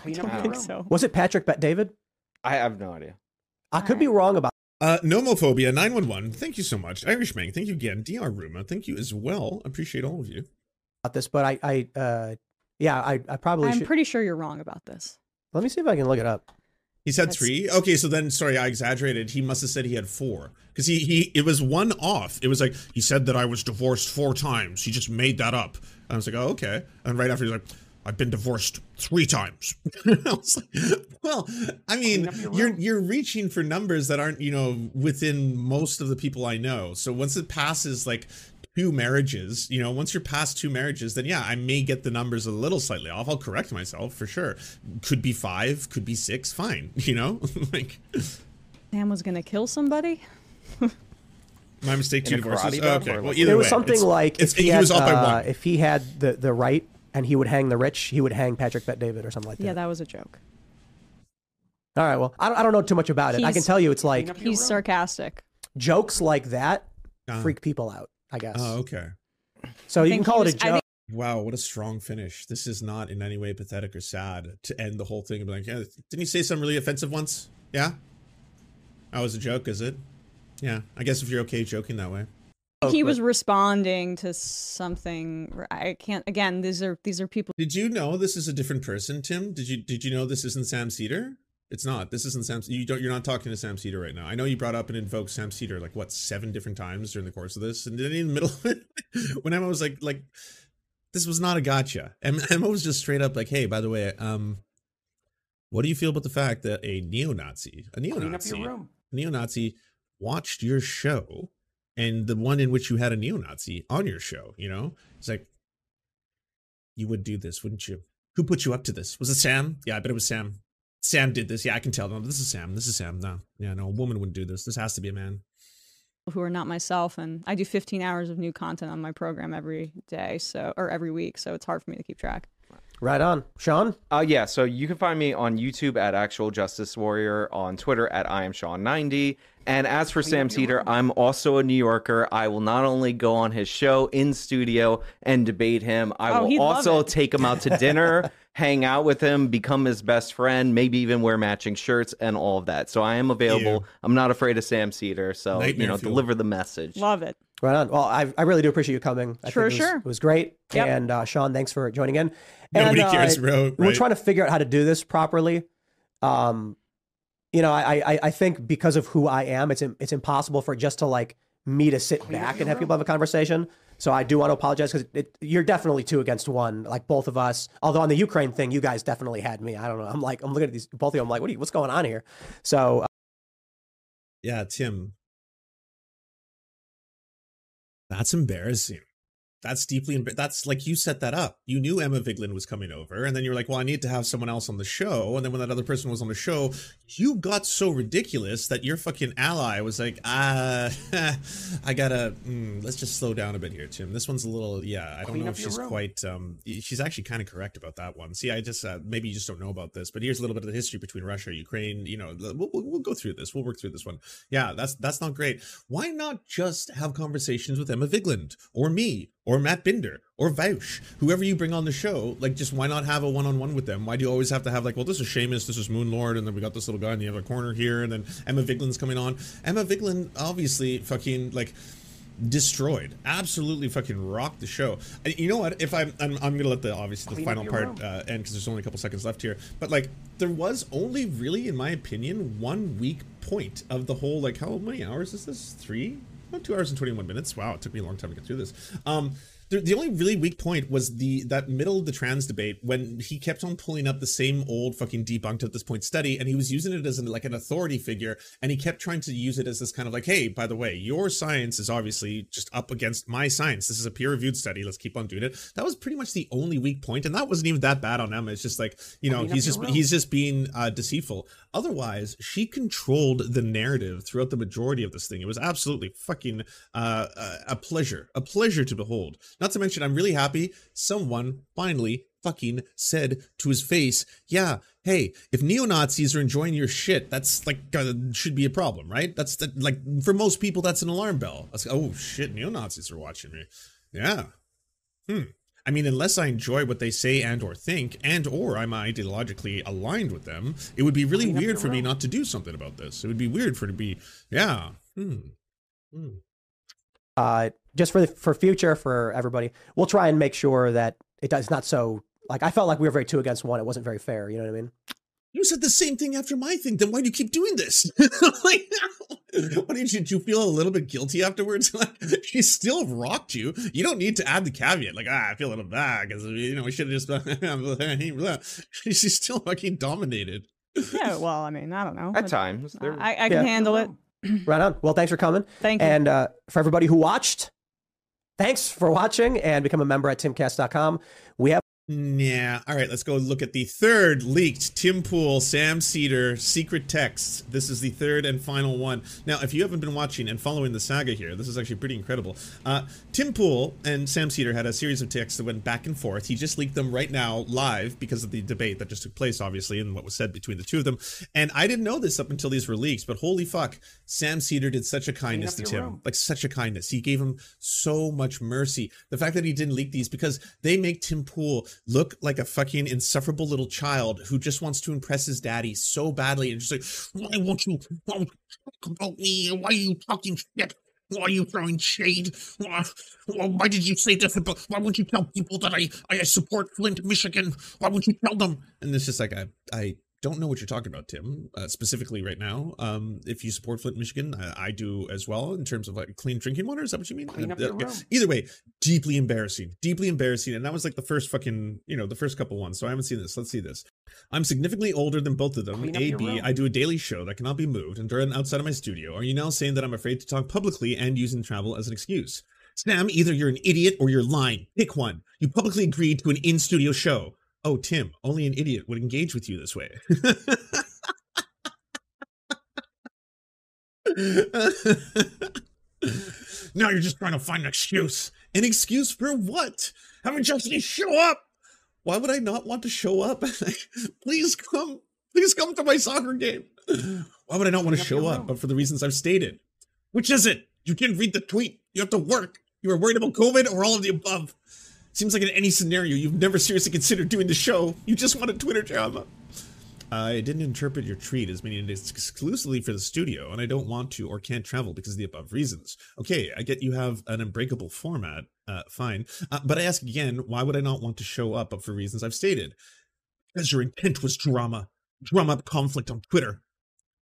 Clean don't think so. Was it Patrick Bet David? I have no idea. I could be wrong about. Uh, Nomophobia 911, thank you so much. Irishman, thank you again. DR Ruma, thank you as well. Appreciate all of you. about this, but I, I, uh, yeah, I, I probably I'm should. pretty sure you're wrong about this. Let me see if I can look it up. He said That's- three. Okay, so then sorry, I exaggerated. He must have said he had four because he he it was one off. It was like he said that I was divorced four times. He just made that up. And I was like, oh okay. And right after he's like, I've been divorced three times. [LAUGHS] I was like, well, I mean, you're you're reaching for numbers that aren't you know within most of the people I know. So once it passes like two marriages, you know, once you're past two marriages, then yeah, I may get the numbers a little slightly off. I'll correct myself for sure. Could be five, could be six, fine. [LAUGHS] You know, [LAUGHS] like Sam was going to kill somebody. my mistake. Two divorces. karate bout okay, well either There was way, something it's- like it's, if he, he had, was off by uh, one. if he had the the right and he would hang the rich, he would hang Patrick Bet David or something like that. Yeah, that was a joke. All right. Well, I don't, I don't know too much about it. I can tell you, it's like He's sarcastic. jokes like that Uh. freak people out. I guess. Oh, okay. So I you can he call it was- a I joke. think- Wow, what a strong finish. This is not in any way pathetic or sad to end the whole thing and be like, yeah, didn't you say something really offensive once? Yeah? That was a joke, is it? Yeah. I guess if you're okay joking that way. He was responding to something. I can't. Again, these are these are people. Did you know this is a different person, Tim? Did you did you know this isn't Sam Seder? It's not. This isn't Sam. You don't. You're not talking to Sam Seder right now. I know you brought up and invoked Sam Seder like what seven different times during the course of this, and then in the middle of it, [LAUGHS] when Emma was like, like, this was not a gotcha. Emma, [LAUGHS] Emma was just straight up like, hey, by the way, um, what do you feel about the fact that a neo-Nazi, a neo-Nazi, a neo-Nazi watched your show, and the one in which you had a neo-Nazi on your show? You know, it's like, you would do this, wouldn't you? Who put you up to this? Was it Sam? Yeah, I bet it was Sam. Sam did this. Yeah, I can tell. No, this is Sam. This is Sam. No, yeah, no, a woman wouldn't do this. This has to be a man. who are not myself and I do 15 hours of new content on my program every day so or every week so it's hard for me to keep track. Right on, Sean. Uh, yeah, so you can find me on YouTube at Actual Justice Warrior, on Twitter at I am Sean90. And as for Sam Seder, I'm also a New Yorker. I will not only go on his show in studio and debate him, I Oh, will also take him out to dinner, [LAUGHS] hang out with him, become his best friend, maybe even wear matching shirts and all of that. So I am available. Ew. I'm not afraid of Sam Seder. So, you know, fuel. deliver the message. Love it. Right on. Well, I, I really do appreciate you coming. I Sure, think it was, sure. It was great. Yep. And uh, Sean, thanks for joining in. Nobody and, uh, cares, bro, We're trying to figure out how to do this properly. Um, you know, I, I I think because of who I am, it's it's impossible for just to like me to sit back and have people have a conversation. So I do want to apologize because you're definitely two against one, like both of us. Although on the Ukraine thing, you guys definitely had me. I don't know. I'm like I'm looking at these both of you. I'm like, what are you, what's going on here? So uh, Yeah, Tim. That's embarrassing. That's deeply that's like you set that up. You knew Emma Vigeland was coming over, and then you're like, "Well, I need to have someone else on the show." And then when that other person was on the show, you got so ridiculous that your fucking ally was like, "Ah, [LAUGHS] I gotta mm, let's just slow down a bit here, Tim. This one's a little, yeah. I don't Clean know if she's room." quite. um She's actually kind of correct about that one. See, I just uh, maybe you just don't know about this, but here's a little bit of the history between Russia, Ukraine. You know, we'll, we'll, we'll go through this. We'll work through this one. Yeah, that's that's not great. Why not just have conversations with Emma Vigeland or me or Matt Binder or Vaush, whoever you bring on the show? Like, just why not have a one-on-one with them? Why do you always have to have like, well, this is Seamus, this is Moon Lord, and then we got this little guy in the other corner here, and then Emma Vigeland's coming on. Emma Vigeland obviously fucking like destroyed absolutely fucking rocked the show and you know what if i'm i'm, I'm gonna let the obviously the Clean final part uh, end because there's only a couple seconds left here but like there was only really in my opinion one weak point of the whole like how many hours is this three two hours and 21 minutes. Wow it took me a long time to get through this. Um the, the only really weak point was the that middle of the trans debate when he kept on pulling up the same old fucking debunked at this point study and he was using it as an, like an authority figure and he kept trying to use it as this kind of like hey by the way your science is obviously just up against my science. This is a peer reviewed study. Let's keep on doing it. That was pretty much the only weak point and that wasn't even that bad on Emma it's just like you know he's just he's just being uh, deceitful. Otherwise she controlled the narrative throughout the majority of this thing. It was absolutely fucking uh, a- a pleasure a pleasure to behold not to mention i'm really happy someone finally fucking said to his face yeah hey if neo-nazis are enjoying your shit that's like uh, should be a problem right that's the, like for most people that's an alarm bell That's- oh shit neo-nazis are watching me yeah hmm I mean, unless I enjoy what they say and or think, and or I'm ideologically aligned with them, it would be really weird for me not to do something about this. It would be weird for it to be, yeah. Hmm. Hmm. Uh, just for the, for future for everybody, we'll try and make sure that it does not so like I felt like we were very two against one. It wasn't very fair. You know what I mean? You said the same thing after my thing. Then why do you keep doing this? [LAUGHS] like, [LAUGHS] what did you, did you feel a little bit guilty afterwards? [LAUGHS] Like, she still rocked you. You don't need to add the caveat. Like, ah, I feel a little bad because you know we should have just. She's still fucking dominated. Yeah, well, I mean, I don't know. At times, I, I can Yeah. handle it. [CLEARS THROAT] Right on. Well, thanks for coming. Thank you. And uh, for everybody who watched, thanks for watching and become a member at timcast.com. We have Yeah. All right, let's go look at the third leaked Tim Pool, Sam Seder secret texts. This is the third and final one. Now, if you haven't been watching and following the saga here, this is actually pretty incredible. Uh, Tim Pool and Sam Seder had a series of texts that went back and forth. He just leaked them right now live because of the debate that just took place, obviously, and what was said between the two of them. And I didn't know this up until these were leaked, but holy fuck, Sam Seder did such a kindness to Tim. room. Like such a kindness. He gave him so much mercy. The fact that he didn't leak these because they make Tim Pool look like a fucking insufferable little child who just wants to impress his daddy so badly and just like, why won't you talk about me? Why are you talking shit? Why are you throwing shade? Why, why did you say this? About, why won't you tell people that I, I support Flint, Michigan? Why won't you tell them? And it's just like I I don't know what you're talking about, Tim, uh, specifically right now. Um, if you support Flint, Michigan, I, I do as well in terms of like clean drinking water. Is that what you mean? Uh, your okay. room. Either way, deeply embarrassing, deeply embarrassing. And that was like the first fucking, you know, the first couple ones. So I haven't seen this. Let's see this. I'm significantly older than both of them. Clean up your AB, room. I do a daily show that cannot be moved and run outside of my studio. Are you now saying that I'm afraid to talk publicly and using travel as an excuse? Sam, either you're an idiot or you're lying. Pick one. You publicly agreed to an in studio show. Oh, Tim, only an idiot would engage with you this way. [LAUGHS] now you're just trying to find an excuse. An excuse for what? Haven't Justin show up? Why would I not want to show up? [LAUGHS] please come. Please come to my soccer game. Why would I not want to show up? But for the reasons I've stated. Which is it? You didn't read the tweet. You have to work. You were worried about COVID or all of the above. Seems like in any scenario you've never seriously considered doing the show. You just wanted Twitter drama. I didn't interpret your tweet as meaning it's exclusively for the studio, and I don't want to or can't travel because of the above reasons. Okay, I get you have an unbreakable format. Uh, fine. Uh, but I ask again, why would I not want to show up, up for reasons I've stated? Because your intent was drama. Drum up conflict on Twitter.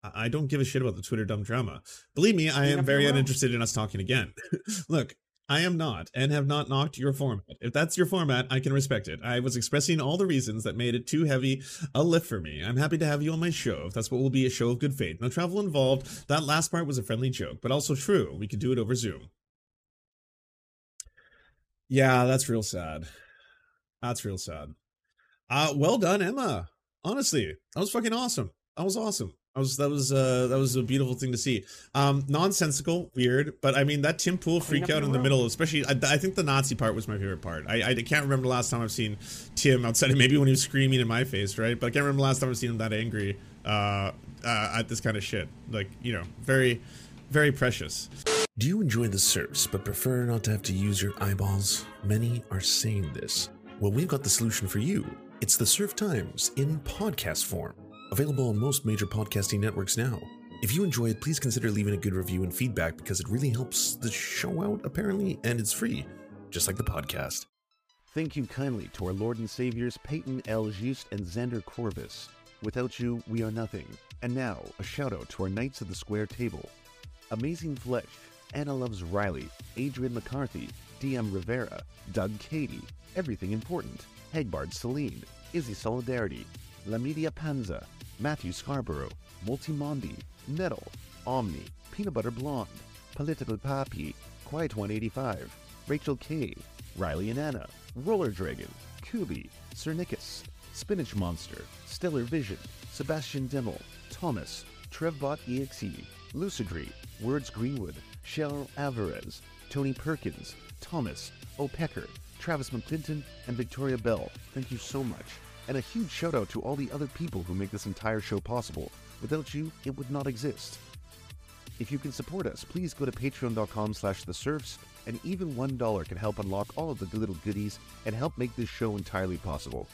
I I don't give a shit about the Twitter dumb drama. Believe me, I am very uninterested in us talking again. [LAUGHS] Look, I am not and have not knocked your format. If that's your format, I can respect it. I was expressing all the reasons that made it too heavy a lift for me. I'm happy to have you on my show if that's what will be a show of good faith. No travel involved. That last part was a friendly joke, but also true. We could do it over Zoom. Yeah, that's real sad. That's real sad. Uh well done, Emma. Honestly, that was fucking awesome. That was awesome. That was that was uh that was a beautiful thing to see. Um nonsensical, weird, but I mean that Tim Pool freak out in the room. middle, especially I, I think the Nazi part was my favorite part. I I can't remember the last time I've seen Tim outside of maybe when he was screaming in my face, right? But I can't remember the last time I've seen him that angry uh, uh at this kind of shit. Like, you know, very very precious. Do you enjoy the Serfs but prefer not to have to use your eyeballs? Many are saying this. Well, we've got the solution for you. It's the Serf Times in podcast form, available on most major podcasting networks now. If you enjoy it, please consider leaving a good review and feedback because it really helps the show out, apparently, and it's free, just like the podcast. Thank you kindly to our Lord and Saviors Peyton L. Just and Xander Corvus. Without you, we are nothing. And now, a shout out to our Knights of the Square Table Amazing Flesh, Anna Loves Riley, Adrian McCarthy, DM Rivera, Doug Cady, Everything Important, Hagbard Celine, Izzy Solidarity, Lamidia Panza, Matthew Scarborough, Multimondi, Nettle, Omni, Peanut Butter Blonde, Political Papi, Quiet 185, Rachel K, Riley and Anna, Roller Dragon, Kubi, Cernicus, Spinach Monster, Stellar Vision, Sebastian Dimmel, Thomas, Trevbot EXE, Lucidry, Words Greenwood, Cheryl Alvarez, Tony Perkins, Thomas, O'Pecker, Travis McClinton, and Victoria Bell. Thank you so much. And a huge shout out to all the other people who make this entire show possible. Without you, it would not exist. If you can support us, please go to patreon.com slash the serfs, and even $1 can help unlock all of the little goodies and help make this show entirely possible.